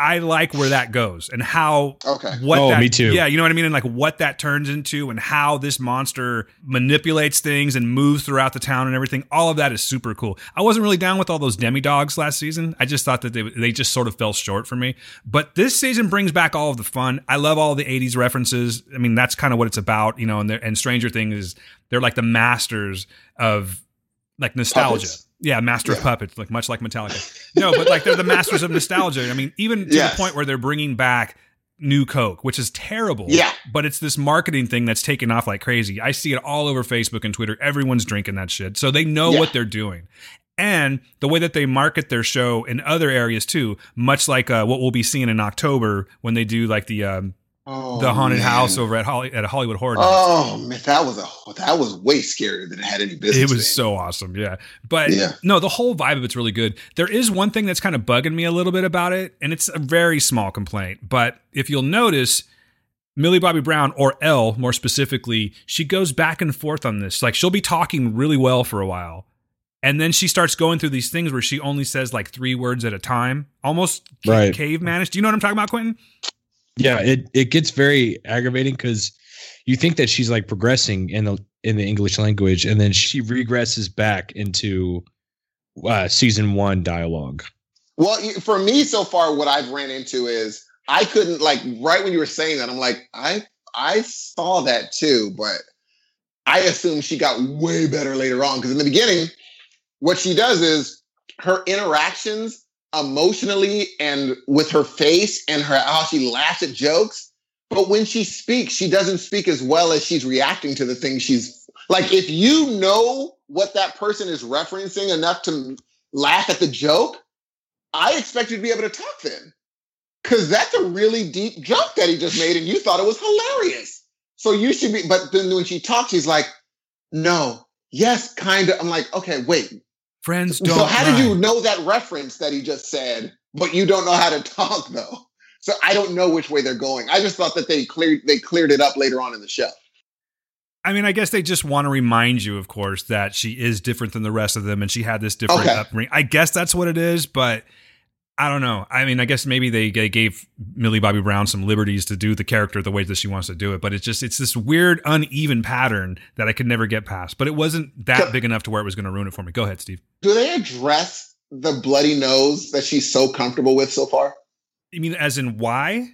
I like where that goes and how okay what Oh, that, me too. Yeah, you know what I mean? And like what that turns into and how this monster manipulates things and moves throughout the town and everything. All of that is super cool. I wasn't really down with all those demodogs last season. I just thought that they they just sort of fell short for me. But this season brings back all of the fun. I love all the 80s references. I mean, that's kind of what it's about, you know, and and Stranger Things is they're like the masters of like nostalgia. Puppets. Yeah, master of puppets, like much like Metallica. No, but like they're the masters of nostalgia. I mean, even to Yes. the point where they're bringing back new Coke, which is terrible. Yeah. But it's this marketing thing that's taken off like crazy. I see it all over Facebook and Twitter. Everyone's drinking that shit. So they know Yeah. what they're doing. And the way that they market their show in other areas too, much like uh, what we'll be seeing in October when they do like the um, oh, the haunted man. house over at Holly at Hollywood Horror. Nights. oh man that was a that was way scarier than it had any business It was being. so awesome, yeah. But Yeah. no, the whole vibe of it's really good. There is one thing that's kind of bugging me a little bit about it, and it's a very small complaint. But if you'll notice, Millie Bobby Brown, or El more specifically, she goes back and forth on this. Like she'll be talking really well for a while. And then she starts going through these things where she only says like three words at a time, almost ca- Right. cavemanish. Do you know what I'm talking about, Quentin? Yeah, it it gets very aggravating because you think that she's like progressing in the in the English language, and then she regresses back into uh, season one dialogue. Well, for me so far, what I've ran into is I couldn't like right when you were saying that, I'm like, I I saw that too, but I assume she got way better later on because in the beginning, what she does is her interactions emotionally and with her face and her how she laughs at jokes. But when she speaks, she doesn't speak as well as she's reacting to the things she's like. If you know what that person is referencing enough to laugh at the joke, I expect you to be able to talk then. Because that's a really deep joke that he just made, and you thought it was hilarious. So you should be, but then when she talks, she's like, no, yes, kind of. I'm like, okay, wait. Friends don't. so how did you know that reference that he just said, but you don't know how to talk though? So I don't know which way they're going. I just thought that they cleared they cleared it up later on in the show. I mean, I guess they just want to remind you, of course, that she is different than the rest of them, and she had this different Okay. upbringing. I guess that's what it is, but I don't know. I mean, I guess maybe they, they gave Millie Bobby Brown some liberties to do the character the way that she wants to do it, but it's just it's this weird uneven pattern that I could never get past. But it wasn't that big enough to where it was going to ruin it for me. Go ahead, Steve. Do they address the bloody nose that she's so comfortable with so far? You mean as in why?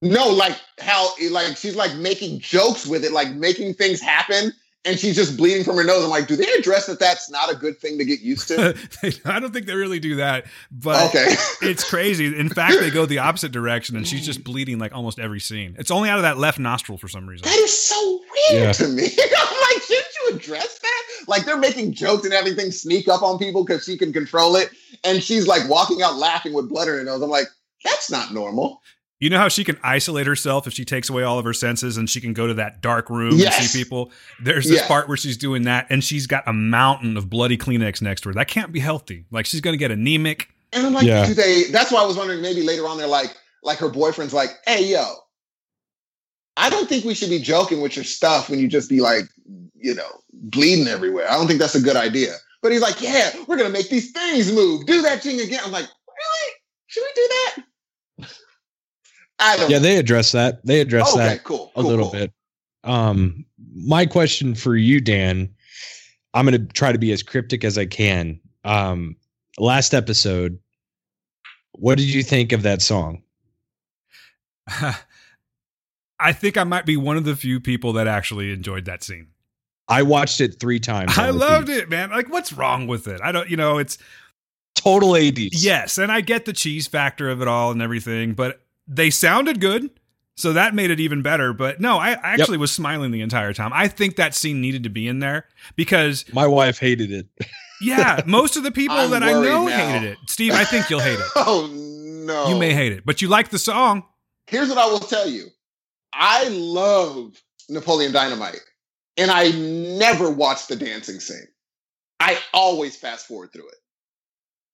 No, like how like she's like making jokes with it, like making things happen, and she's just bleeding from her nose. I'm like, do they address that that's not a good thing to get used to? I don't think they really do that, but okay. it's crazy. In fact, they go the opposite direction, and she's just bleeding like almost every scene. It's only out of that left nostril for some reason. That is so weird Yeah. to me. I'm like, shouldn't you address that? Like they're making jokes and everything, sneak up on people because she can control it, and she's like walking out laughing with blood in her nose. I'm like, that's not normal. You know how she can isolate herself if she takes away all of her senses and she can go to that dark room Yes. and see people? There's this Yes. part where she's doing that and she's got a mountain of bloody Kleenex next to her. That can't be healthy. Like she's going to get anemic. And I'm like, Yeah. do they? That's why I was wondering. Maybe later on, they're like, like her boyfriend's like, hey, yo, I don't think we should be joking with your stuff when you just be like, you know, bleeding everywhere. I don't think that's a good idea. But he's like, yeah, we're gonna make these things move. Do that thing again. I'm like, really? Should we do that? I don't. Yeah, they address that. They address okay, that cool. a cool, little cool. bit. Um, my question for you, Dan, I'm going to try to be as cryptic as I can. Um, last episode, what did you think of that song? I think I might be one of the few people that actually enjoyed that scene. I watched it three times. I loved it, man. Like, what's wrong with it? I don't, you know, it's Total 80s. yes, and I get the cheese factor of it all and everything, but they sounded good. So that made it even better. But no, I, I actually was smiling the entire time. I think that scene needed to be in there because, My wife hated it. yeah, most of the people I'm that I know now. hated it. Steve, I think you'll hate it. Oh no! You may hate it, but you like the song. Here's what I will tell you. I love Napoleon Dynamite, and I never watch the dancing scene. I always fast forward through it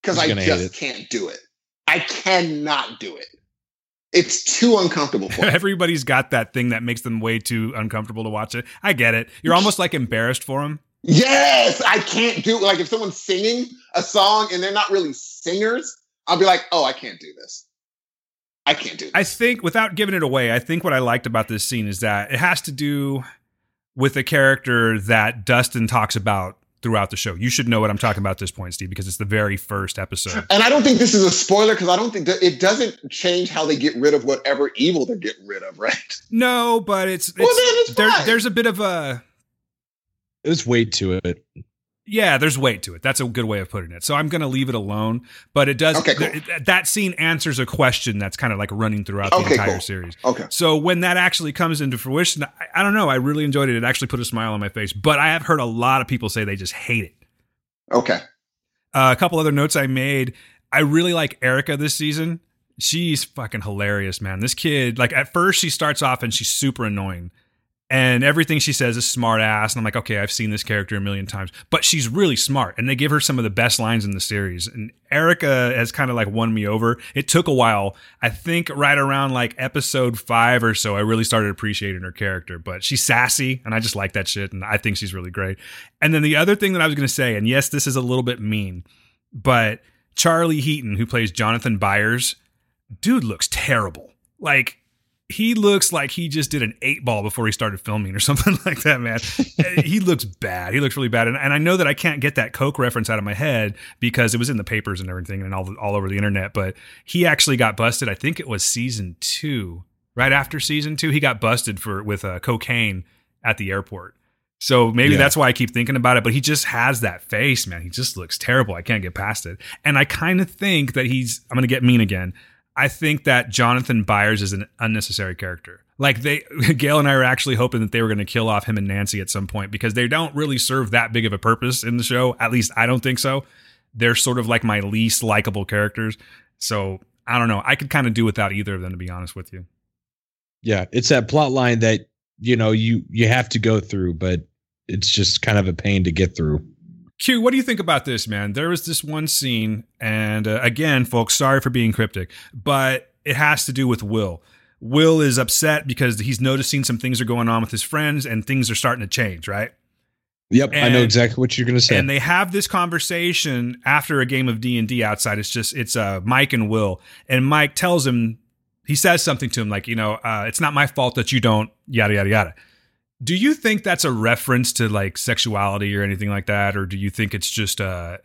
because I just can't do it. I cannot do it. It's too uncomfortable for. Everybody's got that thing that makes them way too uncomfortable to watch it. I get it. You're almost like embarrassed for them. yes, I can't do like if someone's singing a song and they're not really singers, I'll be like, oh, I can't do this. I can't do this. I think, without giving it away, I think what I liked about this scene is that it has to do with a character that Dustin talks about throughout the show. You should know what I'm talking about at this point, Steve, because it's the very first episode. And I don't think this is a spoiler because I don't think that it doesn't change how they get rid of whatever evil they're getting rid of, right? No, but it's, it's, Well, then it's there, fine. there's a bit of a There's weight to it. Yeah, there's weight to it. That's a good way of putting it. So I'm going to leave it alone. But it does Okay, cool. th- that scene answers a question that's kind of like running throughout the Okay, entire cool. series. Okay. So when that actually comes into fruition, I, I don't know. I really enjoyed it. It actually put a smile on my face. But I have heard a lot of people say they just hate it. Okay. Uh, a couple other notes I made. I really like Erica this season. She's fucking hilarious, man. This kid, like at first she starts off and she's super annoying. And everything she says is smart ass. And I'm like, okay, I've seen this character a million times. But she's really smart. And they give her some of the best lines in the series. And Erica has kind of like won me over. It took a while. I think right around like episode five or so, I really started appreciating her character. But she's sassy and I just like that shit. And I think she's really great. And then the other thing that I was going to say, and yes, this is a little bit mean, but Charlie Heaton, who plays Jonathan Byers, dude looks terrible. Like he looks like he just did an eight ball before he started filming or something like that, man. he looks bad. He looks really bad. And, and I know that I can't get that Coke reference out of my head because it was in the papers and everything and all, all over the internet. But he actually got busted. I think it was season two, right after season two, he got busted for with uh, cocaine at the airport. So maybe Yeah. that's why I keep thinking about it. But he just has that face, man. He just looks terrible. I can't get past it. And I kind of think that he's, I'm going to get mean again. I think that Jonathan Byers is an unnecessary character. Like they, Gail and I were actually hoping that they were going to kill off him and Nancy at some point because they don't really serve that big of a purpose in the show. At least I don't think so. They're sort of like my least likable characters. So I don't know. I could kind of do without either of them, to be honest with you. Yeah, it's that plot line that you know you you have to go through, but it's just kind of a pain to get through. Q, what do you think about this, man? There was this one scene, and uh, again, folks, sorry for being cryptic, but it has to do with Will. Will is upset because he's noticing some things are going on with his friends, and things are starting to change, right? Yep, I know exactly what you're going to say. And they have this conversation after a game of D and D outside. It's just it's uh, Mike and Will, and Mike tells him he says something to him like, you know, uh, it's not my fault that you don't yada yada yada. Do you think that's a reference to like sexuality or anything like that, or do you think it's just uh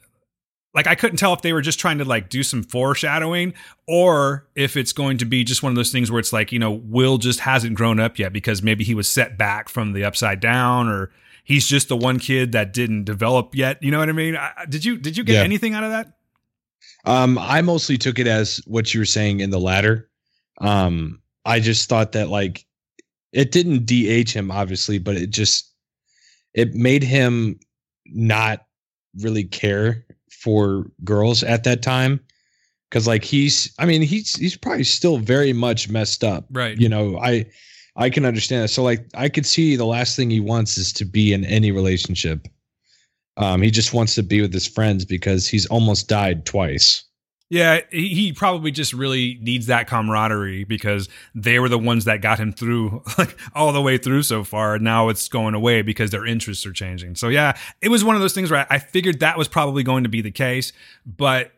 like I couldn't tell if they were just trying to like do some foreshadowing or if it's going to be just one of those things where it's like, you know, Will just hasn't grown up yet because maybe he was set back from the upside down or he's just the one kid that didn't develop yet. You know what I mean? I, did you did you get Yeah. anything out of that? Um, I mostly took it as what you were saying in the latter. Um, I just thought that like it didn't DH him, obviously, but it just it made him not really care for girls at that time. Because like he's i mean he's he's probably still very much messed up Right. you know i i can understand that. So like i could see the last thing he wants is to be in any relationship. Um he just wants to be with his friends because he's almost died twice Yeah, he he probably just really needs that camaraderie because they were the ones that got him through like all the way through so far. Now it's going away because their interests are changing. So yeah, it was one of those things where I figured that was probably going to be the case, but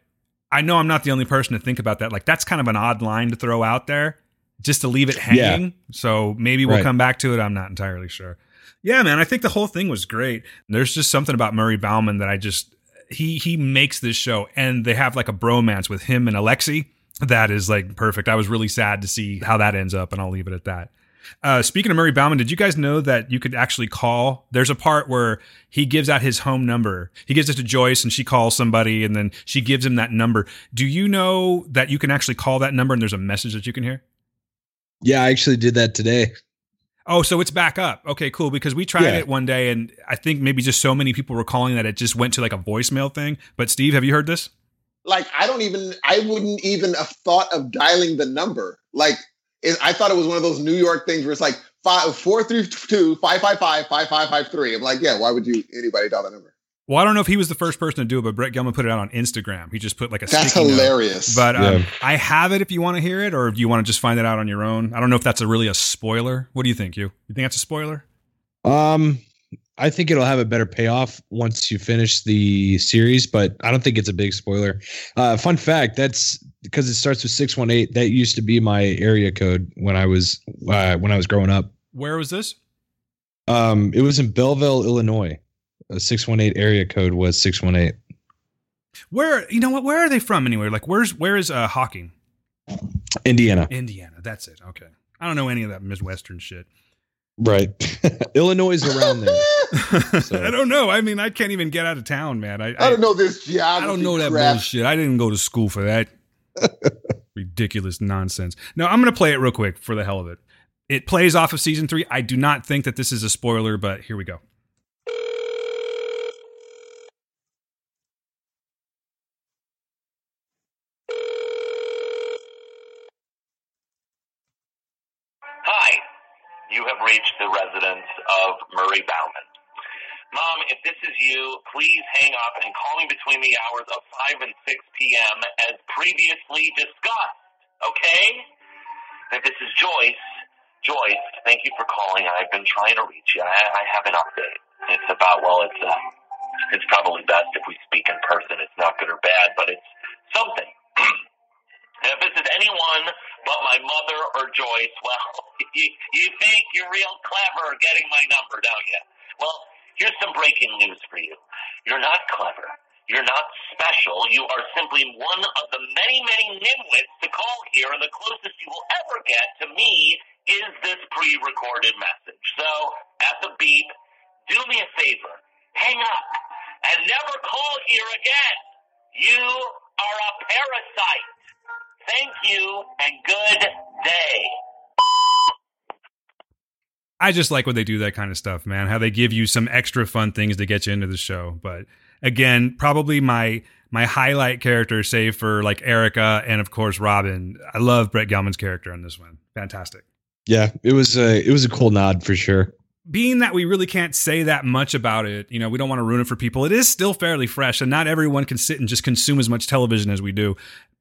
I know I'm not the only person to think about that. Like that's kind of an odd line to throw out there just to leave it hanging. So maybe we'll Right. come back to it. I'm not entirely sure. Yeah, man, I think the whole thing was great. There's just something about Murray Bauman that I just he he makes this show and they have like a bromance with him and Alexei that is like perfect. I was really sad to see how that ends up and I'll leave it at that. Uh, speaking of Murray Bauman, did you guys know that you could actually call? There's a part where he gives out his home number. He gives it to Joyce and she calls somebody and then she gives him that number. Do you know that you can actually call that number and there's a message that you can hear? yeah i actually did that today Oh, so it's back up. Okay, cool. Because we tried Yeah. it one day and I think maybe just so many people were calling that it just went to like a voicemail thing. But Steve, have you heard this? Like I don't even. I wouldn't even have thought of dialing the number. Like it, I thought it was one of those New York things where it's like five four three two five five five five five five three. I'm like, yeah. Why would you anybody dial that number? Well, I don't know if he was the first person to do it, but Brett Gelman put it out on Instagram. He just put like a That's sticky note. hilarious. But um, Yeah. I have it if you want to hear it, or if you want to just find it out on your own. I don't know if that's a really a spoiler. What do you think? You you think that's a spoiler? Um, I think it'll have a better payoff once you finish the series, but I don't think it's a big spoiler. Uh, fun fact: that's because it starts with six one eight. That used to be my area code when I was uh, when I was growing up. Where was this? Um, it was in Belleville, Illinois. A six one eight area code was six one eight. Where you know what? Where are they from anyway? Like where's where is uh, Hawkins? Indiana, Indiana. That's it. Okay. I don't know any of that Midwestern shit. right? Illinois is around there. So- I don't know. I mean, I can't even get out of town, man. I, I don't know this geography. I don't know that crap. bullshit. I didn't go to school for that. Ridiculous nonsense. No, I'm going to play it real quick for the hell of it. It plays off of season three. I do not think that this is a spoiler, but here we go. Hi, you have reached the residence of Murray Bauman. Mom, if this is you, please hang up and call me between the hours of 5 and 6 p.m. as previously discussed, okay? If this is Joyce, Joyce, thank you for calling. I've been trying to reach you. I, I have an update. It's about, well, it's, uh, it's probably best if we speak in person. It's not good or bad, but it's something. And if this is anyone but my mother or Joyce, well, you, you think you're real clever getting my number, don't you? Well, here's some breaking news for you. You're not clever. You're not special. You are simply one of the many, many nimwits to call here, and the closest you will ever get to me is this pre-recorded message. So, at the beep, do me a favor. Hang up and never call here again. You are a parasite. Thank you and good day. I just like when they do that kind of stuff, man. How they give you some extra fun things to get you into the show. But again, probably my my highlight character, save for like Erica and of course Robin. I love Brett Gelman's character on this one. Fantastic. Yeah, it was a it was a cool nod for sure. being that we really can't say that much about it, you know, we don't want to ruin it for people. It is still fairly fresh, and not everyone can sit and just consume as much television as we do.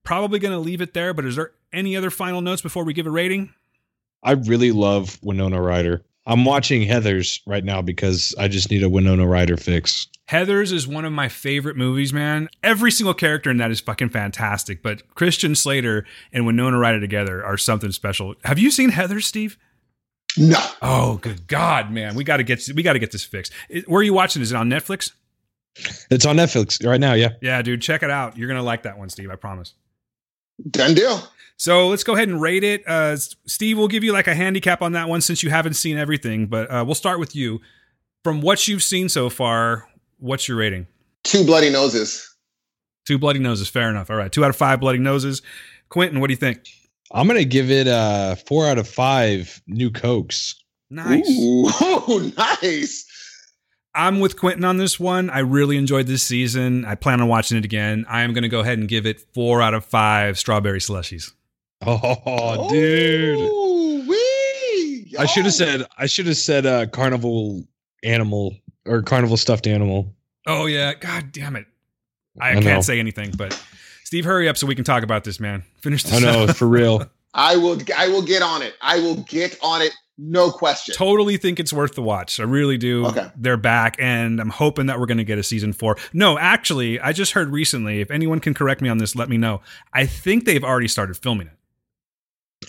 Probably going to leave it there, but is there any other final notes before we give a rating? I really love Winona Ryder. I'm watching Heathers right now because I just need a Winona Ryder fix. Heathers is one of my favorite movies, man. Every single character in that is fucking fantastic, but Christian Slater and Winona Ryder together are something special. Have you seen Heathers, Steve? No. Oh, good God, man. We got to get we got to get this fixed. Where are you watching? Is it on Netflix? It's on Netflix right now. Yeah. Yeah, dude, check it out. You're going to like that one, Steve, I promise. Done deal. So let's go ahead and rate it. Uh, Steve, we'll give you like a handicap on that one since you haven't seen everything, but uh, we'll start with you. From what you've seen so far, what's your rating? Two bloody noses. Two bloody noses, fair enough. All right, two out of five bloody noses. Quentin, what do you think? I'm gonna give it a four out of five new cokes. Nice. Ooh, nice. I'm with Quentin on this one. I really enjoyed this season. I plan on watching it again. I am going to go ahead and give it four out of five strawberry slushies. Oh, dude. Ooh-wee. I should have said I should have said uh carnival animal or carnival stuffed animal. Oh yeah, god damn it! I, I can't say anything, but Steve, hurry up so we can talk about this, man. Finish this. I know up. for real. I will. I will get on it. I will get on it. No question. totally think it's worth the watch. I really do. Okay. They're back, and I'm hoping that we're going to get a season four. No, actually, I just heard recently. If anyone can correct me on this, let me know. I think they've already started filming it.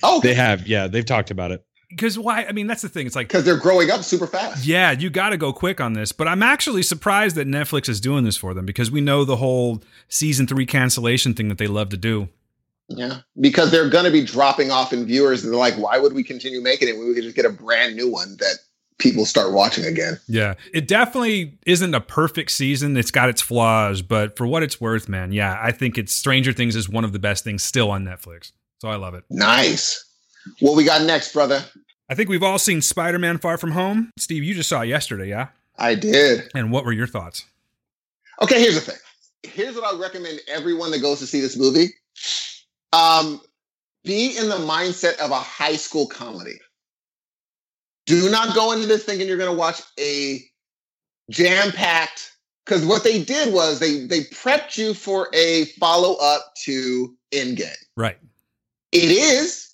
Oh, They have, yeah, they've talked about it. Because why? I mean, that's the thing. It's like, because they're growing up super fast. yeah, you got to go quick on this. But I'm actually surprised that Netflix is doing this for them because we know the whole season three cancellation thing that they love to do. Yeah, because they're going to be dropping off in viewers, and they're like, "Why would we continue making it we could just get a brand new one that people start watching again?" Yeah, it definitely isn't a perfect season. It's got its flaws, but for what it's worth, man, yeah, I think it's Stranger Things is one of the best things still on Netflix. So I love it. Nice. What we got next, brother? I think we've all seen Spider Man Far From Home. Steve, you just saw it yesterday, yeah? I did. And what were your thoughts? Okay, here's the thing. Here's what I recommend everyone that goes to see this movie. Um, be in the mindset of a high school comedy. Do not go into this thinking you're going to watch a jam-packed because what they did was they they prepped you for a follow-up to Endgame. Right. It is,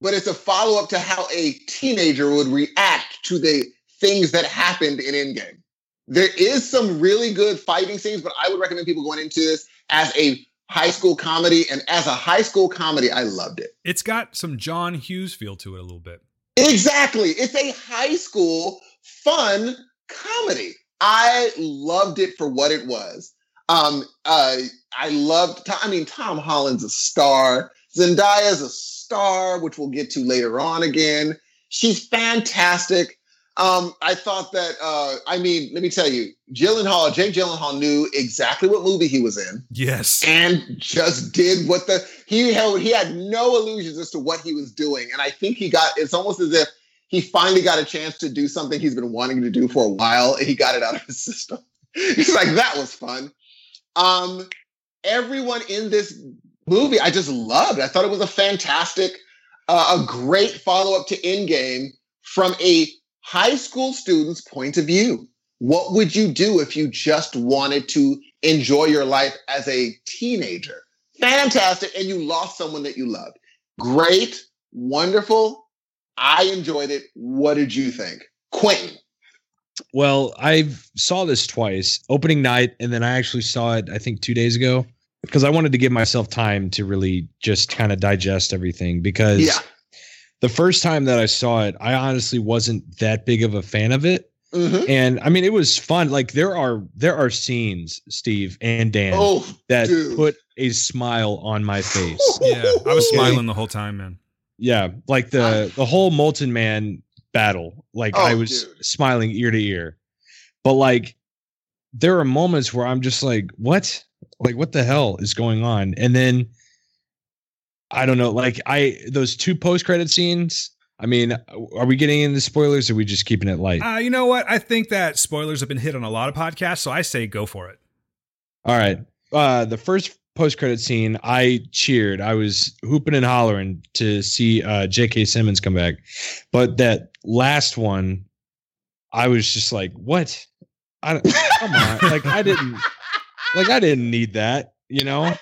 but it's a follow-up to how a teenager would react to the things that happened in Endgame. There is some really good fighting scenes, but I would recommend people going into this as a high school comedy. And as a high school comedy, I loved it. It's got some John Hughes feel to it a little bit. Exactly. It's a high school fun comedy. I loved it for what it was. Um, uh, I loved, I mean, Tom Holland's a star. Zendaya's a star, which we'll get to later on again. She's fantastic. Um, I thought that, uh, I mean, let me tell you, Gyllenhaal, Jake Gyllenhaal knew exactly what movie he was in. Yes. and just did what the he held he had no illusions as to what he was doing. And i think he got it's almost as if he finally got a chance to do something he's been wanting to do for a while and he got it out of his system. He's like that was fun. Um everyone in this movie i just loved. I thought it was a fantastic uh, a great follow-up to endgame from a high school student's point of view what would you do if you just wanted to enjoy your life as a teenager? Fantastic. And you lost someone that you loved. Great. Wonderful. I enjoyed it. What did you think? Quentin. Well, I saw this twice, opening night, and then I actually saw it, I think, two days ago, because I wanted to give myself time to really just kind of digest everything. Because Yeah. The first time that I saw it, I honestly wasn't that big of a fan of it. Mhm. And I mean, it was fun. Like there are there are scenes, Steve and Dan, Oh, that dude. put a smile on my face. Yeah. I was Okay. smiling the whole time, man. Yeah, like the the whole Molten Man battle. Like Oh, I was dude. smiling ear to ear. But like there are moments where I'm just like, what? Like what the hell is going on? And then I don't know, like I those two post credit scenes. I mean, are we getting into spoilers or are we just keeping it light? Uh, you know what? I think that spoilers have been hit on a lot of podcasts, so I say go for it. All right. Uh the first post credit scene, I cheered. I was hooping and hollering to see uh J.K. Simmons come back. But that last one, I was just like, what? I don't, come on. Like I didn't like I didn't need that, you know?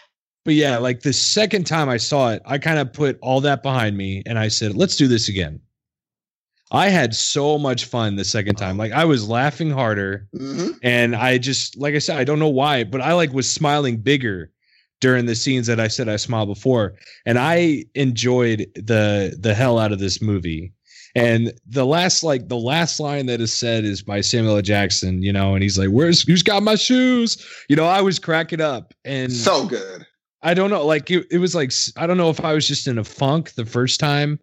But yeah, like the second time I saw it, I kind of put all that behind me and I said, let's do this again. I had so much fun the second time. Like I was laughing harder Mhm. and I just like I said, I don't know why, but I like was smiling bigger during the scenes that I said I smiled before. And I enjoyed the the hell out of this movie. And the last like the last line that is said is by Samuel L. Jackson, you know, and he's like, Where's who's got my shoes? You know, I was cracking up and So good. I don't know. Like it, it was like I don't know if I was just in a funk the first time,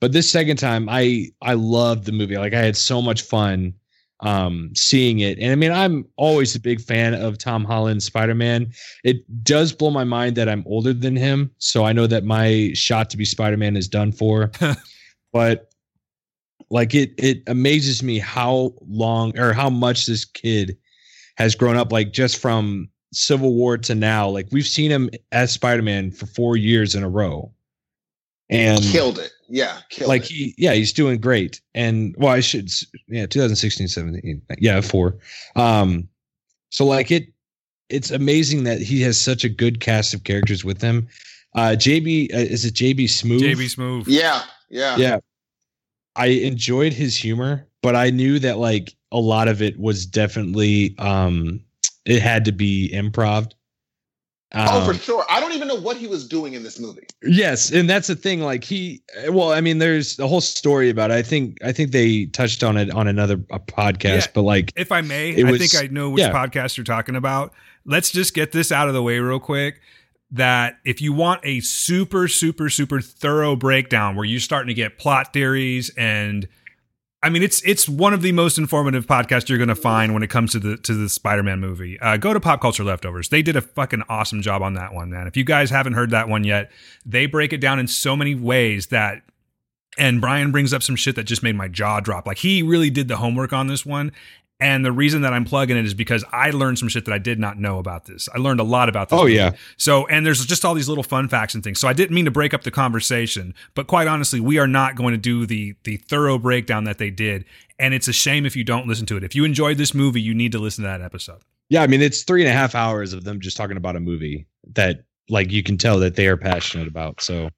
but this second time I I loved the movie. Like I had so much fun um seeing it. And I mean, I'm always a big fan of Tom Holland's Spider-Man. It does blow my mind that I'm older than him, so I know that my shot to be Spider-Man is done for. but Like it it amazes me how long or how much this kid has grown up like just from Civil War to now. Like we've seen him as Spider-Man for 4 years in a row. And killed it. Yeah, killed like it. he yeah he's doing great and well i should yeah 2016 17 yeah four um so like it it's amazing that he has such a good cast of characters with him uh jb uh, is it JB Smoove JB Smoove. yeah, yeah, yeah i enjoyed his humor but i knew that like a lot of it was definitely um it had to be improv Oh, for Um, sure. I don't even know what he was doing in this movie. Yes, and that's the thing. Like he, well, I mean, there's a whole story about. It. I think I think they touched on it on another a podcast, Yeah. but like, If I may, I was- think I know which yeah. podcast you're talking about. Let's just get this out of the way real quick. That if you want a super, super, super thorough breakdown where you're starting to get plot theories and I mean it's it's one of the most informative podcasts you're gonna find when it comes to the to the Spider-Man movie. Uh, go to Pop Culture Leftovers. They did a fucking awesome job on that one, man. If you guys haven't heard that one yet, they break it down in so many ways that and Brian brings up some shit that just made my jaw drop. Like he really did the homework on this one. And the reason that I'm plugging it is because I learned some shit that I did not know about this. I learned a lot about this. oh movie. yeah, So, and there's just all these little fun facts and things. So I didn't mean to break up the conversation, but quite honestly, we are not going to do the the thorough breakdown that they did. And it's a shame if you don't listen to it. If you enjoyed this movie, you need to listen to that episode. yeah. I mean, it's three and a half hours of them just talking about a movie that, like, you can tell that they are passionate about. So,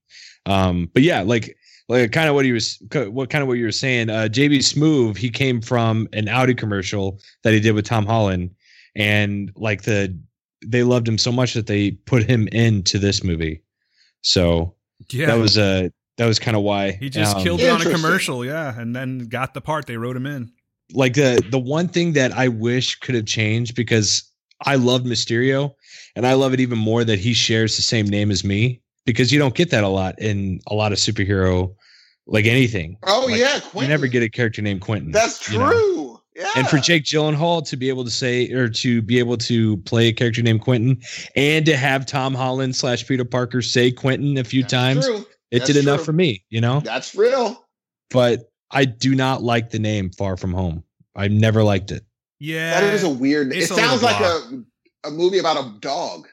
um, but yeah, like, like kind of what he was, what kind of what you were saying. Uh, JB Smoove, he came from an Audi commercial that he did with Tom Holland, and like the they loved him so much that they put him into this movie. So Yeah. that was uh that was kind of why he just um, killed it on a commercial, yeah, and then got the part they wrote him in. like the the one thing that I wish could have changed because I loved Mysterio and I love it even more that he shares the same name as me because you don't get that a lot in a lot of superhero like anything. Oh Like, yeah, You never get a character named Quentin. That's you know? true. Yeah. And for Jake Gyllenhaal to be able to say or to be able to play a character named Quentin and to have Tom Holland slash Peter Parker say Quentin a few That's times, true. it That's did enough for me, you know? That's real. But I do not like the name Far From Home. I've never liked it. Yeah. That is a weird. It it's a sounds like a a movie about a dog.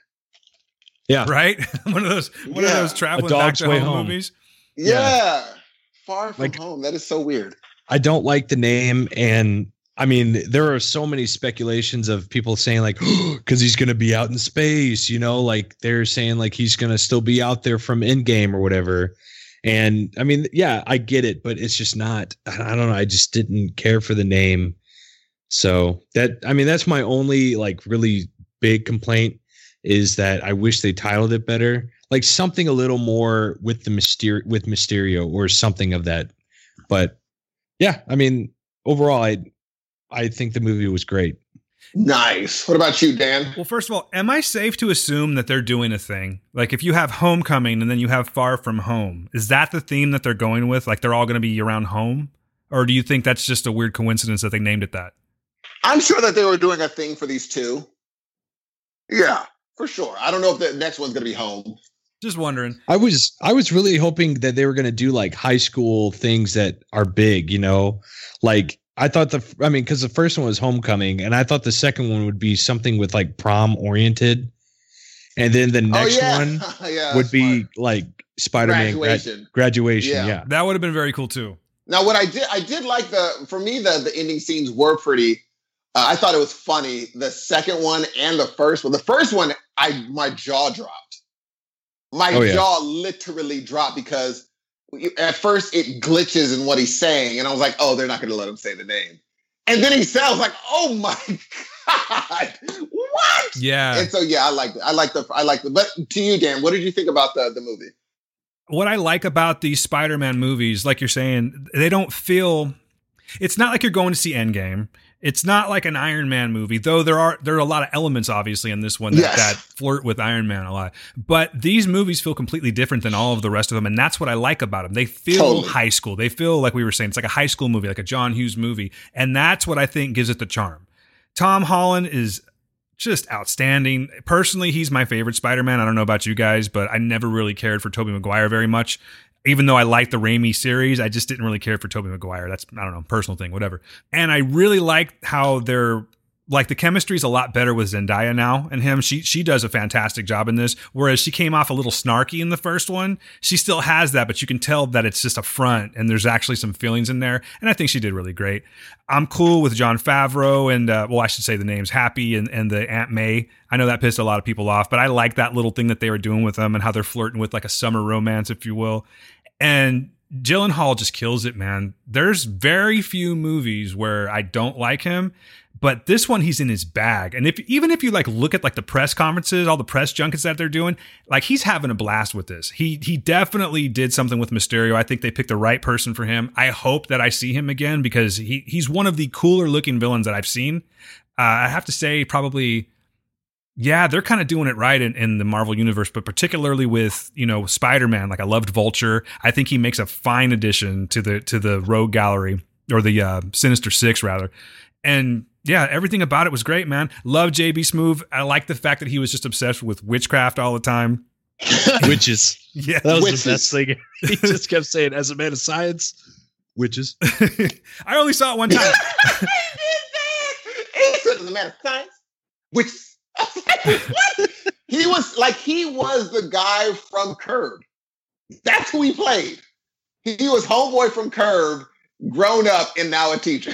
Yeah. right? one of those one of those traveling A back to Way home, Home. movies. Yeah. Yeah. Far from Like- home. That is so weird. I don't like the name and I mean there are so many speculations of people saying like cuz he's going to be out in space, you know, like they're saying like he's going to still be out there from Endgame or whatever. And I mean, yeah, I get it, but it's just not I don't know, I just didn't care for the name. So, that I mean, that's my only like really big complaint is that I wish they titled it better. Like something a little more with the mysterio with Mysterio or something of that. But yeah, I mean, overall, I I think the movie was great. Nice. What about you, Dan? Well, first of all, am I safe to assume that they're doing a thing? Like if you have Homecoming and then you have Far From Home, is that the theme that they're going with? Like they're all going to be around home? Or do you think that's just a weird coincidence that they named it that? I'm sure that they were doing a thing for these two. Yeah, for sure. I don't know if the next one's gonna be home. Just wondering. I was I was really hoping that they were going to do like high school things that are big, you know, like I thought the I mean because the first one was Homecoming, and I thought the second one would be something with like prom oriented, and then the oh, next oh yeah, one yeah, would that's be smart. like Spider Man graduation. graduation. Yeah. Yeah. That would have been very cool too. Now, what I did, I did like the. For me, the the ending scenes were pretty. Uh, I thought it was funny. The second one and the first one. The first one, I my jaw dropped. My Oh, yeah. jaw literally dropped because at first it glitches in what he's saying, and I was like, "Oh, they're not going to let him say the name." And then he said, "I was like, oh my god, what?" Yeah. And so, yeah, I like it. I like the. I like the. But to you, Dan, what did you think about the the movie? what I like about these Spider-Man movies, like you're saying, they don't feel. It's not like you're going to see Endgame. It's not like an Iron Man movie, though. There are there are a lot of elements, obviously, in this one that, Yes. that flirt with Iron Man a lot. But these movies feel completely different than all of the rest of them, and that's what I like about them. They feel Totally. high school. They feel like we were saying, it's like a high school movie, like a John Hughes movie, and that's what I think gives it the charm. Tom Holland is just outstanding. Personally, he's my favorite Spider-Man. I don't know about you guys, but I never really cared for Tobey Maguire very much. Even though I liked the Raimi series, I just didn't really care for Tobey Maguire. That's I don't know, personal thing, whatever. And I really liked how they're like the chemistry is a lot better with Zendaya now and him. She she does a fantastic job in this. Whereas she came off a little snarky in the first one. She still has that, but you can tell that it's just a front and there's actually some feelings in there. And I think she did really great. I'm cool with Jon Favreau and uh, well, I should say the names Happy and, and the Aunt May. I know that pissed a lot of people off, but I like that little thing that they were doing with them and how they're flirting with like a summer romance, if you will. And Gyllenhaal just kills it, man. There's very few movies where I don't like him, but this one he's in his bag. And if even if you like look at like the press conferences, all the press junkets that they're doing, like he's having a blast with this. He he definitely did something with Mysterio. I think they picked the right person for him. I hope that I see him again because he he's one of the cooler looking villains that I've seen. Uh, I have to say, probably yeah, they're kind of doing it right in, in the Marvel universe, but particularly with you know Spider Man. Like I loved Vulture. I think he makes a fine addition to the to the Rogue Gallery or the uh, Sinister Six rather. And yeah, everything about it was great, man. Love JB Smoove. I like the fact that he was just obsessed with witchcraft all the time. Witches. Yeah, That was Witches. the best thing. He just kept saying, as a man of science, witches. I only saw it one time. Answer to the matter of science, which what? he was like he was the guy from Curb. That's who he played. He, he was homeboy from Curb, grown up and now a teacher.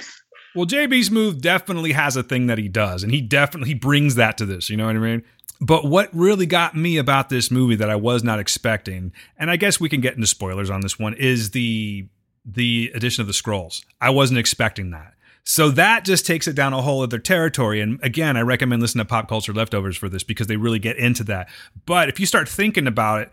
Well, JB Smoove definitely has a thing that he does, and he definitely brings that to this. You know what I mean? But what really got me about this movie that I was not expecting, and I guess we can get into spoilers on this one, is the the addition of the scrolls. I wasn't expecting that. So that just takes it down a whole other territory. And again, I recommend listening to Pop Culture Leftovers for this because they really get into that. But if you start thinking about it,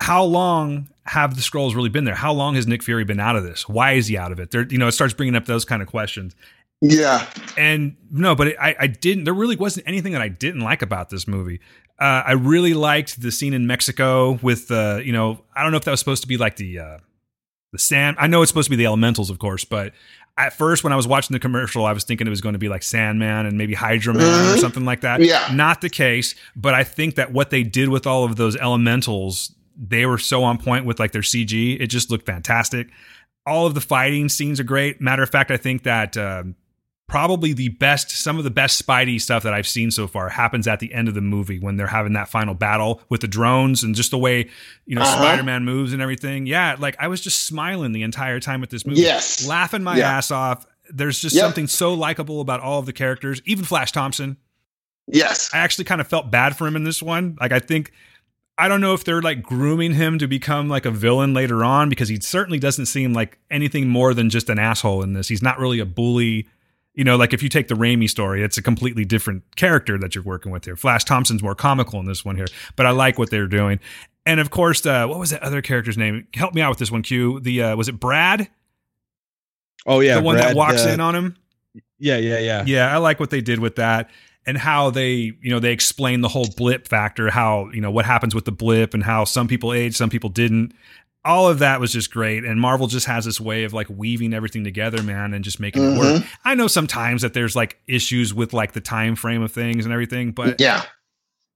how long have the scrolls really been there? How long has Nick Fury been out of this? Why is he out of it? There, you know, it starts bringing up those kind of questions. Yeah. And no, but I, I didn't. There really wasn't anything that I didn't like about this movie. Uh, I really liked the scene in Mexico with the, you know, I don't know if that was supposed to be like the uh, the sand. I know it's supposed to be the elementals, of course, but at first when I was watching the commercial, I was thinking it was going to be like Sandman and maybe Hydra Man or Mhm. something like that. Yeah. not the case. But I think that what they did with all of those elementals, they were so on point with like their CG. It just looked fantastic. All of the fighting scenes are great. Matter of fact, I think that. Um, probably the best some of the best spidey stuff that i've seen so far happens at the end of the movie when they're having that final battle with the drones and just the way you know Uh-huh. spider-man moves and everything yeah like i was just smiling the entire time with this movie Yes. laughing my Yeah. ass off there's just Yep. something so likable about all of the characters even flash thompson Yes. I actually kind of felt bad for him in this one. Like I think I don't know if they're like grooming him to become like a villain later on because he certainly doesn't seem like anything more than just an asshole in this. He's not really a bully. You know, like if you take the Raimi story, it's a completely different character that you're working with here. Flash Thompson's more comical in this one here, but I like what they're doing. And of course, uh, what was that other character's name? Help me out with this one, Q. The uh, was it Brad, Oh yeah, the one that walks uh, in on him? Yeah, yeah, yeah. yeah i like what they did with that and how they you know they explain the whole blip factor how you know what happens with the blip and how some people age some people didn't. All of that was just great and marvel just has this way of like weaving everything together man and just making it work. Mm-hmm. I know sometimes that there's like issues with like the time frame of things and everything but Yeah.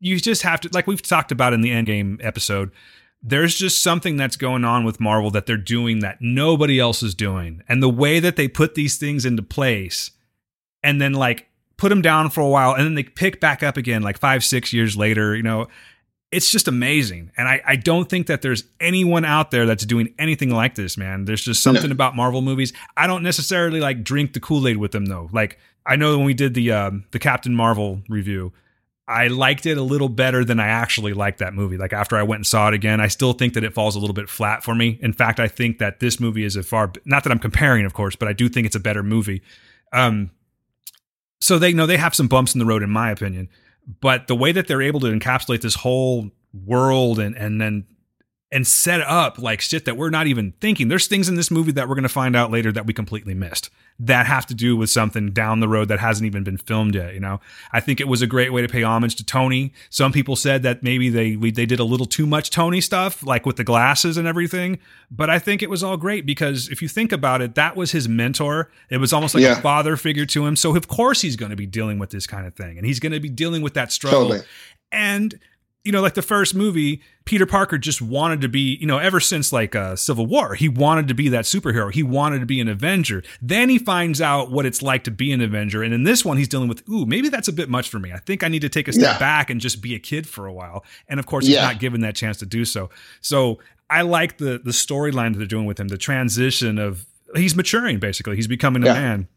you just have to like we've talked about in the endgame episode there's just something that's going on with marvel that they're doing that nobody else is doing and the way that they put these things into place and then like put them down for a while and then they pick back up again like five six years later you know it's just amazing and i, I don't think that there's anyone out there that's doing anything like this man there's just something about marvel movies i don't necessarily like drink the kool-aid with them though like i know when we did the um, the captain marvel review I liked it a little better than I actually liked that movie. Like after I went and saw it again, I still think that it falls a little bit flat for me. In fact, I think that this movie is a far not that I'm comparing, of course, but I do think it's a better movie. Um, so they know they have some bumps in the road, in my opinion. But the way that they're able to encapsulate this whole world and and then and set up like shit that we're not even thinking. There's things in this movie that we're going to find out later that we completely missed that have to do with something down the road that hasn't even been filmed yet. You know, I think it was a great way to pay homage to Tony. Some people said that maybe they we, they did a little too much Tony stuff, like with the glasses and everything. But I think it was all great because if you think about it, that was his mentor. It was almost like Yeah. a father figure to him. So of course he's going to be dealing with this kind of thing, and he's going to be dealing with that struggle. Totally. And you know, like the first movie, Peter Parker just wanted to be, you know, ever since like uh, Civil War, he wanted to be that superhero. He wanted to be an Avenger. Then he finds out what it's like to be an Avenger. And in this one, he's dealing with, ooh, maybe that's a bit much for me. I think I need to take a step Yeah. back and just be a kid for a while. And of course, he's Yeah. not given that chance to do so. So I like the the storyline that they're doing with him, the transition of he's maturing basically. He's becoming a Yeah. man.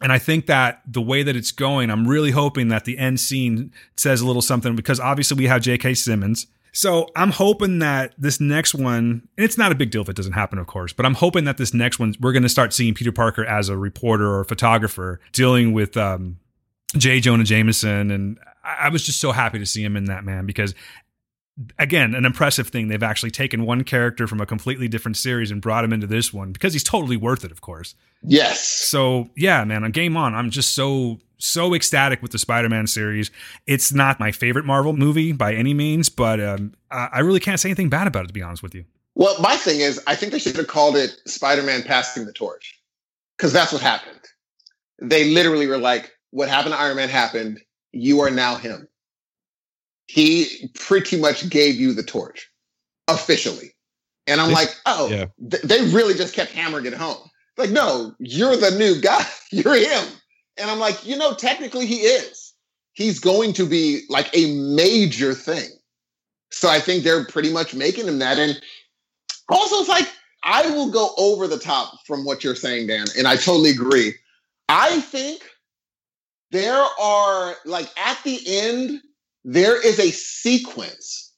And I think that the way that it's going, I'm really hoping that the end scene says a little something because obviously we have J.K. Simmons. So I'm hoping that this next one, and it's not a big deal if it doesn't happen, of course, but I'm hoping that this next one, we're going to start seeing Peter Parker as a reporter or a photographer dealing with um, J. Jonah Jameson. And I I was just so happy to see him in that, man, because again, an impressive thing. They've actually taken one character from a completely different series and brought him into this one because he's totally worth it, of course. Yes. So yeah, man, on Game On, I'm just so so ecstatic with the Spider-Man series. It's not my favorite Marvel movie by any means, but um, I, I really can't say anything bad about it to be honest with you. Well, my thing is, I think they should have called it Spider-Man passing the torch, because that's what happened. They literally were like, "What happened to Iron Man happened. You are now him." He pretty much gave you the torch officially, and I'm This- like, "Oh, yeah. th- they really just kept hammering it home." Like, no, you're the new guy. You're him, and I'm like, you know, technically he is. He's going to be like a major thing. So I think they're pretty much making him that. And also, it's like I will go over the top from what you're saying, Dan, and I totally agree. I think there are like at the end there is a sequence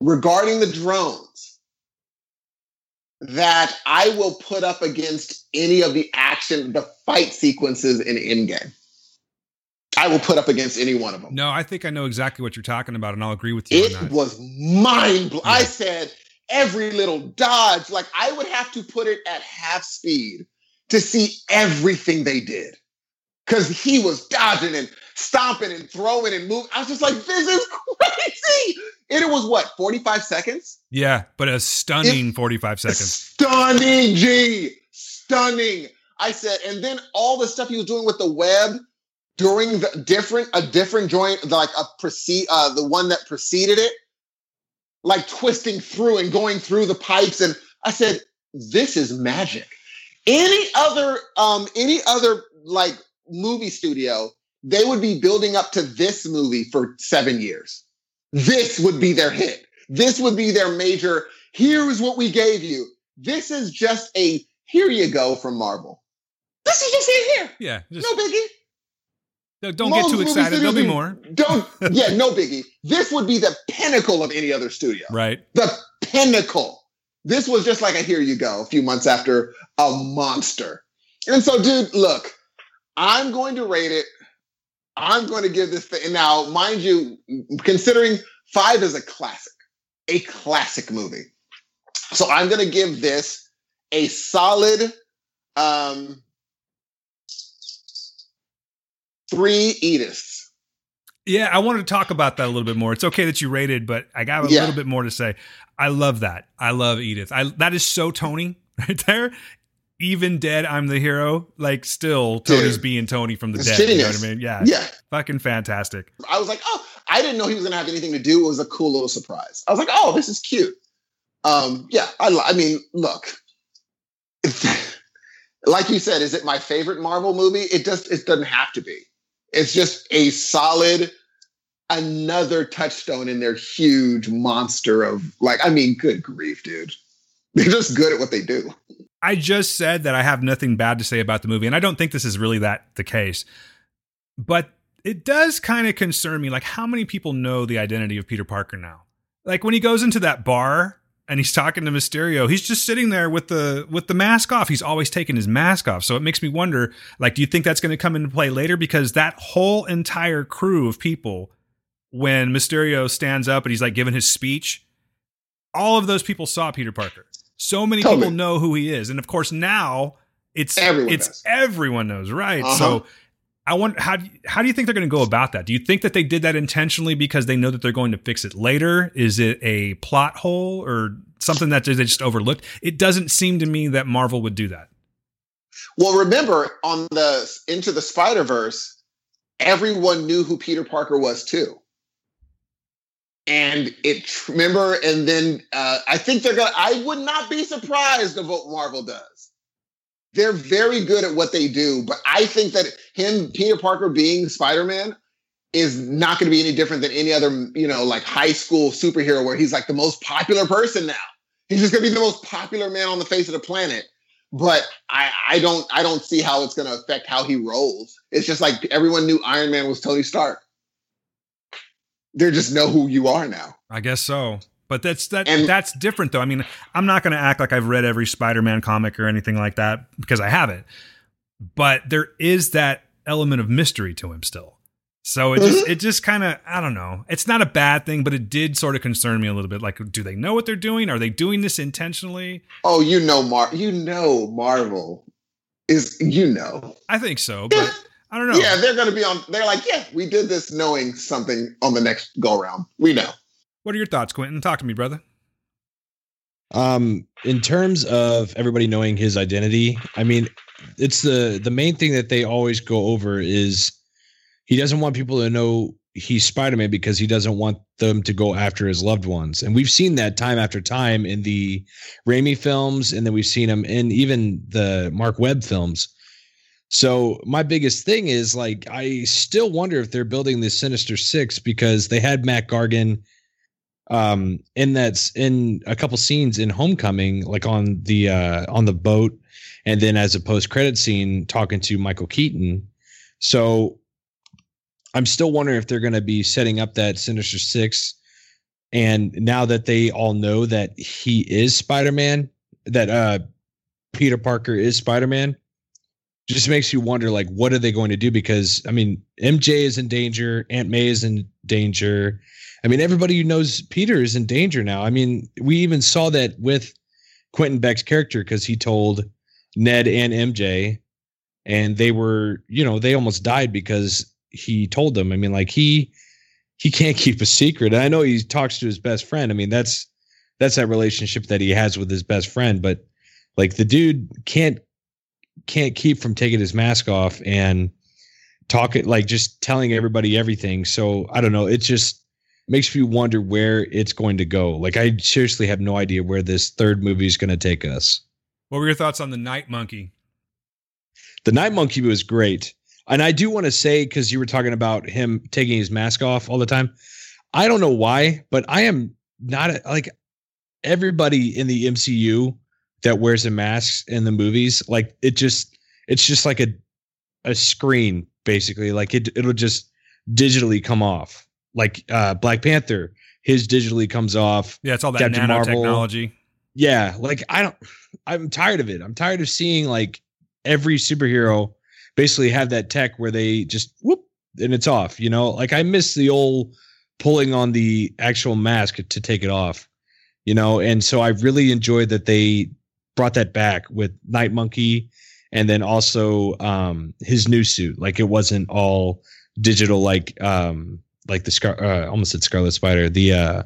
regarding the drones that I will put up against any of the action, the fight sequences in Endgame. I will put up against any one of them. No, I think I know exactly what you're talking about, and I'll agree with you It was mind blowing. I said every little dodge, like I would have to put it at half speed to see everything they did. Cause he was dodging and stomping and throwing and moving. I was just like, this is crazy. And it was what, 45 seconds? yeah, but a stunning 45 seconds. Stunning, G. Stunning. I said, and then all the stuff he was doing with the web during the different a different joint, like a precede uh the one that preceded it, like twisting through and going through the pipes. And I said, this is magic. Any other um any other like movie studio, they would be building up to this movie for seven years. This would be their hit. This would be their major. Here's what we gave you. This is just a here you go from Marvel. This is just it here. Yeah, just No biggie. don't get too excited. There'll be more. Don't yeah, no biggie. This would be the pinnacle of any other studio. Right. The pinnacle. This was just like a here you go a few months after a monster. And so, dude, look, I'm going to rate it. I'm going to give this thing. Now, mind you, considering five is a classic, a classic movie. So I'm going to give this a solid um, three Ediths. Yeah, I wanted to talk about that a little bit more. It's okay that you rated, but I got a Yeah. little bit more to say. I love that. I love Edith. I that is so Tony right there. Even dead, I'm the hero. Like still, Tony's Dude. being Tony from the dead. You know what I mean? Yeah, Yeah. fucking fantastic. I was like, oh, I didn't know he was going to have anything to do. It was a cool little surprise. I was like, oh, this is cute. Um, yeah, I, I mean, look, like you said, is it my favorite Marvel movie? It just it doesn't have to be. It's just a solid, another touchstone in their huge monster of like. I mean, good grief, dude. They're just good at what they do. I just said that I have nothing bad to say about the movie, and I don't think this is really that the case. But it does kind of concern me, like how many people know the identity of Peter Parker now? Like when he goes into that bar and he's talking to Mysterio, he's just sitting there with the with the mask off. He's always taking his mask off. So it makes me wonder, like, do you think that's going to come into play later? Because that whole entire crew of people, when Mysterio stands up and he's like giving his speech, all of those people saw Peter Parker. So many Totally. people know who he is, and of course now it's Everyone it's does. everyone knows, right? Uh-huh. So I wonder how do you, how do you think they're going to go about that? Do you think that they did that intentionally because they know that they're going to fix it later? Is it a plot hole or something that they just overlooked? It doesn't seem to me that Marvel would do that. Well, remember on the Into the Spider Verse, everyone knew who Peter Parker was too. And it remember, and then uh, I think they're gonna. I would not be surprised of what Marvel does. They're very good at what they do, but I think that him, Peter Parker, being Spider Man, is not going to be any different than any other, you know, like high school superhero where he's like the most popular person now. He's just going to be the most popular man on the face of the planet. But I, I don't, I don't see how it's going to affect how he rolls. It's just like everyone knew Iron Man was Tony Stark. They just know who you are now. I guess so. But that's that And- that's different though. I mean, I'm not going to act like I've read every Spider-Man comic or anything like that because I haven't. But there is that element of mystery to him still. So it just mm-hmm. it just kind of I don't know. It's not a bad thing, but it did sort of concern me a little bit. Like, do they know what they're doing? Are they doing this intentionally? Oh, you know, Mar, you know, Marvel is, you know, I think so, but I don't know. yeah, they're going to be on. They're like, yeah, we did this knowing something on the next go around. We know. What are your thoughts, Quentin? Talk to me, brother. Um, in terms of everybody knowing his identity, I mean, it's the the main thing that they always go over is he doesn't want people to know he's Spider-Man because he doesn't want them to go after his loved ones. And we've seen that time after time in the Raimi films, and then we've seen him in even the Mark Webb films. So my biggest thing is like I still wonder if they're building the Sinister Six because they had Mac Gargan um in that's in a couple scenes in Homecoming, like on the uh on the boat, and then as a post credit scene talking to Michael Keaton. So I'm still wondering if they're going to be setting up that Sinister Six. And now that they all know that he is Spider Man, that uh Peter Parker is Spider Man, just makes you wonder like what are they going to do? Because I mean, MJ is in danger, Aunt May is in danger. I mean, everybody who knows Peter is in danger now. I mean, we even saw that with Quentin Beck's character because he told Ned and MJ, and they were, you know, they almost died because he told them. I mean, like he he can't keep a secret. And I know he talks to his best friend. I mean, that's that's that relationship that he has with his best friend. But like the dude can't can't keep from taking his mask off and talking like just telling everybody everything. So I don't know. It just makes me wonder where it's going to go. Like I seriously have no idea where this third movie is going to take us. What were your thoughts on the Night Monkey? The Night Monkey was great. And I do want to say, because you were talking about him taking his mask off all the time. I don't know why, but I am not like everybody in the MCU that wears a mask in the movies. Like it just, it's just like a, a screen basically. Like it, it'll just digitally come off. Like uh, Black Panther, his digitally comes off. Yeah, it's all that Captain Marvel. Yeah, like I don't I'm tired of it. I'm tired of seeing like every superhero basically have that tech where they just whoop and it's off, you know? Like I miss the old pulling on the actual mask to take it off. You know, and so I really enjoyed that they brought that back with Night Monkey and then also um his new suit. Like it wasn't all digital like um like the scar uh, almost said Scarlet Spider, the uh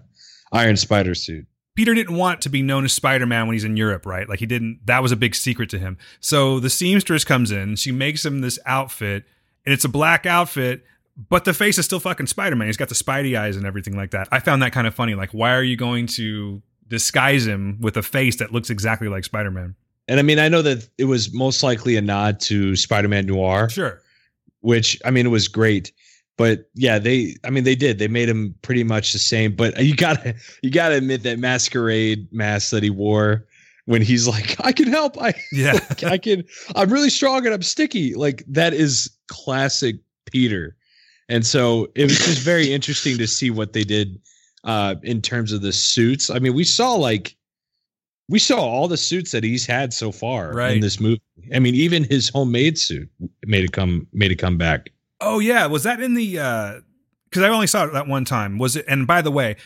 Iron Spider suit. Peter didn't want to be known as Spider Man when he's in Europe, right? Like he didn't. That was a big secret to him. So the seamstress comes in. She makes him this outfit, and it's a black outfit, but the face is still fucking Spider Man. He's got the Spidey eyes and everything like that. I found that kind of funny. Like, why are you going to disguise him with a face that looks exactly like Spider Man? And I mean, I know that it was most likely a nod to Spider-Man Noir, Sure. which I mean, it was great. But yeah, they, I mean, they did. They made him pretty much the same. But you gotta, you gotta admit that masquerade mask that he wore when he's like, "I can help. I, Yeah. I can. I'm really strong and I'm sticky." Like that is classic Peter. And so it was just very interesting to see what they did uh, in terms of the suits. I mean, we saw like we saw all the suits that he's had so far in this movie. I mean, even his homemade suit made it come made it come back. Oh yeah, was that in the? Because I only saw it that one time. Was it? And by the way,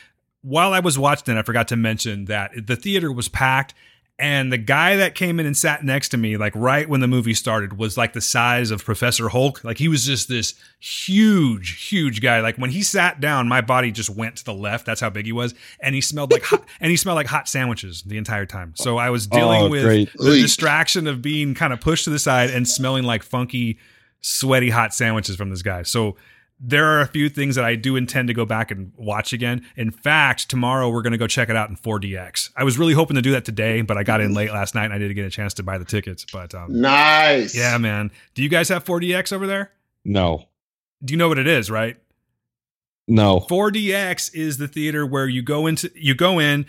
while I was watching it, I forgot to mention that the theater was packed, and the guy that came in and sat next to me, like right when the movie started, was like the size of Professor Hulk. Like he was just this huge, huge guy. Like when he sat down, my body just went to the left. That's how big he was, and he smelled like hot, and he smelled like hot sandwiches the entire time. So I was dealing Oh, with great. the Eek. distraction of being kind of pushed to the side and smelling like funky, sweaty, hot sandwiches from this guy. So there are a few things that I do intend to go back and watch again. In fact, tomorrow we're going to go check it out in 4DX. I was really hoping to do that today, but I got in late last night and I didn't get a chance to buy the tickets. But um, Nice. yeah, man. Do you guys have 4DX over there? No, Do you know what it is, right? no. 4DX is the theater where you go into you go in.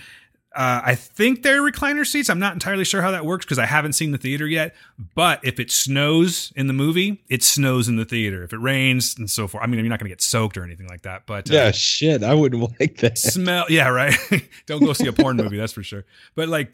Uh, I think they're recliner seats. I'm not entirely sure how that works because I haven't seen the theater yet. But if it snows in the movie, it snows in the theater. If it rains and so forth, I mean, you're not going to get soaked or anything like that. But uh, Yeah, shit. I wouldn't like that. smell. Yeah, right. Don't go see a porn movie. That's for sure. But like,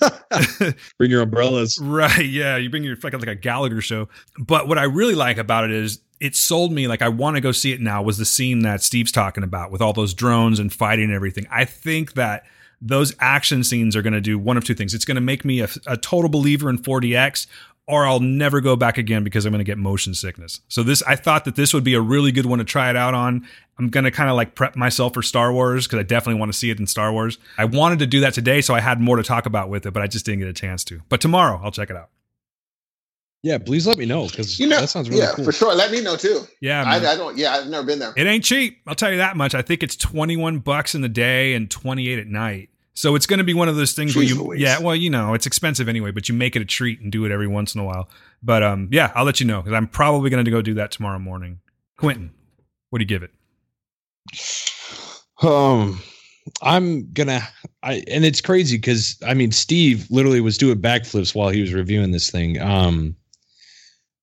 Bring your umbrellas. Right. Yeah. You bring your like, like a Gallagher show. But what I really like about it is it sold me like I want to go see it now was the scene that Steve's talking about with all those drones and fighting and everything. I think that those action scenes are going to do one of two things. It's going to make me a, a total believer in 4DX or I'll never go back again because I'm going to get motion sickness. So this I thought that this would be a really good one to try it out on. I'm going to kind of like prep myself for Star Wars because I definitely want to see it in Star Wars. I wanted to do that today so I had more to talk about with it, but I just didn't get a chance to. But tomorrow I'll check it out. Yeah, please let me know because You know, that sounds really yeah, cool. for sure. Let me know too. Yeah, I. I don't. Yeah, I've never been there. It ain't cheap. I'll tell you that much. I think it's 21 bucks in the day and 28 at night. So it's going to be one of those things where you Louise. yeah, well, you know, it's expensive anyway, but you make it a treat and do it every once in a while. But um yeah, I'll let you know cuz I'm probably going to go do that tomorrow morning. Quentin, what do you give it? Um, I'm gonna. I and it's crazy because I mean Steve literally was doing backflips while he was reviewing this thing. Um,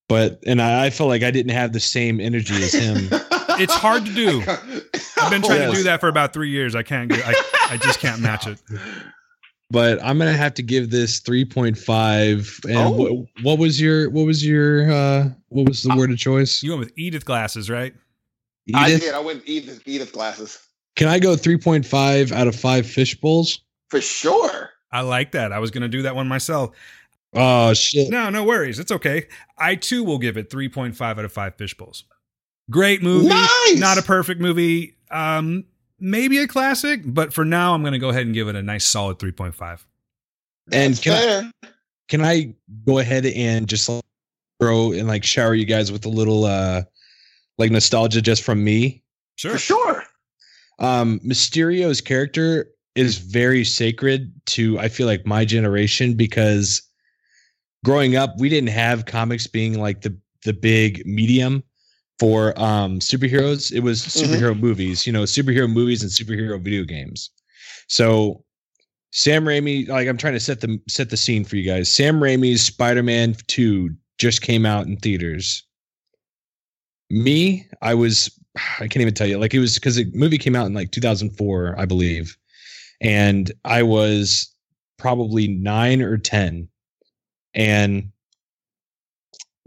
but and I, I felt like I didn't have the same energy as him. It's hard to do. I've been trying to do that for about 3 years. I can't get I, I just can't match it. but I'm gonna have to give this 3.5. And Oh. what, what was your what was your uh what was the word of choice? You went with Edith glasses, right? I did. I went Edith, Edith glasses Can I go 3.5 out of five fish bowls? for sure. I like that. I was going to do that one myself. Oh shit! No, no worries. It's okay. I too will give it 3.5 out of 5 fish bowls. Great movie. Nice! Not a perfect movie. Um maybe a classic, but for now I'm going to go ahead and give it a nice solid 3.5. And can I, can I go ahead and just throw and like shower you guys with a little uh like nostalgia just from me? Sure. for sure. Um Mysterio's character is very sacred to I feel like my generation because growing up we didn't have comics being like the the big medium for um superheroes. It was Mhm. superhero movies, you know, superhero movies and superhero video games. So Sam Raimi, like I'm trying to set the set the scene for you guys. Sam Raimi's Spider-Man 2 just came out in theaters. Me, I was I can't even tell you. Like it was because the movie came out in like 2004, I believe. And I was probably 9 or 10. And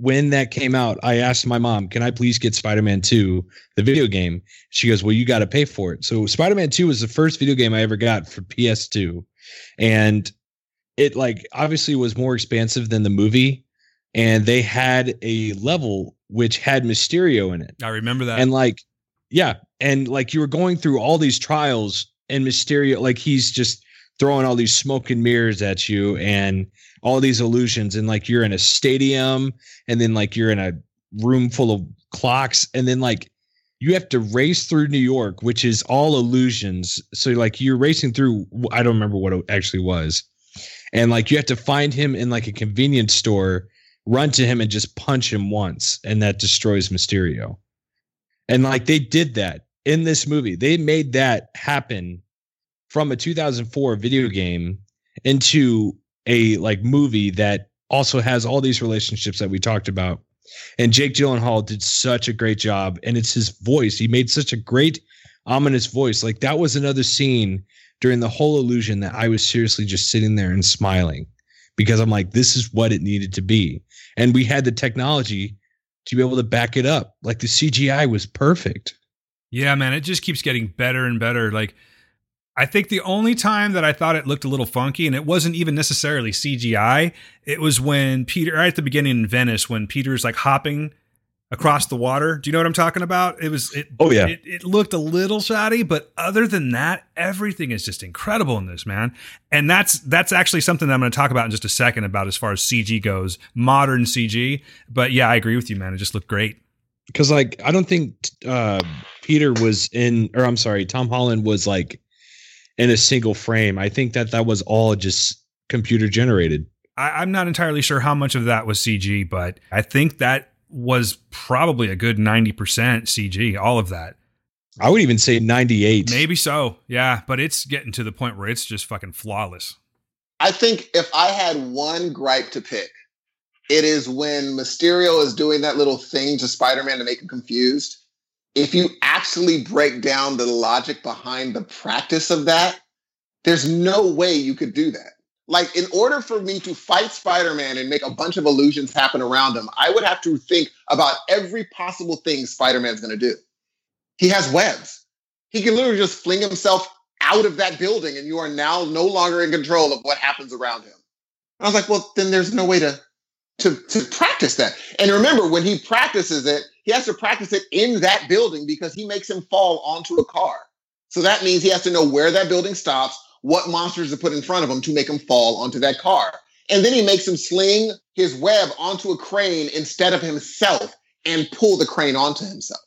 when that came out, I asked my mom, "Can I please get Spider-Man 2, the video game?" She goes, "Well, you got to pay for it." So Spider-Man 2 was the first video game I ever got for PS2. And it like obviously was more expansive than the movie and they had a level which had Mysterio in it. I remember that. And like yeah, and like you were going through all these trials and Mysterio like he's just throwing all these smoke and mirrors at you and all these illusions and like you're in a stadium and then like you're in a room full of clocks and then like you have to race through New York, which is all illusions. So like you're racing through I don't remember what it actually was. And like you have to find him in like a convenience store, run to him and just punch him once and that destroys Mysterio. And like they did that in this movie. They made that happen from a 2004 video game into a like movie that also has all these relationships that we talked about. And Jake Gyllenhaal did such a great job, and it's his voice. He made such a great, ominous voice. Like that was another scene during the whole illusion that I was seriously just sitting there and smiling because I'm like, this is what it needed to be. And we had the technology to be able to back it up. Like the CGI was perfect. Yeah, man, it just keeps getting better and better. Like, I think the only time that I thought it looked a little funky, and it wasn't even necessarily CGI, it was when Peter, right at the beginning in Venice, when Peter's like hopping across the water. Do you know what I'm talking about? It was, it, Oh, yeah. it, it looked a little shoddy, but other than that, everything is just incredible in this, man. And that's, that's actually something that I'm going to talk about in just a second about as far as CG goes, modern CG. But yeah, I agree with you, man. It just looked great. because like I don't think uh Peter was in, or I'm sorry, Tom Holland was like in a single frame. I think that that was all just computer generated. I, I'm not entirely sure how much of that was CG, but I think that was probably a good 90% CG, all of that. I would even say 98. Maybe so. Yeah, but it's getting to the point where it's just fucking flawless. I think if I had one gripe to pick, it is when Mysterio is doing that little thing to Spider Man to make him confused. If you actually break down the logic behind the practice of that, there's no way you could do that. Like, in order for me to fight Spider Man and make a bunch of illusions happen around him, I would have to think about every possible thing Spider Man's to do. He has webs. He can literally just fling himself out of that building, and you are now no longer in control of what happens around him. I was like, well, then there's no way to to to practice that. And remember, when he practices it, he has to practice it in that building because he makes him fall onto a car. So that means he has to know where that building stops, what monsters to put in front of him to make him fall onto that car. And then he makes him sling his web onto a crane instead of himself and pull the crane onto himself.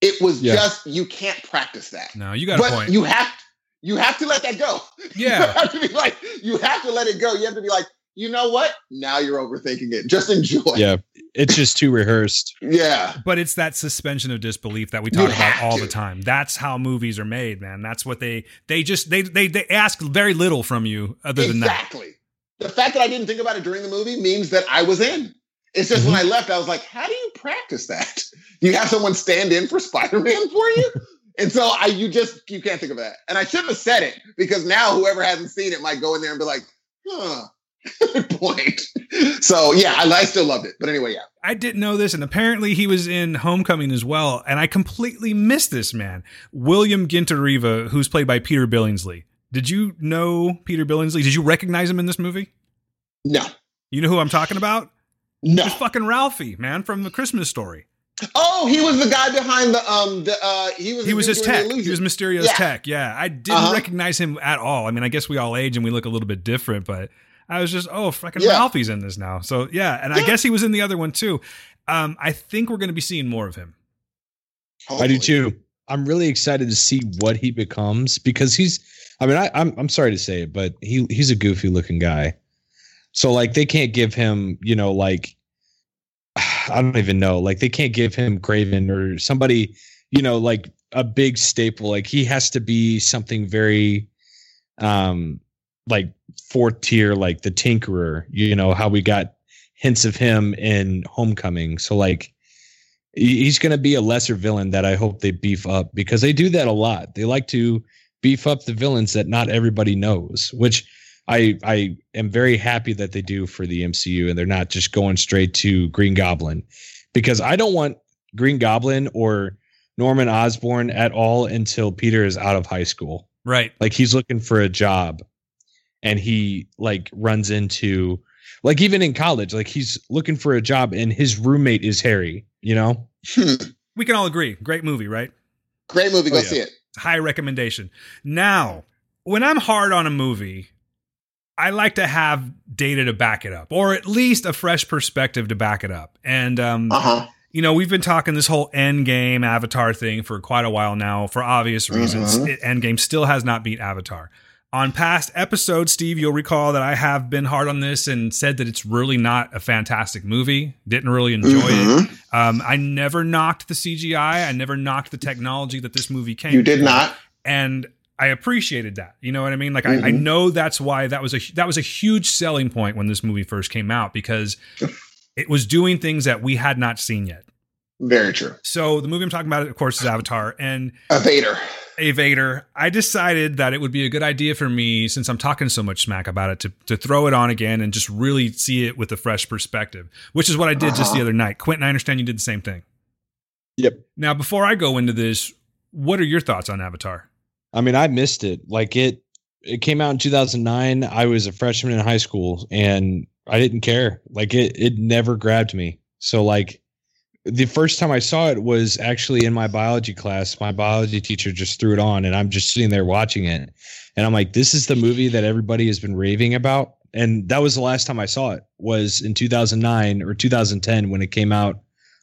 It was Yeah. just you can't practice that. No, you got but a point. you have to, you have to let that go. Yeah. You have to be like, you have to let it go. You have to be like, you know what? Now you're overthinking it. Just enjoy. Yeah, it's just too rehearsed. Yeah. But it's that suspension of disbelief that we You talk about all to. the time. That's how movies are made, man. That's what they they just they they they ask very little from you other than that. exactly. The fact that I didn't think about it during the movie means that I was in. It's just when Mm-hmm. I left, I was like, how do you practice that? You have someone stand in for Spider-Man for you? and so I you just you can't think of that. And I shouldn't have said it because now whoever hasn't seen it might go in there and be like, huh. Good point. So yeah, I, I still loved it. But anyway, yeah. I didn't know this, and apparently he was in Homecoming as well. And I completely missed this man, William Ginter Riva, who's played by Peter Billingsley. Did you know Peter Billingsley? Did you recognize him in this movie? No. You know who I'm talking about? No. It's fucking Ralphie, man, from the Christmas story. Oh, he was the guy behind the um the uh he was He was his tech. He was Mysterio's Yeah. tech. Yeah. I didn't Uh-huh. recognize him at all. I mean, I guess we all age and we look a little bit different, but I was just, oh, fucking Yeah. Ralphie's in this now. So yeah, and I guess he was in the other one too. Um, I think we're going to be seeing more of him. I do too. I'm really excited to see what he becomes because he's. I mean, I, I'm I'm sorry to say it, but he he's a goofy looking guy. So like they can't give him, you know, like I don't even know, like they can't give him Kraven or somebody, you know, like a big staple. Like he has to be something very, um, like fourth tier, like the Tinkerer. You know how we got hints of him in Homecoming. So like he's going to be a lesser villain that I hope they beef up because they do that a lot. They like to beef up the villains that not everybody knows, which I I am very happy that they do for the MCU and they're not just going straight to Green Goblin because I don't want Green Goblin or Norman Osborn at all until Peter is out of high school. Right. Like he's looking for a job and he like runs into like even in college like he's looking for a job and his roommate is Harry, you know? Hmm. We can all agree. Great movie, right? Great movie. Go Oh, yeah. see it. High recommendation. Now, when I'm hard on a movie, I like to have data to back it up, or at least a fresh perspective to back it up. And um, Uh huh. you know, we've been talking this whole Endgame Avatar thing for quite a while now, for obvious reasons. Mhm. It- Endgame still has not beat Avatar. On past episodes, Steve, you'll recall that I have been hard on this and said that it's really not a fantastic movie. Didn't really enjoy it. Mhm. Um, I never knocked the CGI. I never knocked the technology that this movie came. You did from. not. and I appreciated that. You know what I mean? Like I, I Mhm. know that's why that was a that was a huge selling point when this movie first came out because it was doing things that we had not seen yet. Very true. So the movie I'm talking about, of course, is Avatar and A Vader. A Vader. I decided that it would be a good idea for me, since I'm talking so much smack about it, to to throw it on again and just really see it with a fresh perspective, which is what I did just the Uh-huh. other night. Quentin, I understand you did the same thing. Yep. Now, before I go into this, what are your thoughts on Avatar? I mean, I missed it. Like it it came out in 2009. I was a freshman in high school and I didn't care. Like it it never grabbed me. So like the first time I saw it was actually in my biology class. My biology teacher just threw it on and I'm just sitting there watching it. And I'm like, this is the movie that everybody has been raving about. And that was the last time I saw it was in 2009 or 2010 when it came out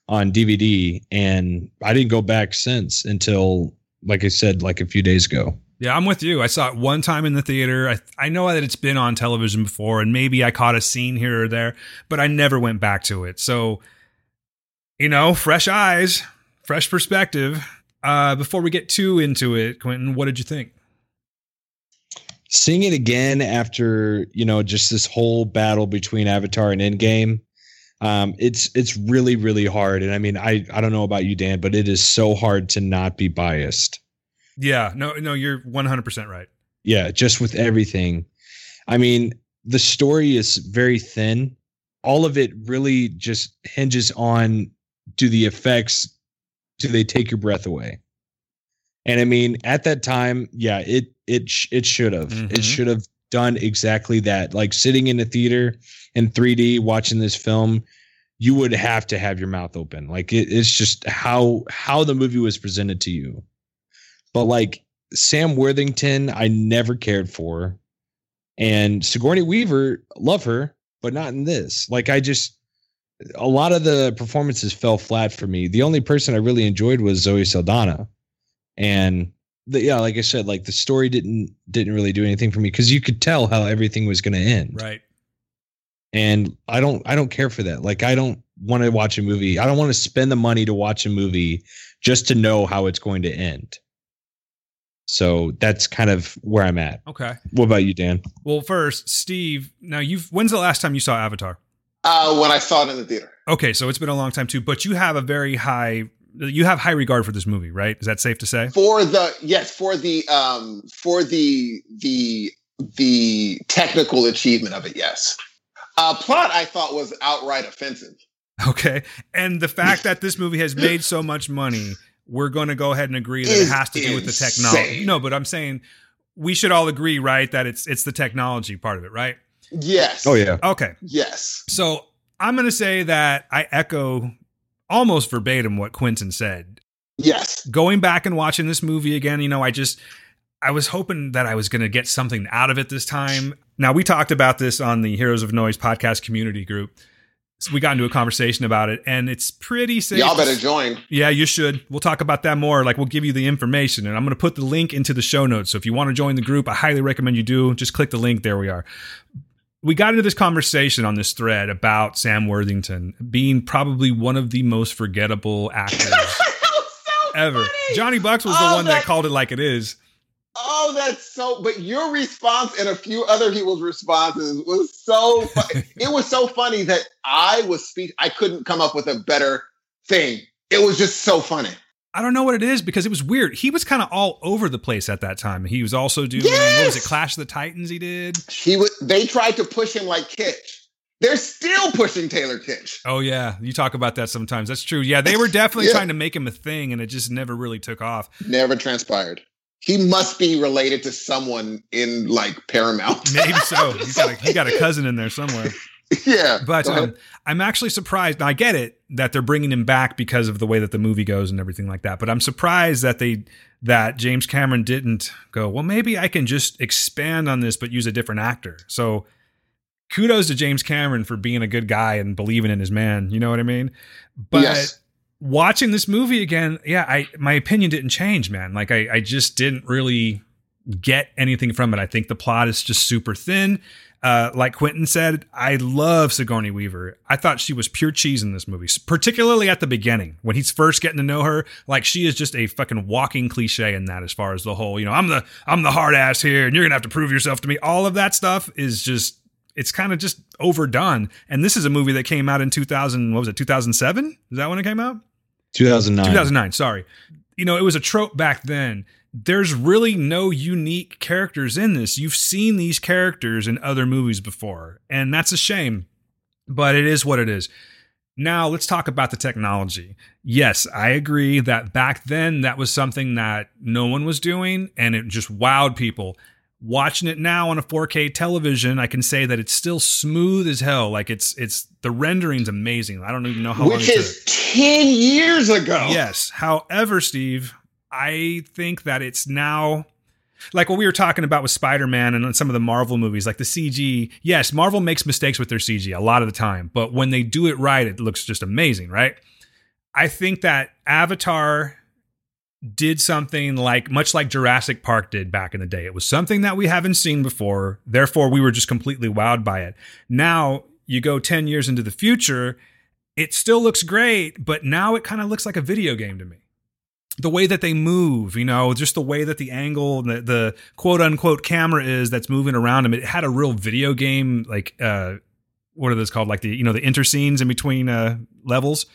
on DVD, and I didn't go back since until, like I said, like a few days ago. Yeah, I'm with you. I saw it one time in the theater. I, I know that it's been on television before, and maybe I caught a scene here or there, but I never went back to it. So, you know, fresh eyes, fresh perspective. Uh, before we get too into it, Quentin, what did you think? Seeing it again after you know just this whole battle between Avatar and Endgame, um, it's it's really really hard. And I mean, I I don't know about you, Dan, but it is so hard to not be biased. Yeah, no, no, you're 100% right. Yeah, just with everything. I mean, the story is very thin. All of it really just hinges on do the effects do they take your breath away? And I mean, at that time, yeah, it it it should have. Mhm. It should have done exactly that. Like sitting in a theater in 3D watching this film, you would have to have your mouth open. Like it, it's just how how the movie was presented to you. But like Sam Worthington, I never cared for. And Sigourney Weaver, love her, but not in this. Like I just a lot of the performances fell flat for me. The only person I really enjoyed was Zoe Saldana. And the, yeah, like I said, like the story didn't didn't really do anything for me because you could tell how everything was going to end. Right. And I don't I don't care for that. Like I don't want to watch a movie. I don't want to spend the money to watch a movie just to know how it's going to end. So that's kind of where I'm at. Okay. What about you, Dan? Well, first, Steve, now you've, when's the last time you saw Avatar? Uh, when I saw it in the theater. Okay, so it's been a long time too, but you have a very high, you have high regard for this movie, right? Is that safe to say? for the yes for the um for the the the technical achievement of it yes uh plot i thought was outright offensive Okay. And the fact that this movie has made so much money, we're going to go ahead and agree that it has to do with the technology. insane. No, but I'm saying we should all agree, right, that it's it's the technology part of it, right? Yes Oh yeah. Okay. yes So I'm going to say that I echo almost verbatim what Quentin said. yes Going back and watching this movie again, you know, I just I was hoping that I was going to get something out of it this time. Now we talked about this on the Heroes of Noise podcast community group. So we got into a conversation about it, and it's pretty safe. y'all better join Yeah, you should. We'll talk about that more. Like, we'll give you the information, and I'm going to put the link into the show notes. So if you want to join the group, I highly recommend you do. Just click the link. There we are. We got into this conversation on this thread about Sam Worthington being probably one of the most forgettable actors ever. Johnny Bucks was the oh, one that called it like it is. oh that's so but your response and a few other people's responses was so fu- it was so funny that i was speak i couldn't come up with a better thing it was just so funny I don't know what it is because it was weird. He was kind of all over the place at that time. He was also doing what was it, Clash of the Titans? He did. he would they tried to push him like Kitsch. they're still pushing taylor kitsch Oh yeah, you talk about that sometimes. That's true. Yeah, they were definitely Yeah. trying to make him a thing, and it just never really took off. never transpired he must be related to someone in like paramount Maybe so. He got a, he got a cousin in there somewhere. yeah But um, I'm actually surprised. I get it that they're bringing him back because of the way that the movie goes and everything like that. But I'm surprised that they that James Cameron didn't go. Well, maybe I can just expand on this, but use a different actor. So kudos to James Cameron for being a good guy and believing in his man. You know what I mean? But Yes. watching this movie again, yeah, I my opinion didn't change, man. Like I, I just didn't really get anything from it. I think the plot is just super thin. Uh, like Quentin said, I love Sigourney Weaver. I thought she was pure cheese in this movie, particularly at the beginning when he's first getting to know her. Like she is just a fucking walking cliche in that, as far as the whole, you know, I'm the I'm the hard ass here, and you're gonna have to prove yourself to me. All of that stuff is just it's kind of just overdone. And this is a movie that came out in 2000. What was it? 2007? Is that when it came out? 2009. 2009 sorry you know it was a trope back then there's really no unique characters in this you've seen these characters in other movies before and that's a shame but it is what it is now let's talk about the technology yes i agree that back then that was something that no one was doing and it just wowed people watching it now on a 4K television, I can say that it's still smooth as hell. Like it's it's the rendering's amazing. I don't even know how long which it is 10 years ago Yes. However, Steve, I think that it's now like what we were talking about with Spider-Man and some of the Marvel movies, like the CG. Yes, Marvel makes mistakes with their CG a lot of the time, but when they do it right, it looks just amazing, right? I think that Avatar did something like much like Jurassic Park did back in the day. It was something that we haven't seen before. Therefore, we were just completely wowed by it. Now, you go 10 years into the future, it still looks great, but now it kind of looks like a video game to me. The way that they move, you know, just the way that the angle, the, the quote unquote camera is that's moving around them. It had a real video game, like, uh, what are those called? Like the, you know, the interscenes in between uh, levels.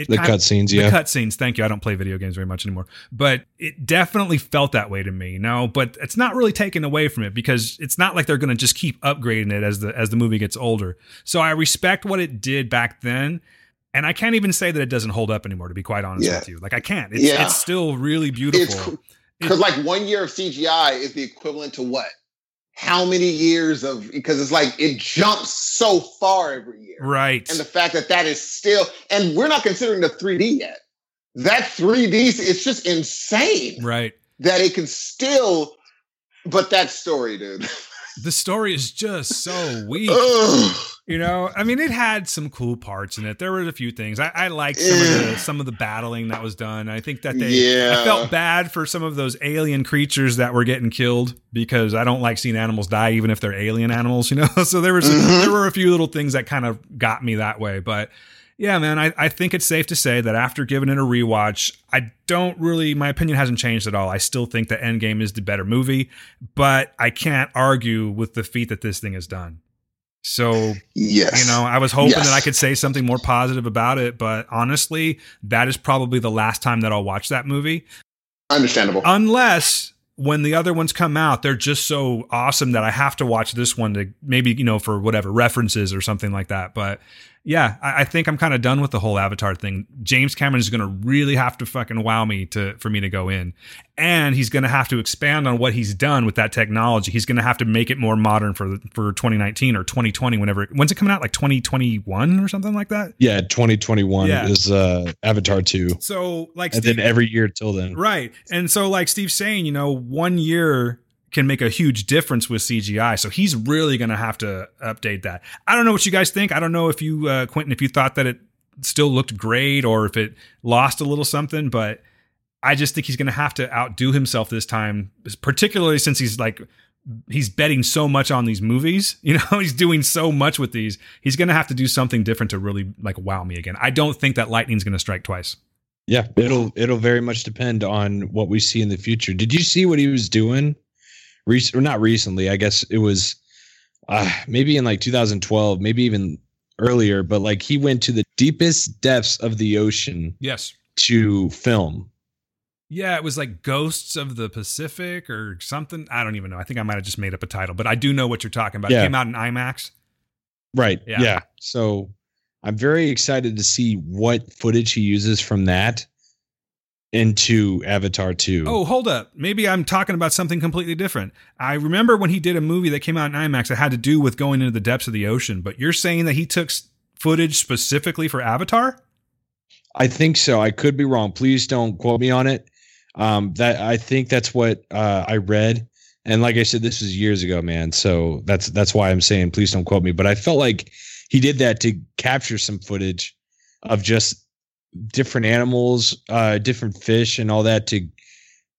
It The cutscenes, yeah. The cutscenes. Thank you. I don't play video games very much anymore, but it definitely felt that way to me. No, but it's not really taken away from it because it's not like they're going to just keep upgrading it as the as the movie gets older. So I respect what it did back then. And I can't even say that it doesn't hold up anymore, to be quite honest Yeah. with you. Like I can't. It's, Yeah. it's still really beautiful. Because like one year of CGI is the equivalent to what? How many years of? Because it's like it jumps so far every year, right. and the fact that that is still, and we're not considering the 3D yet. That 3D, it's just insane right. that it can still. But that story, dude. The story is just so weak. You know, I mean, it had some cool parts in it. There were a few things I, I liked some of the some of the battling that was done. I think that they, Yeah. I felt bad for some of those alien creatures that were getting killed because I don't like seeing animals die, even if they're alien animals. You know, so there was Mhm. there were a few little things that kind of got me that way. But yeah, man, I, I think it's safe to say that after giving it a rewatch, I don't really my opinion hasn't changed at all. I still think that Endgame is the better movie, but I can't argue with the feat that this thing has done. So Yes. you know, I was hoping Yes. that I could say something more positive about it, but honestly, that is probably the last time that I'll watch that movie. Understandable. Unless when the other ones come out, they're just so awesome that I have to watch this one to maybe, you know, for whatever references or something like that. But yeah, I, I think I'm kind of done with the whole Avatar thing. James Cameron is going to really have to fucking wow me to for me to go in, and he's going to have to expand on what he's done with that technology. He's going to have to make it more modern for for 2019 or 2020, whenever. When's it coming out? Like 2021 or something like that. Yeah, 2021 Yeah. is uh, Avatar 2. So like, And Steve- then every year till then. Right. And so, like Steve's saying, you know, one year can make a huge difference with CGI. So he's really going to have to update that. I don't know what you guys think. I don't know if you, uh, Quentin, if you thought that it still looked great or if it lost a little something, but I just think he's going to have to outdo himself this time, particularly since he's like, he's betting so much on these movies. You know, he's doing so much with these. He's going to have to do something different to really like wow me again. I don't think that lightning's going to strike twice. Yeah, it'll it'll very much depend on what we see in the future. Did you see what he was doing? Rec- or not recently. I guess it was uh, maybe in like 2012, maybe even earlier. But like he went to the deepest depths of the ocean Yes. to film. Yeah, it was like Ghosts of the Pacific or something. I don't even know. I think I might have just made up a title, but I do know what you're talking about. It came out in IMAX. Right. Yeah. Yeah. So I'm very excited to see what footage he uses from that into Avatar 2. Oh, hold up. Maybe I'm talking about something completely different. I remember when he did a movie that came out in IMAX that had to do with going into the depths of the ocean, but you're saying that he took footage specifically for Avatar? I think so. I could be wrong. Please don't quote me on it. Um, that I think that's what uh, I read, and like I said, this was years ago, man. So that's that's why I'm saying please don't quote me. But I felt like he did that to capture some footage of just different animals, uh, different fish, and all that to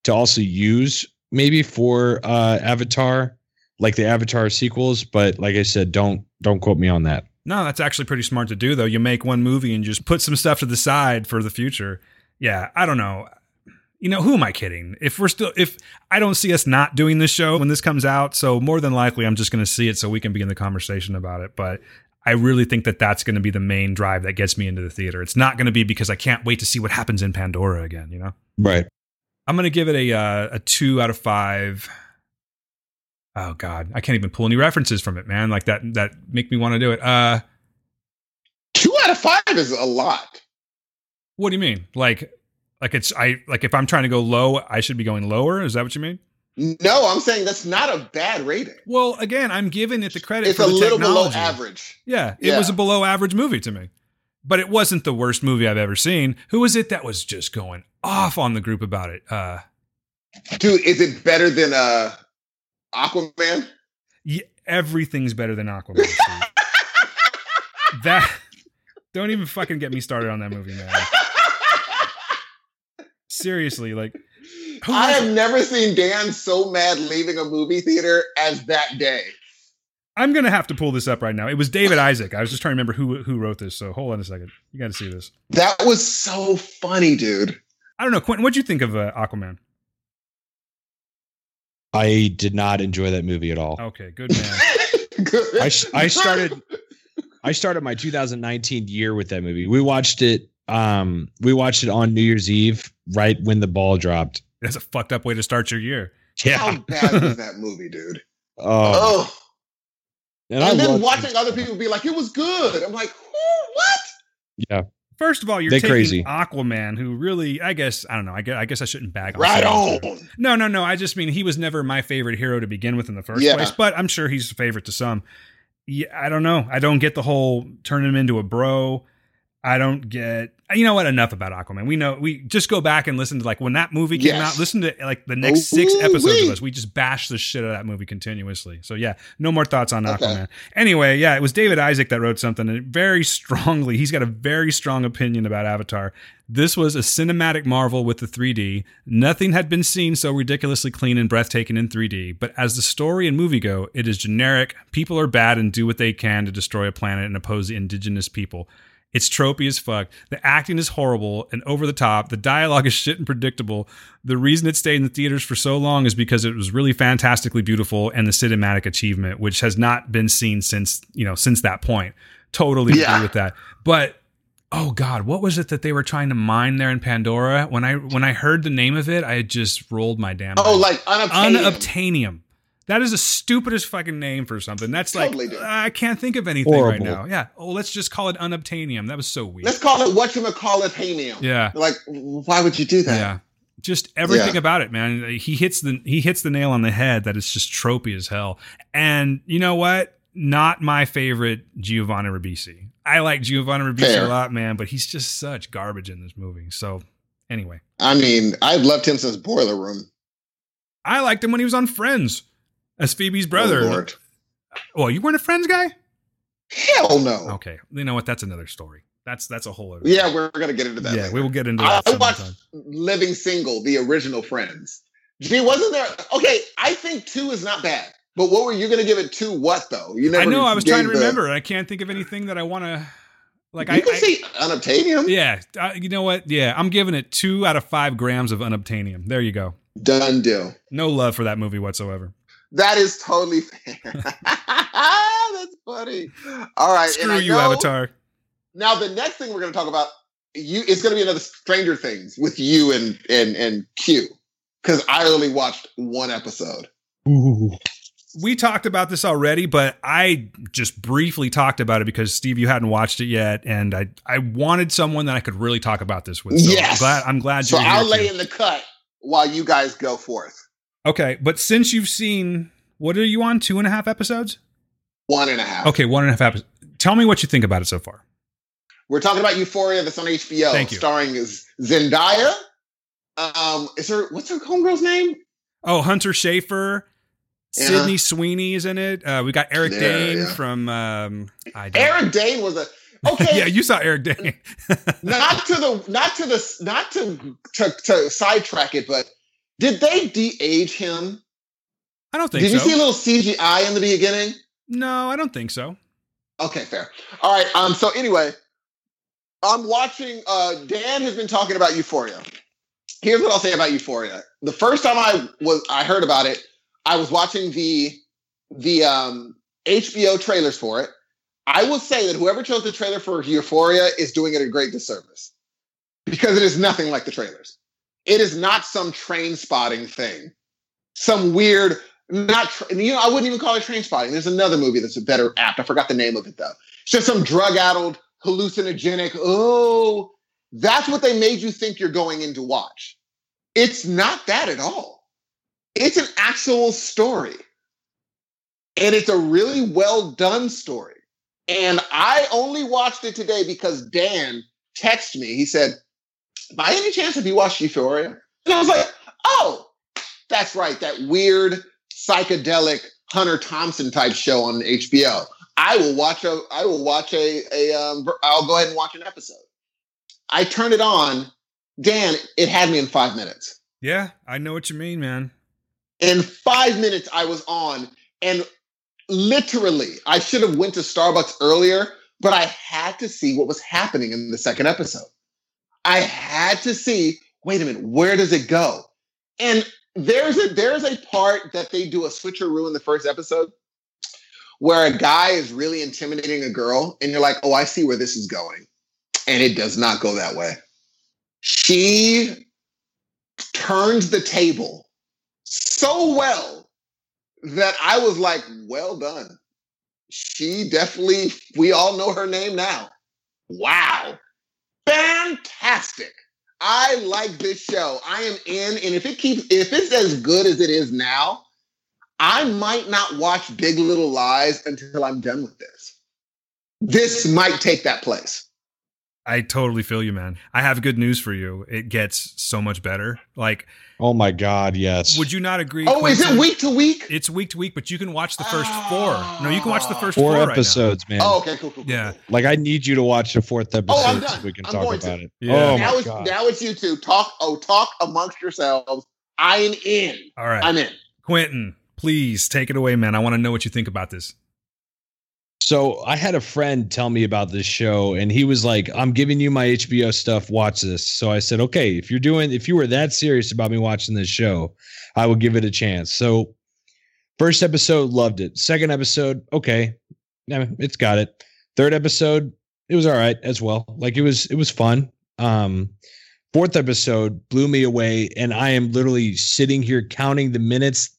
to also use maybe for uh, Avatar, like the Avatar sequels. But like I said, don't don't quote me on that. No, that's actually pretty smart to do, though. You make one movie and just put some stuff to the side for the future. Yeah, I don't know. You know, who am I kidding? If we're still, if I don't see us not doing this show when this comes out, so more than likely I'm just going to see it so we can begin the conversation about it. But I really think that that's going to be the main drive that gets me into the theater. It's not going to be because I can't wait to see what happens in Pandora again, you know? Right. I'm going to give it a uh, a two out of five. Oh God, I can't even pull any references from it, man. Like that that make me want to do it. Uh, Two out of five is a lot. What do you mean? Like, like it's I like if I'm trying to go low, I should be going lower. Is that what you mean? No, I'm saying that's not a bad rating. Well, again, I'm giving it the credit for It's for a the little below average. Yeah, it Yeah. was a below average movie to me, but it wasn't the worst movie I've ever seen. Who was it that was just going off on the group about it? Uh, Dude, is it better than uh Aquaman? yeah, everything's better than Aquaman. That don't even fucking get me started on that movie, man. seriously, like I have it? never seen Dan so mad leaving a movie theater as that day. I'm gonna have to pull this up right now. It was David Isaac. I was just trying to remember who who wrote this. So hold on a second. You got to see this. That was so funny, dude. I don't know, Quentin. What'd you think of uh, Aquaman? I did not enjoy that movie at all. Okay, good man. Good. I, s- I started I started my 2019 year with that movie. We watched it um we watched it on New Year's Eve right when the ball dropped. That's a fucked up way to start your year. Yeah. How bad was that movie, dude? Oh, Oh, and, and I then love- watching other people be like, "It was good." I'm like, "Who? What?" Yeah. First of all, you're They taking crazy. Aquaman, who really, I guess, I don't know. I guess, I guess I shouldn't bag on. Right on. No, no, no. I just mean he was never my favorite hero to begin with in the first Yeah. place, but I'm sure he's a favorite to some. Yeah, I don't know. I don't get the whole turn him into a bro. I don't get. You know what? Enough about Aquaman. We know. We just go back and listen to like when that movie came Yes. out. Listen to like the next six episodes of us. We just bash the shit out of that movie continuously. So yeah, no more thoughts on Okay. Aquaman. Anyway, yeah, it was David Isaac that wrote something and very strongly. He's got a very strong opinion about Avatar. This was a cinematic marvel with the 3D. Nothing had been seen so ridiculously clean and breathtaking in 3D. But as the story and movie go, it is generic. People are bad and do what they can to destroy a planet and oppose the indigenous people. It's tropey as fuck. The acting is horrible and over the top. The dialogue is shit and predictable. The reason it stayed in the theaters for so long is because it was really fantastically beautiful and the cinematic achievement, which has not been seen since you know since that point. Totally Yeah. agree with that. But oh god, what was it that they were trying to mine there in Pandora? When I when I heard the name of it, I just rolled my damn. Oh, eyes. like unobtainium. unobtainium. That is the stupidest fucking name for something. That's Totally, like dude. I can't think of anything Horrible. right now. Yeah. Oh, let's just call it unobtainium. That was so weird. Let's call it what you call it, hamium. yeah. Like, why would you do that? Yeah. Just everything Yeah. about it, man. He hits the he hits the nail on the head that it's just tropey as hell. And you know what? Not my favorite Giovanni Ribisi. I like Giovanni Ribisi Fair. a lot, man, but he's just such garbage in this movie. So anyway, I mean, I've loved him since Boiler Room. I liked him when he was on Friends as Phoebe's oh, brother. Oh, well, you weren't a Friends guy? Hell no. Okay, you know what? That's another story. That's that's a whole other. Yeah, we're gonna get into that. yeah, later. we will get into that. I watched. Living Single, the original Friends. Gee, wasn't there? Okay, I think two is not bad. But what were you gonna give it to? What though? You never. I know. I was trying to the- remember. I can't think of anything that I want to. Like you I, can I say unobtainium. yeah. I, you know what? Yeah, I'm giving it two out of five grams of unobtainium. There you go. Done deal. No love for that movie whatsoever. That is totally fair. That's funny. All right. Screw you, know- Avatar. Now the next thing we're going to talk about, you, it's going to be another Stranger Things with you and and and Q, because I only watched one episode. Ooh. We talked about this already, but I just briefly talked about it because Steve, you hadn't watched it yet, and I I wanted someone that I could really talk about this with. So Yes. I'm glad. I'm glad So you're I'll lay Q. in the cut while you guys go forth. Okay, but since you've seen, what are you on? Two and a half episodes? One and a half. Okay, one and a half episodes. Tell me what you think about it so far. We're talking about Euphoria that's on HBO, Thank you. starring Zendaya. Um, is her what's her homegirl's name? Oh, Hunter Schafer, Yeah. Sydney Sweeney is in it. Uh, we got Eric Yeah, Dane yeah. from. Um, I don't, Eric Dane was a okay. yeah, you saw Eric Dane. not to the not to the not to to, to sidetrack it, but did they de-age him? I don't think so. Did so. you see a little CGI in the beginning? no, I don't think so. Okay, fair. All right. Um. So anyway, I'm watching. Uh, Dan has been talking about Euphoria. Here's what I'll say about Euphoria. The first time I was I heard about it, I was watching the the um, HBO trailers for it. I will say that whoever chose the trailer for Euphoria is doing it a great disservice because it is nothing like the trailers. It is not some Trainspotting thing, some weird. Not tra- you know I wouldn't even call it Trainspotting. There's another movie that's a better apt. I forgot the name of it though. It's just some drug addled, hallucinogenic. Oh, that's what they made you think you're going in to watch. It's not that at all. It's an actual story. And it's a really well done story. And I only watched it today because Dan texted me. He said, By any chance have you watched Euphoria? And I was like, Oh, that's right. That weird psychedelic Hunter Thompson type show on HBO. I will watch a I will watch a. a um, I'll go ahead and watch an episode. I turned it on. Dan, it had me in five minutes. Yeah, I know what you mean, man. In five minutes, I was on, and literally, I should have went to Starbucks earlier, but I had to see what was happening in the second episode. I had to see. Wait a minute, where does it go? And there's a there's a part that they do a switcheroo in the first episode where a guy is really intimidating a girl, and you're like, oh, I see where this is going, and it does not go that way. She turns the table so well that I was like, well done. She definitely, we all know her name now. Wow. Fantastic. I like this show. I am in, and if it keeps, if it's as good as it is now, I might not watch Big Little Lies until I'm done with this. This might take that place. I totally feel you, man. I have good news for you. It gets so much better. Like, Oh my God, yes. would you not agree? Oh, is it week to week? It's week to week, but you can watch the first four. No, you can watch the first Four four right now. episodes, man. Oh, okay, cool, cool. cool, Yeah. cool. Like I need you to watch the fourth episode Oh, I'm done. so we can I'm talk going to. about it. Oh yeah. Oh now my it's God. now it's you two. Talk. Oh, talk amongst yourselves. I am in. All right. I'm in. Quentin, please take it away, man. I want to know what you think about this. So I had a friend tell me about this show, and he was like, "I'm giving you my HBO stuff. Watch this." So I said, "Okay, if you're doing, if you were that serious about me watching this show, I will give it a chance." So first episode, loved it. Second episode, okay, it's got it. Third episode, it was all right as well. Like it was, it was fun. Um, fourth episode blew me away, and I am literally sitting here counting the minutes,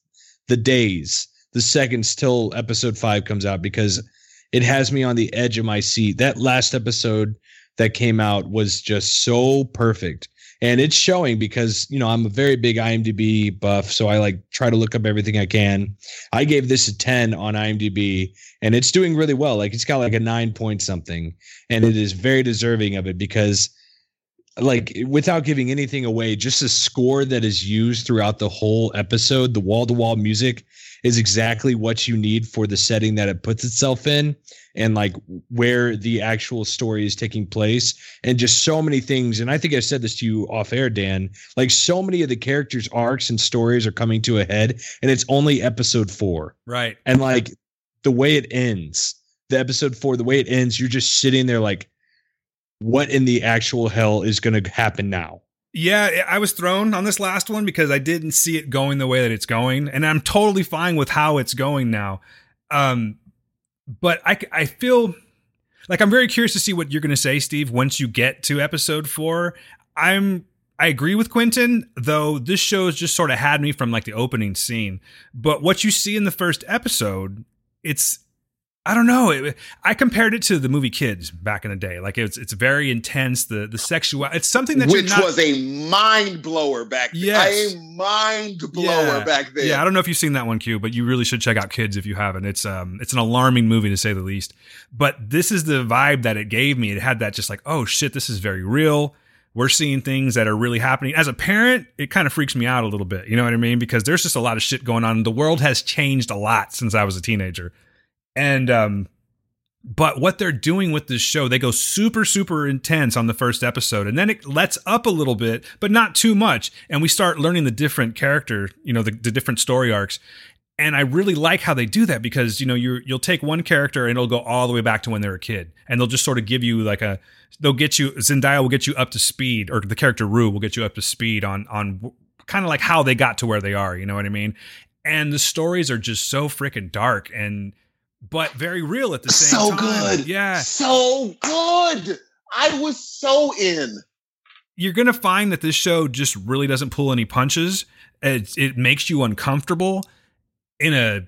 the days, the seconds till episode five comes out because it has me on the edge of my seat. That last episode that came out was just so perfect. And it's showing because, you know, I'm a very big IMDb buff. So I like try to look up everything I can. I gave this a 10 on IMDb and it's doing really well. Like it's got like a nine point something. And it is very deserving of it because, like, without giving anything away, just the score that is used throughout the whole episode, the wall to wall music is exactly what you need for the setting that it puts itself in and like where the actual story is taking place and just so many things. And i think i said this to you off air dan like so many of the characters arcs and stories are coming to a head and it's only episode four. Right. and like the way it ends the episode four the way it ends you're just sitting there like what in the actual hell is going to happen now Yeah, I was thrown on this last one because I didn't see it going the way that it's going, and I'm totally fine with how it's going now. Um, but I, I feel like I'm very curious to see what you're going to say, Steve, once you get to episode four. I'm I agree with Quentin, though this show's just sort of had me from like the opening scene. But what you see in the first episode, it's I don't know. It, I compared it to the movie Kids back in the day. Like it's it's very intense. The the sexual. It's something that Which not, was a mind blower back then. Yes. A mind blower back then. Yeah, I don't know if you've seen that one, Q, but you really should check out Kids if you haven't. It's um, it's an alarming movie to say the least. But this is the vibe that it gave me. It had that just like, oh shit, this is very real. We're seeing things that are really happening. As a parent, it kind of freaks me out a little bit. You know what I mean? Because there's just a lot of shit going on. The world has changed a lot since I was a teenager, and um, but what they're doing with this show, they go super, super intense on the first episode, and then it lets up a little bit, but not too much. And we start learning the different character, you know, the, the different story arcs. And I really like how they do that because you know you you'll take one character and it'll go all the way back to when they're a kid, and they'll just sort of give you like a they'll get you Zendaya will get you up to speed, or the character Rue will get you up to speed on on kind of like how they got to where they are. You know what I mean? And the stories are just so freaking dark and but very real at the same so time. So good. Yeah. So good. I was so in. You're going to find that this show just really doesn't pull any punches. It, it makes you uncomfortable in a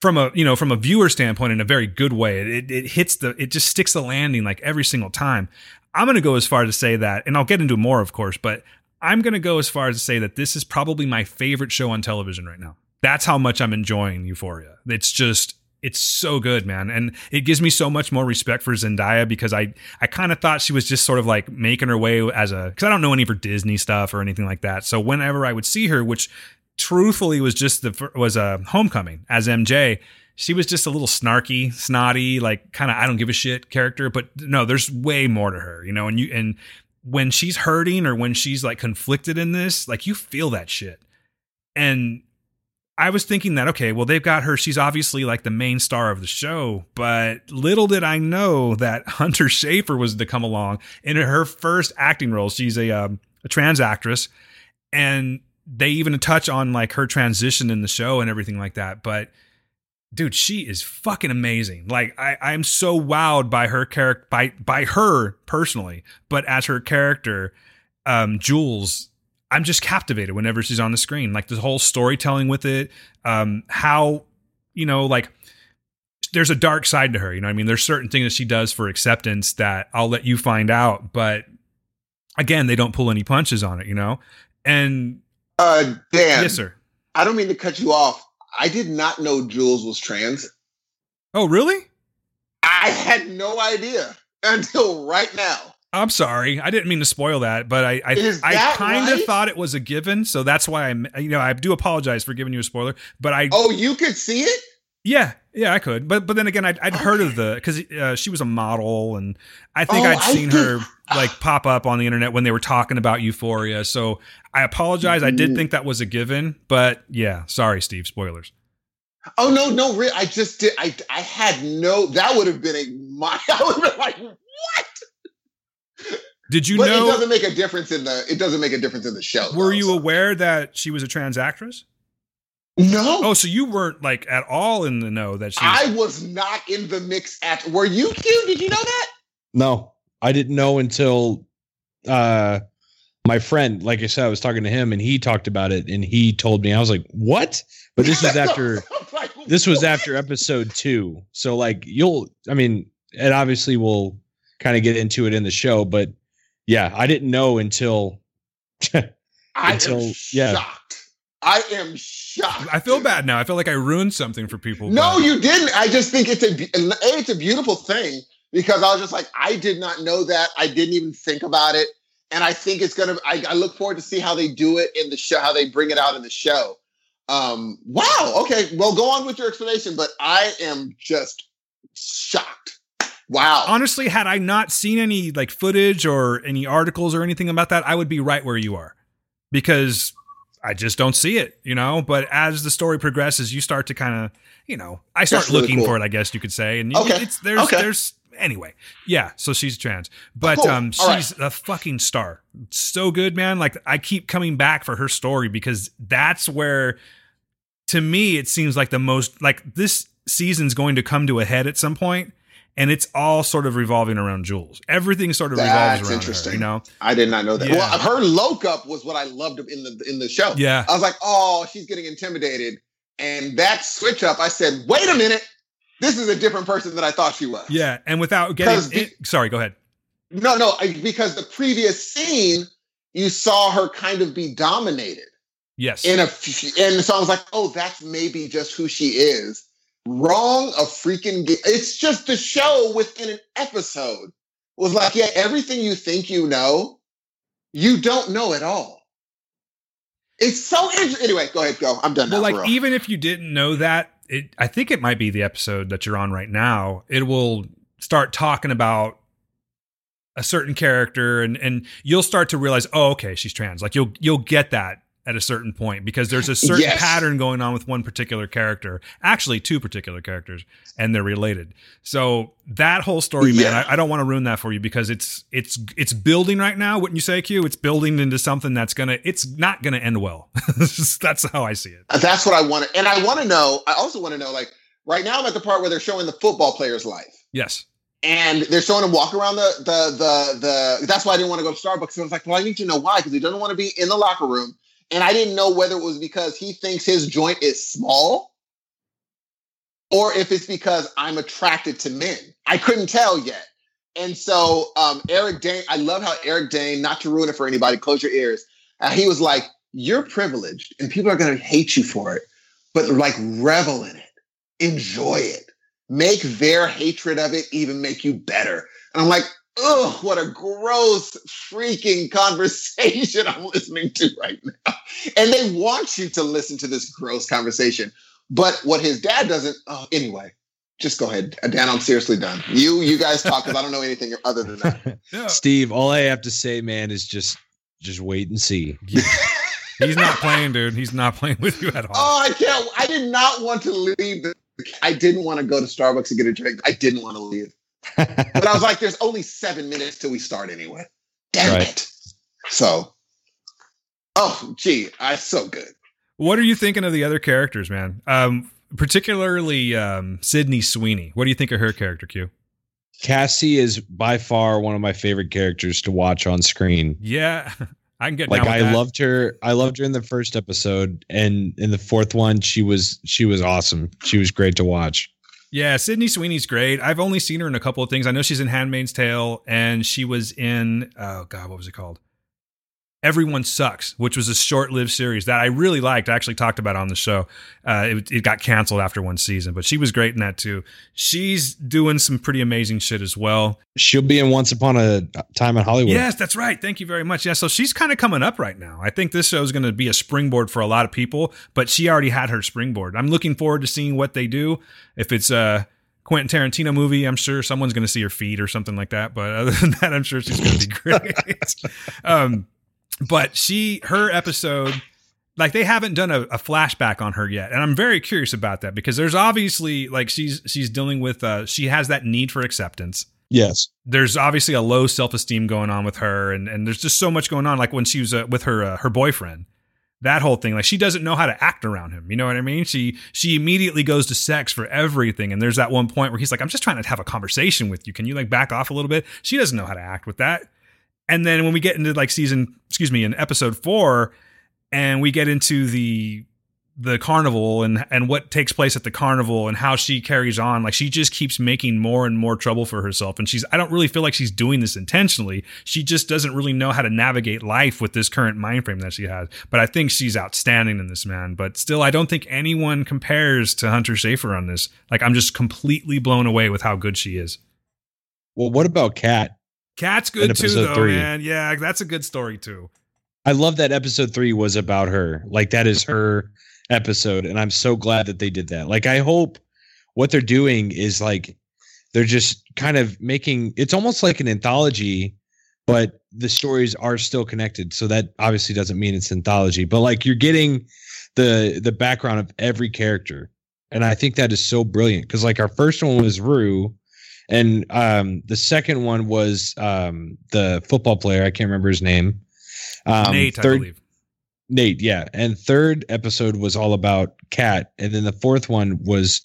from a you know from a viewer standpoint in a very good way. It, it hits the it just sticks the landing like every single time. I'm going to go as far to say that, and I'll get into more, of course, but I'm going to go as far as to say that this is probably my favorite show on television right now. That's how much I'm enjoying Euphoria. It's just it's so good, man. And it gives me so much more respect for Zendaya because I I kind of thought she was just sort of like making her way as a cuz I don't know any of her Disney stuff or anything like that. So whenever I would see her, which truthfully was just the was a homecoming as MJ, she was just a little snarky, snotty, like kind of I don't give a shit character, but no, there's way more to her, you know, and you and when she's hurting or when she's like conflicted in this, like you feel that shit. And I was thinking that okay, well they've got her. She's obviously like the main star of the show, but little did I know that Hunter Schafer was to come along in her first acting role. She's a um, a trans actress, and they even touch on like her transition in the show and everything like that. But dude, she is fucking amazing. Like I, I'm so wowed by her character, by by her personally, but as her character, um, Jules, I'm just captivated whenever she's on the screen. Like the whole storytelling with it, um, how you know, like there's a dark side to her. You know, I mean, there's certain things that she does for acceptance that I'll let you find out, but again, they don't pull any punches on it. You know, and Uh, Dan, yes, sir. I don't mean to cut you off. I did not know Jules was trans. Oh, really? I had no idea until right now. I'm sorry. I didn't mean to spoil that, but I I, I kind of right? thought it was a given, so that's why I'm you know I do apologize for giving you a spoiler, but I Oh, you could see it? yeah yeah I could, but but then again I'd, I'd heard of the because uh, she was a model and I think Oh, I'd seen her like pop up on the internet when they were talking about Euphoria, so I apologize. I Mm-hmm. did think that was a given, but yeah, sorry, Steve. Spoilers. Oh no, no, I just did. I I had no. That would have been a my. I would have been like, what? Did you but it doesn't make a difference in the. It doesn't make a difference in the show. Were though, you so. aware that she was a trans actress? No, Oh, so you weren't like at all in the know that she. Was- I was not in the mix at. Were you? Q? Did you know that? No, I didn't know until uh my friend, like I said, I was talking to him and he talked about it and he told me I was like, "What?" But this was after this was after episode 2. So like you'll I mean, and obviously we'll kind of get into it in the show, but yeah, I didn't know until I until- am yeah. shocked. I am shocked. I feel bad now. I feel like I ruined something for people. No, but- you didn't. I just think it's a a it's a beautiful thing because I was just like I did not know that. I didn't even think about it, and I think it's gonna. I, I look forward to see how they do it in the show, how they bring it out in the show. Um, wow. Okay. Well, go on with your explanation, but I am just shocked. Wow. honestly, had I not seen any like footage or any articles or anything about that, I would be right where you are because I just don't see it, you know. But as the story progresses, you start to kind of, you know, I start really looking cool. for it, I guess you could say. And you- Okay. it's there's Okay. there's anyway, yeah. So she's trans, but Cool. um, All right. she's a fucking star. So good, man. Like I keep coming back for her story because that's where, to me, it seems like the most like this season's going to come to a head at some point, and it's all sort of revolving around Jules. Everything sort of That's revolves around interesting. her. You know? I did not know that. Yeah. Well, her loke up was what I loved in the in the show. Yeah. I was like, oh, she's getting intimidated, and that switch up. I said, wait a minute, this is a different person than I thought she was. Yeah, and without getting, it- sorry, go ahead. No, no, because the previous scene, you saw her kind of be dominated Yes. in a, and so I was like, oh, that's maybe just who she is. Wrong, a freaking. Ga- it's just the show within an episode was like, yeah, everything you think you know, you don't know at all. It's so interesting. Anyway, go ahead, go. I'm done well, now. like even if you didn't know that, it I think it might be the episode that you're on right now. It will start talking about a certain character and and you'll start to realize, "Oh, okay, she's trans." Like you'll you'll get that at a certain point because there's a certain Yes. pattern going on with one particular character. Actually, two particular characters and they're related. So that whole story, man, I, I don't want to ruin that for you because it's it's it's building right now. Wouldn't you say, Q? It's building into something that's gonna it's not gonna end well. that's how I see it. Uh, that's what I want to, and I want to know. I also want to know, like, right now I'm at the part where they're showing the football player's life. Yes. and they're showing him walk around the the the the. That's why I didn't want to go to Starbucks. I was like, well, I need to know why because he doesn't want to be in the locker room, and I didn't know whether it was because he thinks his joint is small, or if it's because I'm attracted to men. I couldn't tell yet. And so um, Eric Dane, I love how Eric Dane, not to ruin it for anybody, close your ears. Uh, he was like, "You're privileged, and people are going to hate you for it, but like revel in it, enjoy it." make their hatred of it even make you better. And I'm like, oh, what a gross freaking conversation I'm listening to right now. And they want you to listen to this gross conversation. But what his dad doesn't, oh, anyway, Just go ahead, Dan. I'm seriously done. You you guys talk because I don't know anything other than that. No, Steve, all I have to say, man, is just just wait and see. he's not playing, dude. He's not playing with you at all. Oh, I can't. I did not want to leave. The, I didn't want to go to Starbucks and get a drink. I didn't want to leave. But I was like, there's only seven minutes till we start anyway. Damn Right. it. So, oh, gee, I so good. What are you thinking of the other characters, man? Um, particularly um, Sydney Sweeney. What do you think of her character, Q? Cassie is by far one of my favorite characters to watch on screen. Yeah, I can get Like down with I that. loved her. I loved her in the first episode, and in the fourth one, she was she was awesome. She was great to watch. Yeah, Sydney Sweeney's great. I've only seen her in a couple of things. I know she's in Handmaid's Tale, and she was in oh god, what was it called? Everyone Sucks, which was a short-lived series that I really liked. I actually talked about it on the show. Uh, it, it got canceled after one season, but she was great in that too. She's doing some pretty amazing shit as well. She'll be in Once Upon a Time in Hollywood. Yes, that's right. Thank you very much. Yeah, so she's kind of coming up right now. I think this show is going to be a springboard for a lot of people, but she already had her springboard. I'm looking forward to seeing what they do. If it's a Quentin Tarantino movie, I'm sure someone's going to see her feet or something like that. But other than that, I'm sure she's going to be great. um, but she, her episode, like they haven't done a, a flashback on her yet, and I'm very curious about that because there's obviously like she's she's dealing with uh, she has that need for acceptance. Yes. there's obviously a low self-esteem going on with her and and there's just so much going on like when she was uh, with her uh, her boyfriend. That whole thing like she doesn't know how to act around him you know what i mean? She she immediately goes to sex for everything and there's that one point where he's like i'm just trying to have a conversation with you. Can you like back off a little bit? She doesn't know how to act with that and then when we get into like season excuse me in episode 4 and we get into the the carnival and and what takes place at the carnival and how she carries on like she just keeps making more and more trouble for herself. And she's I don't really feel like she's doing this intentionally. She just doesn't really know how to navigate life with this current mind frame that she has. But I think she's outstanding in this man. But still I don't think anyone compares to Hunter Schafer on this. Like I'm just completely blown away with how good she is. Well, what about Kat? Kat's good too though three. man yeah that's a good story too I love that episode three was about her. Like that is her episode, and I'm so glad that they did that. Like I hope what they're doing is like they're just kind of making it's almost like an anthology, but the stories are still connected. So that obviously doesn't mean it's anthology, but like you're getting the the background of every character. And I think that is so brilliant because like our first one was Rue, and um the second one was um the football player, I can't remember his name. Um, Nate I third, believe Nate, yeah. And third episode was all about Kat, and then the fourth one was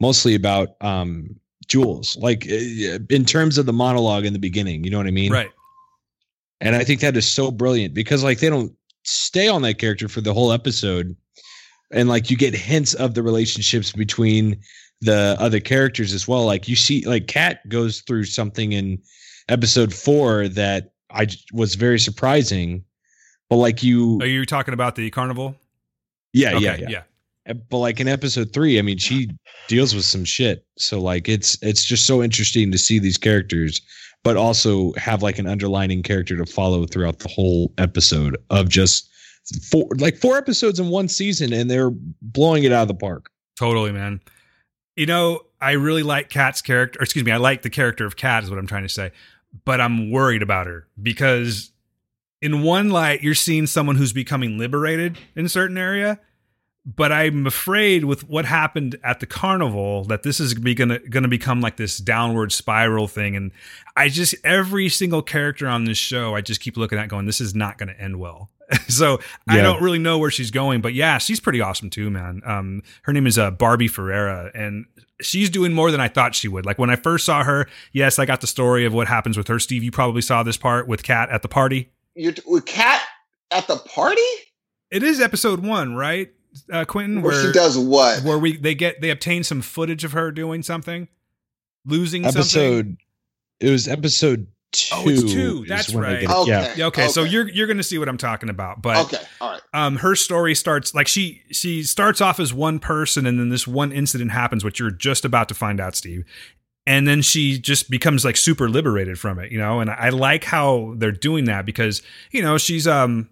mostly about um Jules. Like uh, in terms of the monologue in the beginning, you know what I mean? right And I think that is so brilliant because like they don't stay on that character for the whole episode, and like you get hints of the relationships between the other characters as well. Like you see, like Kat goes through something in episode four that I was very surprising. But like you, are you talking about the carnival yeah, yeah, Okay, yeah, Uh, But like in episode three, I mean, she deals with some shit. So like it's it's just so interesting to see these characters, but also have like an underlining character to follow throughout the whole episode of just four like four episodes in one season, and they're blowing it out of the park. Totally, man. You know, I really like Kat's character, or excuse me, I like the character of Kat, is what I'm trying to say. But I'm worried about her because, in one light, you're seeing someone who's becoming liberated in a certain area. But I'm afraid with what happened at the carnival that this is be gonna gonna become like this downward spiral thing. And I just every single character on this show, I just keep looking at going, this is not gonna end well. so I don't really know where she's going, but yeah, she's pretty awesome too, man. Um, her name is uh, Barbie Ferreira, and she's doing more than I thought she would. Like when I first saw her, yes, I got the story of what happens with her. Steve, you probably saw this part with Kat at the party. You're with Kat at the party It is episode one, right, uh, Quentin? where, she does what? where we they get they obtain some footage of her doing something, losing something. Episode it was episode two. Oh, it's two. That's right. get. Okay. Yeah. Yeah, okay, so you're you're gonna see what I'm talking about, but okay, all right. um her story starts like she she starts off as one person and then this one incident happens which you're just about to find out steve and then she just becomes like super liberated from it you know and i like how they're doing that because you know she's um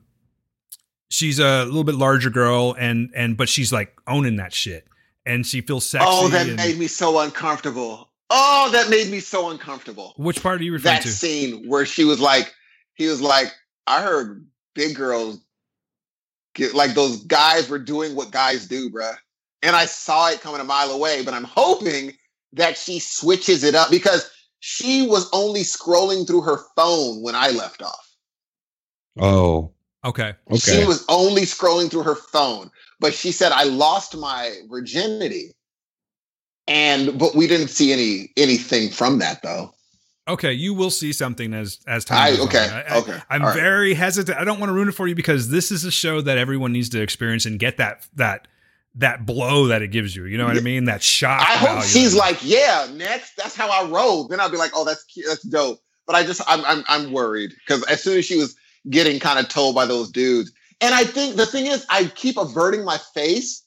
she's a little bit larger girl and and but she's like owning that shit and she feels sexy. oh, that and- made me so uncomfortable. Oh, that made me so uncomfortable. Which part are you referring That to? That scene where she was like, he was like, I heard big girls get like those guys were doing what guys do, bruh. And I saw it coming a mile away, but I'm hoping that she switches it up because she was only scrolling through her phone when I left off. Oh, Okay. Okay. She was only scrolling through her phone, but she said I lost my virginity. And but we didn't see any anything from that though. Okay, you will see something as as time I goes on. okay, I, I- okay. I'm all right. very hesitant. I don't want to ruin it for you because this is a show that everyone needs to experience and get that that that blow that it gives you. You know what I mean? That shock. I hope she's like, yeah, next. That's how I roll. Then I'll be like, oh, that's cute. That's dope. But I just, I'm, I'm, I'm worried because as soon as she was getting kind of told by those dudes, and I think the thing is, I keep averting my face,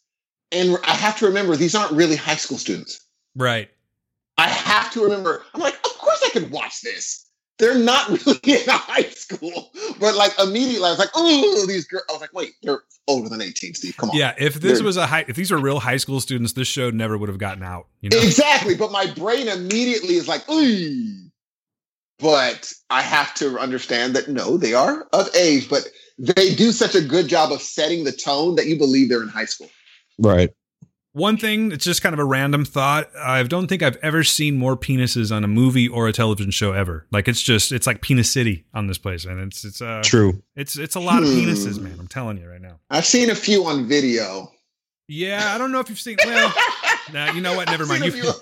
and I have to remember these aren't really high school students. right. I have to remember. I'm like, of course I could watch this. They're not really in high school, but like immediately I was like, oh, these girls. I was like, wait, they're older than 18, Steve. Come on. Yeah. If this They're- was a high, if these were real high school students, this show never would have gotten out. You know. Exactly, but my brain immediately is like, Ooh. but I have to understand that no, they are of age, but they do such a good job of setting the tone that you believe they're in high school. Right. One thing, it's just kind of a random thought. I don't think I've ever seen more penises on a movie or a television show ever. Like it's just, it's like penis city on this place, and it's it's uh, True. it's it's a lot of Hmm. penises, man. I'm telling you right now. I've seen a few on video. Yeah, I don't know if you've seen. Well, nah, you know what? Never mind. You, a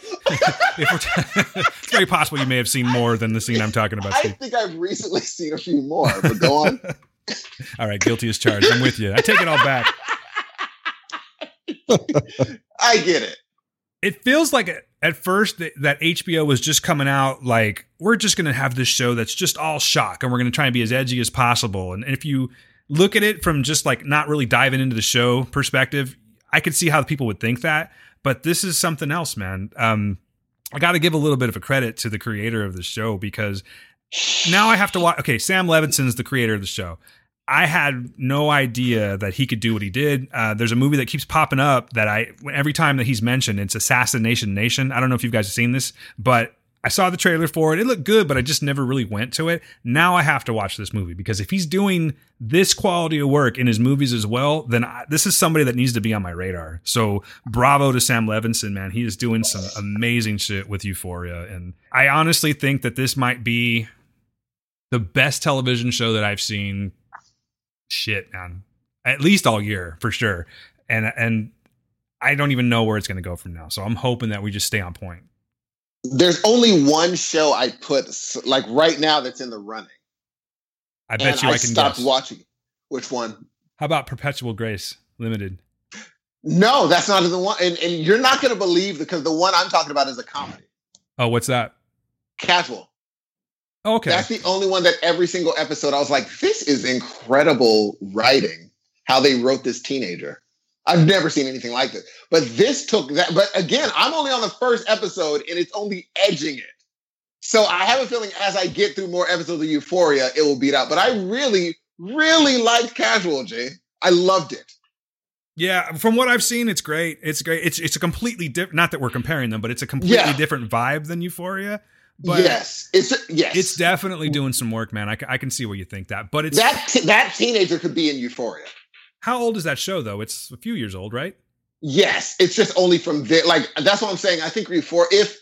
if we're t- it's very possible you may have seen more than the scene I'm talking about. I Steve. think I've recently seen a few more, but go on. All right, guilty as charged. I'm with you. I take it all back. I get it. It feels like at- first that, HBO was just coming out like we're just going to have this show that's just all shock, and we're going to try and be as edgy as possible. And if you look at it from just like not really diving into the show perspective, I could see how people would think that. But this is something else, man. Um, I got to give a little bit of a credit to the creator of the show because now I have to watch. Okay, Sam Levinson's the creator of the show. I had no idea that he could do what he did. Uh, there's a movie that keeps popping up that I every time that he's mentioned, it's Assassination Nation. I don't know if you guys have seen this, but I saw the trailer for it. It looked good, but I just never really went to it. Now I have to watch this movie because if he's doing this quality of work in his movies as well, then I, this is somebody that needs to be on my radar. So bravo to Sam Levinson, man. He is doing some amazing shit with Euphoria, and I honestly think that this might be the best television show that I've seen. Shit, man, at least all year for sure, and and I don't even know where it's going to go from now. So I'm hoping that we just stay on point. There's only one show I put like right now that's in the running. I bet and you I, I can stopped guess. watching. Which one? How about Perpetual Grace Limited? No, that's not the one. And, and you're not going to believe because the one I'm talking about is a comedy. Oh, what's that? Casual. Oh, okay. That's the only one that every single episode I was like, this is incredible writing. How they wrote this teenager. I've never seen anything like this. But this took that. But again, I'm only on the first episode and it's only edging it. So I have a feeling as I get through more episodes of Euphoria, it will beat out. But I really, really liked Casual, Jay. I loved it. Yeah, from what I've seen, it's great. It's great. It's it's a completely different. Not that we're comparing them, but it's a completely Yeah. different vibe than Euphoria. But yes, it's yes. it's definitely doing some work, man. I, I can see where you think that. But it's that t- that teenager could be in Euphoria. how old is that show though? It's a few years old, right? Yes, it's just only from there. Like that's what I'm saying. I think Euphoria. If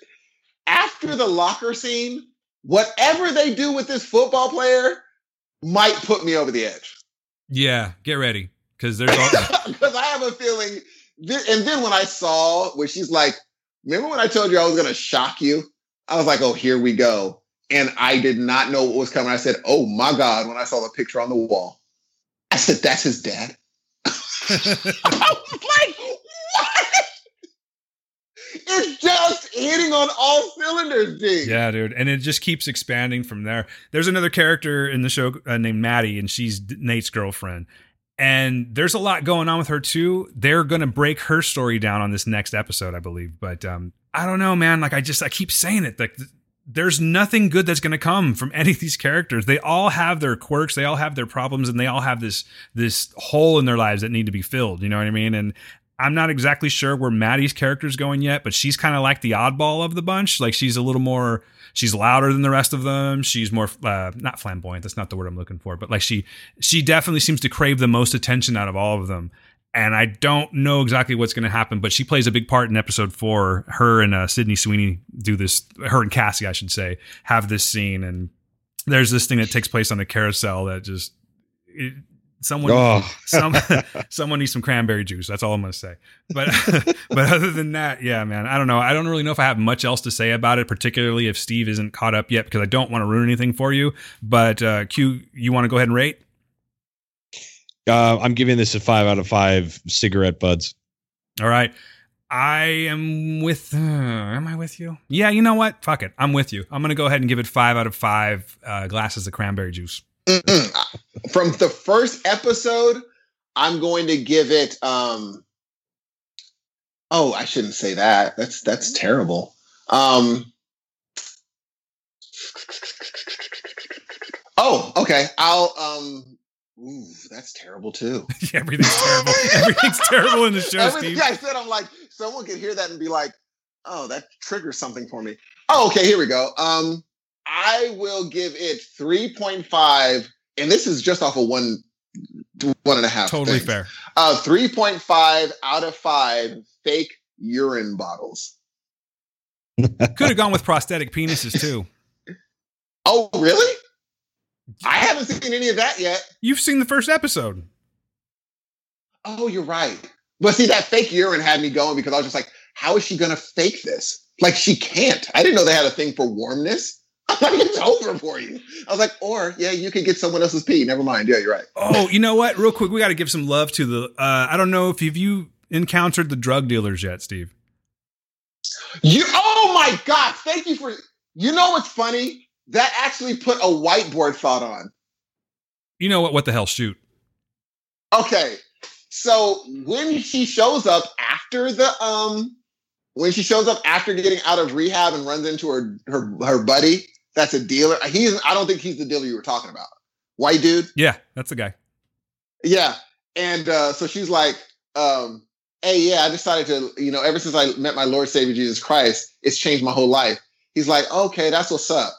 after the locker scene, whatever they do with this football player might put me over the edge Yeah, get ready because there's because I have a feeling. Th- and then when I saw where she's like, "Remember when I told you I was going to shock you?" I was like, "Oh, here we go." And I did not know what was coming. I said, "Oh my god!" When I saw the picture on the wall, I said, "That's his dad." I was like, "What?" It's just hitting on all cylinders, dude. Yeah, dude, and it just keeps expanding from there. There's another character in the show uh, named Maddy, and she's Nate's girlfriend. And there's a lot going on with her too. They're gonna break her story down on this next episode, I believe. But um, I don't know, man. Like I just I keep saying it. Like there's nothing good that's gonna come from any of these characters. They all have their quirks, they all have their problems, and they all have this this hole in their lives that need to be filled. You know what I mean? And I'm not exactly sure where Maddy's character is going yet, but she's kind of like the oddball of the bunch. Like she's a little more, she's louder than the rest of them. She's more, uh, not flamboyant. That's not the word I'm looking for, but like she, she definitely seems to crave the most attention out of all of them. And I don't know exactly what's going to happen, but she plays a big part in episode four. Her and uh, Sydney Sweeney do this. Her and Cassie, I should say, have this scene, and there's this thing that takes place on the carousel that just it, someone Oh. some someone needs some cranberry juice. That's all I'm gonna say. But but other than that, yeah, man, I don't know. I don't really know if I have much else to say about it, particularly if Steve isn't caught up yet, because I don't want to ruin anything for you. But uh, Q, you want to go ahead and rate? Uh, I'm giving this a five out of five cigarette buds. All right. I am with. Uh, am I with you? Yeah. You know what? Fuck it. I'm with you. I'm gonna go ahead and give it five out of five uh, glasses of cranberry juice. Mm-mm. From the first episode, I'm going to give it. um Oh, I shouldn't say that. That's that's terrible. Um Oh, okay. I'll um. Ooh, that's terrible too. Everything's terrible. Everything's terrible in the show, Everything Steve. I said, I'm like, someone could hear that and be like, "Oh, that triggers something for me." Oh, okay. Here we go. Um, I will give it 3.5, and this is just off of one, one and a half. Totally fair. Uh, 3.5 out of five fake urine bottles. Could have gone with prosthetic penises too. Oh, really? I haven't seen any of that yet. You've seen the first episode. Oh, you're right. But see, that fake urine had me going because I was just like, how is she going to fake this? Like, she can't. I didn't know they had a thing for warmness. I'm like, it's over for you. I was like, or, yeah, you could get someone else's pee. Never mind. Yeah, you're right. Oh, you know what? Real quick, we got to give some love to the. Uh, I don't know if you've you encountered the drug dealers yet, Steve. You, oh my God. Thank you for, you know what's funny? That actually put a whiteboard thought on. You know what? What the hell? Shoot. Okay. So when she shows up after the um when she shows up after getting out of rehab and runs into her her her buddy, that's a dealer. He's I don't think he's the dealer you were talking about. White dude? Yeah, that's the guy. Yeah. And uh so she's like, um, hey, yeah, I decided to, you know, ever since I met my Lord Savior Jesus Christ, it's changed my whole life. He's like, okay, that's what's up.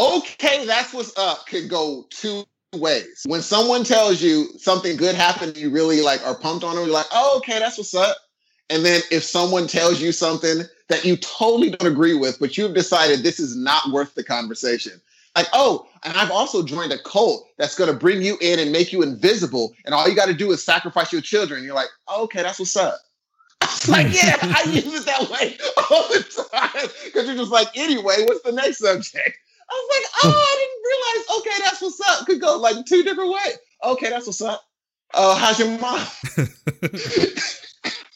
Okay, that's what's up could go two ways. When someone tells you something good happened, you really like are pumped on it. You're like, oh, okay, that's what's up. And then if someone tells you something that you totally don't agree with, but you've decided this is not worth the conversation. Like, oh, and I've also joined a cult that's going to bring you in and make you invisible. And all you got to do is sacrifice your children. You're like, oh, okay, that's what's up. Like, yeah, I use it that way all the time. Because you're just like, anyway, what's the next subject? I was like, oh, I didn't realize. Okay, that's what's up. Could go like two different ways. Okay, that's what's up. Oh, how's your mom?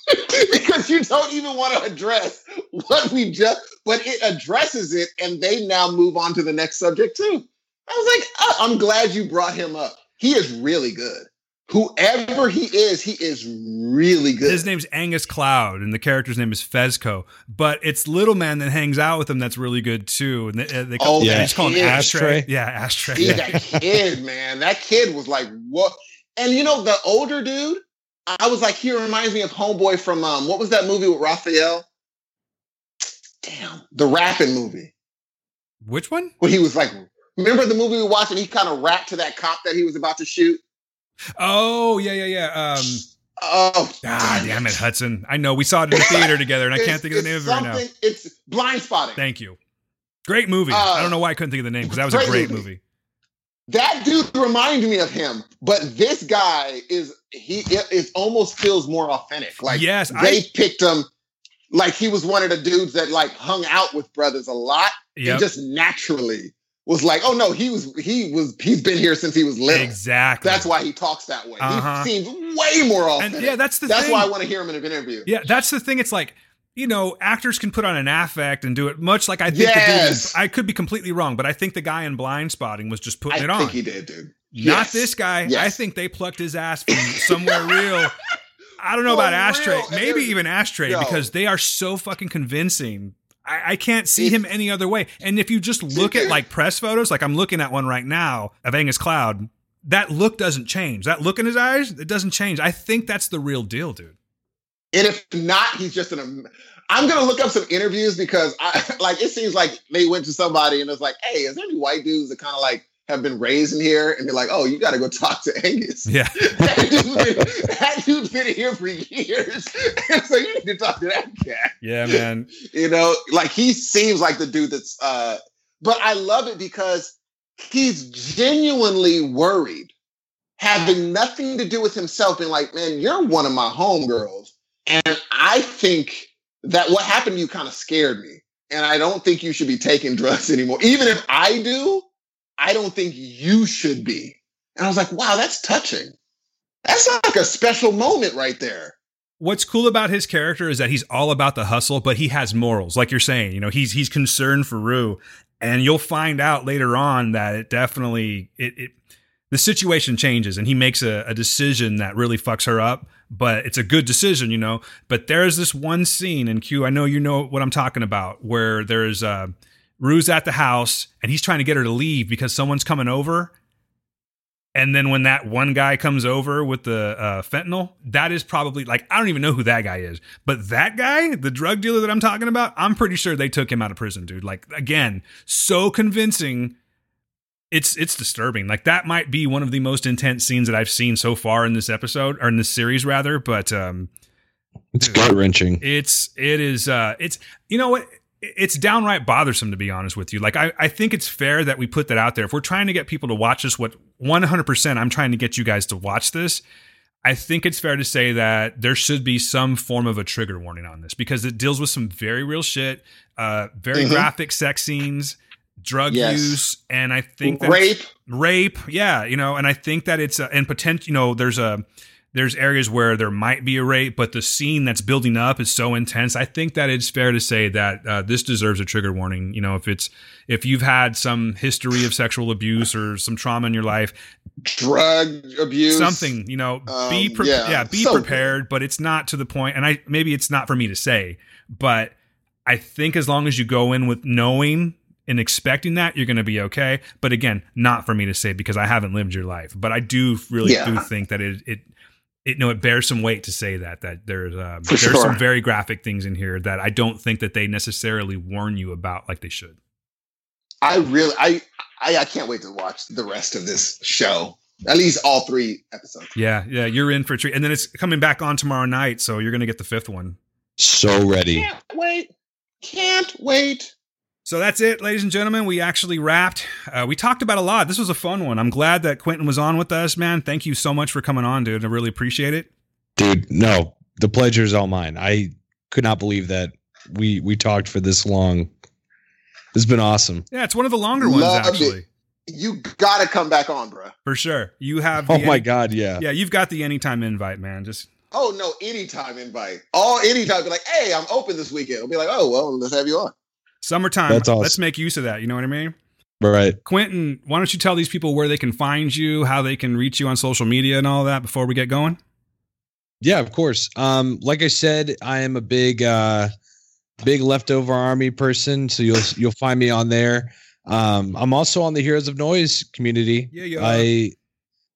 because you don't even want to address what we just, but it addresses it, and they now move on to the next subject too. I was like, oh, I'm glad you brought him up. He is really good. Whoever he is, he is really good. His name's Angus Cloud, and the character's name is Fezco. But it's Little Man that hangs out with him that's really good too. And they, uh, they call, Oh, they that just call him kid. Ashtray. Ashtray? Yeah, Ashtray. See that kid, man. That kid was like, what? And you know, the older dude, I was like, he reminds me of Homeboy from um, what was that movie with Rafael? Damn, the rapping movie. Which one? Where he was like, remember the movie we watched and he kind of rapped to that cop that he was about to shoot? Oh, yeah, yeah, yeah. Um, Oh, ah, damn it, Hudson. I know we saw it in the theater together, and I can't think of the name of it right now. It's Blindspotting. Thank you. Great movie. Uh, I don't know why I couldn't think of the name because that was a great great movie. movie. That dude reminded me of him, but this guy is he it, it almost feels more authentic. Like Yes, they I- picked him like he was one of the dudes that like hung out with brothers a lot Yep. and just naturally was like, oh no, he was he was he's been here since he was little. Exactly. That's why he talks that way. Uh-huh. He seems way more And authentic. yeah, that's the That's thing. why I want to hear him in an interview. Yeah, that's the thing. It's like, you know, actors can put on an affect and do it much like I think Yes. the dude. I could be completely wrong, but I think the guy in Blindspotting was just putting I it on. I think he did, dude. Not Yes. this guy. I think they plucked his ass from somewhere real. I don't know For about Ashtray. And Maybe even Ashtray Yo. because they are so fucking convincing. I, I can't see him any other way. And if you just look at like press photos, like I'm looking at one right now of Angus Cloud, that look doesn't change. That look in his eyes, it doesn't change. I think that's the real deal, dude. And if not, he's just an. I'm gonna look up some interviews because I like it seems like they went to somebody and it's like, hey, is there any white dudes that kind of like have been raised in here? And they're like, oh, you got to go talk to Angus. Yeah. that, dude's been, that dude's been here for years, and so you need to talk to that cat. Yeah, man. You know, like he seems like the dude that's. uh But I love it because he's genuinely worried, having nothing to do with himself, and like, man, you're one of my homegirls, and I think that what happened to you kind of scared me, and I don't think you should be taking drugs anymore. Even if I do, I don't think you should be. And I was like, wow, that's touching. That's like a special moment right there. What's cool about his character is that he's all about the hustle, but he has morals. Like you're saying, you know, he's he's concerned for Rue, and you'll find out later on that it definitely it, it the situation changes, and he makes a, a decision that really fucks her up. But it's a good decision, you know. But there's this one scene in Q. I know you know what I'm talking about, where there's uh, Rue's at the house, and he's trying to get her to leave because someone's coming over, and then when that one guy comes over with the uh, fentanyl, that is probably like I don't even know who that guy is, but that guy, the drug dealer that I'm talking about, I'm pretty sure they took him out of prison, dude. Like again, so convincing. It's it's disturbing. Like that might be one of the most intense scenes that I've seen so far in this episode or in this series rather, but um It's gut wrenching. it's it is uh it's you know what it's downright bothersome to be honest with you. Like I, I think it's fair that we put that out there. If we're trying to get people to watch this, what 100% I'm trying to get you guys to watch this. I think it's fair to say that there should be some form of a trigger warning on this because it deals with some very real shit, uh, very Mhm. graphic sex scenes, drug Yes. use, and I think that Rape. rape yeah you know and i think that it's uh, and potential you know there's a there's areas where there might be a rape but the scene that's building up is so intense i think that it's fair to say that uh, this deserves a trigger warning you know if it's if you've had some history of sexual abuse or some trauma in your life drug abuse. something you know be Um, pre- yeah, yeah, be so prepared but it's not to the point and i maybe it's not for me to say but i think as long as you go in with knowing and expecting that you're going to be okay but again not for me to say because i haven't lived your life but i do really Yeah. do think that it it it no it bears some weight to say that that there's um, there's sure. some very graphic things in here that i don't think that they necessarily warn you about like they should I really, I, I, I can't wait to watch the rest of this show. At least all three episodes. yeah yeah you're in for a treat and then it's coming back on tomorrow night so you're going to get the fifth one So ready. Can't wait. Can't wait. So that's it, ladies and gentlemen. We actually wrapped. Uh, we talked about a lot. This was a fun one. I'm glad that Quentin was on with us, man. Thank you so much for coming on, dude. I really appreciate it. Dude, no. The pleasure is all mine. I could not believe that we we talked for this long. This has been awesome. Yeah, it's one of the longer ones, Love it. actually, You gotta come back on, bruh. for sure. You have. Oh my any- god, yeah. Yeah, you've got the anytime invite, man. Just Oh no, anytime invite. All anytime. Be like, hey, I'm open this weekend. I'll be like, oh well, let's have you on. Summertime. That's awesome. Let's make use of that. You know what I mean? Right. Quentin, why don't you tell these people where they can find you, how they can reach you on social media, and all that before we get going? Yeah, of course. Um, like I said, I am a big uh big leftover army person, so you'll you'll find me on there. Um, I'm also on the Heroes of Noise community. Yeah, yeah. I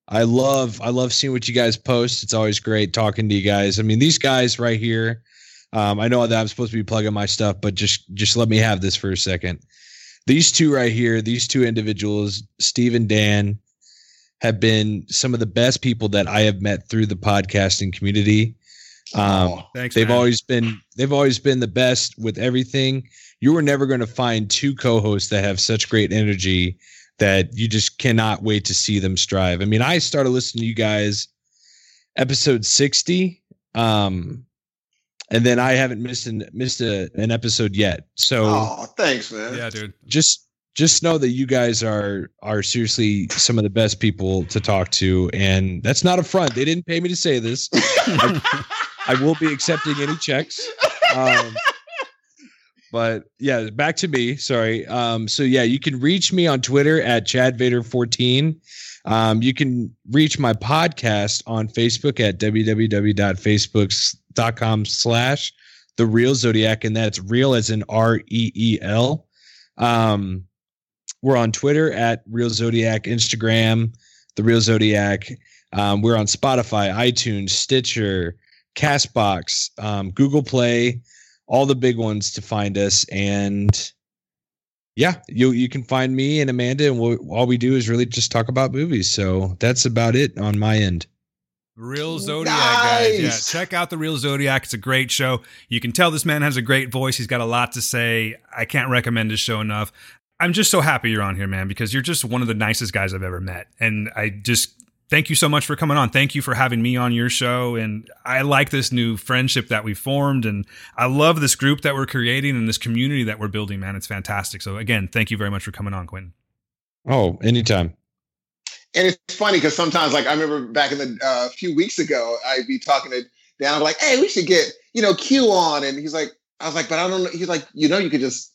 I love I love seeing what you guys post. It's always great talking to you guys. I mean, these guys right here. Um, I know that I'm supposed to be plugging my stuff, but just just let me have this for a second. These two right here, these two individuals, Steve and Dan, have been some of the best people that I have met through the podcasting community. Um, Oh, Thanks. they've man. always been they've always been the best with everything. You were never going to find two co-hosts that have such great energy that you just cannot wait to see them strive. I mean, I started listening to you guys episode 60 um and then I haven't missed an missed a, an episode yet. So oh, thanks, man. Yeah, dude. just just know that you guys are are seriously some of the best people to talk to and that's not a front. They didn't pay me to say this. I will be accepting any checks. Um, but yeah, back to me. Sorry. Um, so yeah, you can reach me on Twitter at ChadVader14. Um, you can reach my podcast on Facebook at www.facebook.com slash the reel zodiac, and that's real as in R E E L. Um, we're on Twitter at reel zodiac, Instagram, the reel zodiac. Um, we're on Spotify, iTunes, Stitcher, Castbox, um, Google Play, all the big ones to find us. And yeah, you you can find me and Amanda, and we'll, all we do is really just talk about movies. So that's about it on my end. Reel Zodiac, guys. Yeah, check out the Reel Zodiac. It's a great show. You can tell this man has a great voice. He's got a lot to say. I can't recommend his show enough. I'm just so happy you're on here, man, because you're just one of the nicest guys I've ever met. And I just thank you so much for coming on. Thank you for having me on your show. And I like this new friendship that we formed. And I love this group that we're creating and this community that we're building, man. It's fantastic. So, again, thank you very much for coming on, Quentin. Oh, anytime. And it's funny because sometimes, like I remember back in the uh, few weeks ago, I'd be talking to Dan. I'm like, "Hey, we should get you know Q on," and he's like, "I was like, but I don't know." He's like, "You know, you could just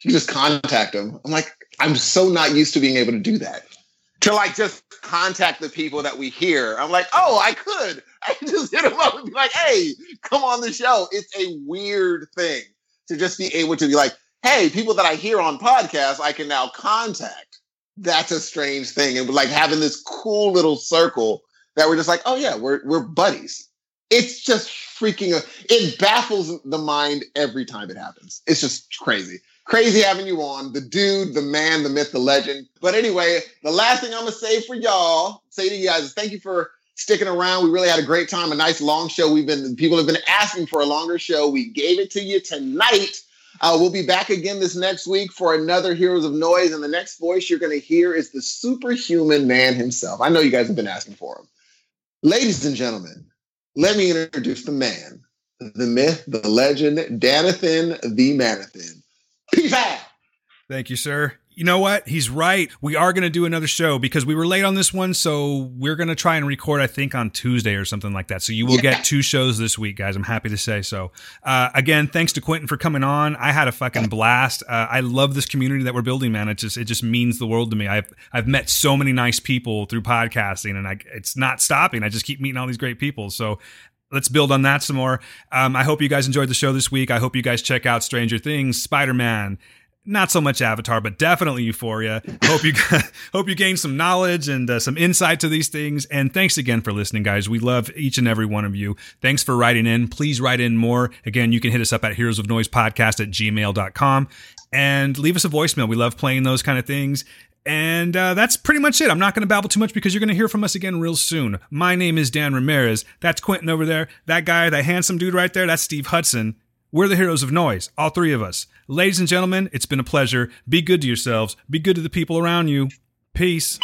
you could just contact him." I'm like, I'm so not used to being able to do that. To like just contact the people that we hear. I'm like, oh, I could. I could just hit them up and be like, hey, come on the show. It's a weird thing to just be able to be like, hey, people that I hear on podcasts, I can now contact that's a strange thing. And like having this cool little circle that we're just like, oh yeah, we're we're buddies. It's just freaking it baffles the mind every time it happens. It's just crazy. Crazy having you on, the dude, the man, the myth, the legend. But anyway, the last thing I'm gonna say for y'all, say to you guys is thank you for sticking around. We really had a great time, a nice long show. We've been people have been asking for a longer show. We gave it to you tonight. Uh, we'll be back again this next week for another Heroes of Noise. And the next voice you're going to hear is the superhuman man himself. I know you guys have been asking for him. Ladies and gentlemen, let me introduce the man, the myth, the legend, Danathan the Manathan. Peace out. Thank you, sir. You know what? He's right. We are going to do another show because we were late on this one. So we're going to try and record, I think, on Tuesday or something like that. So you will Yeah. get two shows this week, guys. I'm happy to say so. Uh, again, thanks to Quentin for coming on. I had a fucking blast. Uh, I love this community that we're building, man. It just it just means the world to me. I've I've met so many nice people through podcasting, and I, it's not stopping. I just keep meeting all these great people. So let's build on that some more. Um, I hope you guys enjoyed the show this week. I hope you guys check out Stranger Things, Spider Man. Not so much Avatar, but definitely Euphoria. Hope you hope you gain some knowledge and uh, some insight to these things. And thanks again for listening, guys. We love each and every one of you. Thanks for writing in. Please write in more. Again, you can hit us up at heroes of noise podcast at gmail.com and leave us a voicemail. We love playing those kind of things. And uh, that's pretty much it. I'm not going to babble too much because you're going to hear from us again real soon. My name is Dan Ramirez. That's Quentin over there. That guy, that handsome dude right there, that's Steve Hudson. We're the heroes of noise, all three of us. Ladies and gentlemen, it's been a pleasure. Be good to yourselves, be good to the people around you. Peace.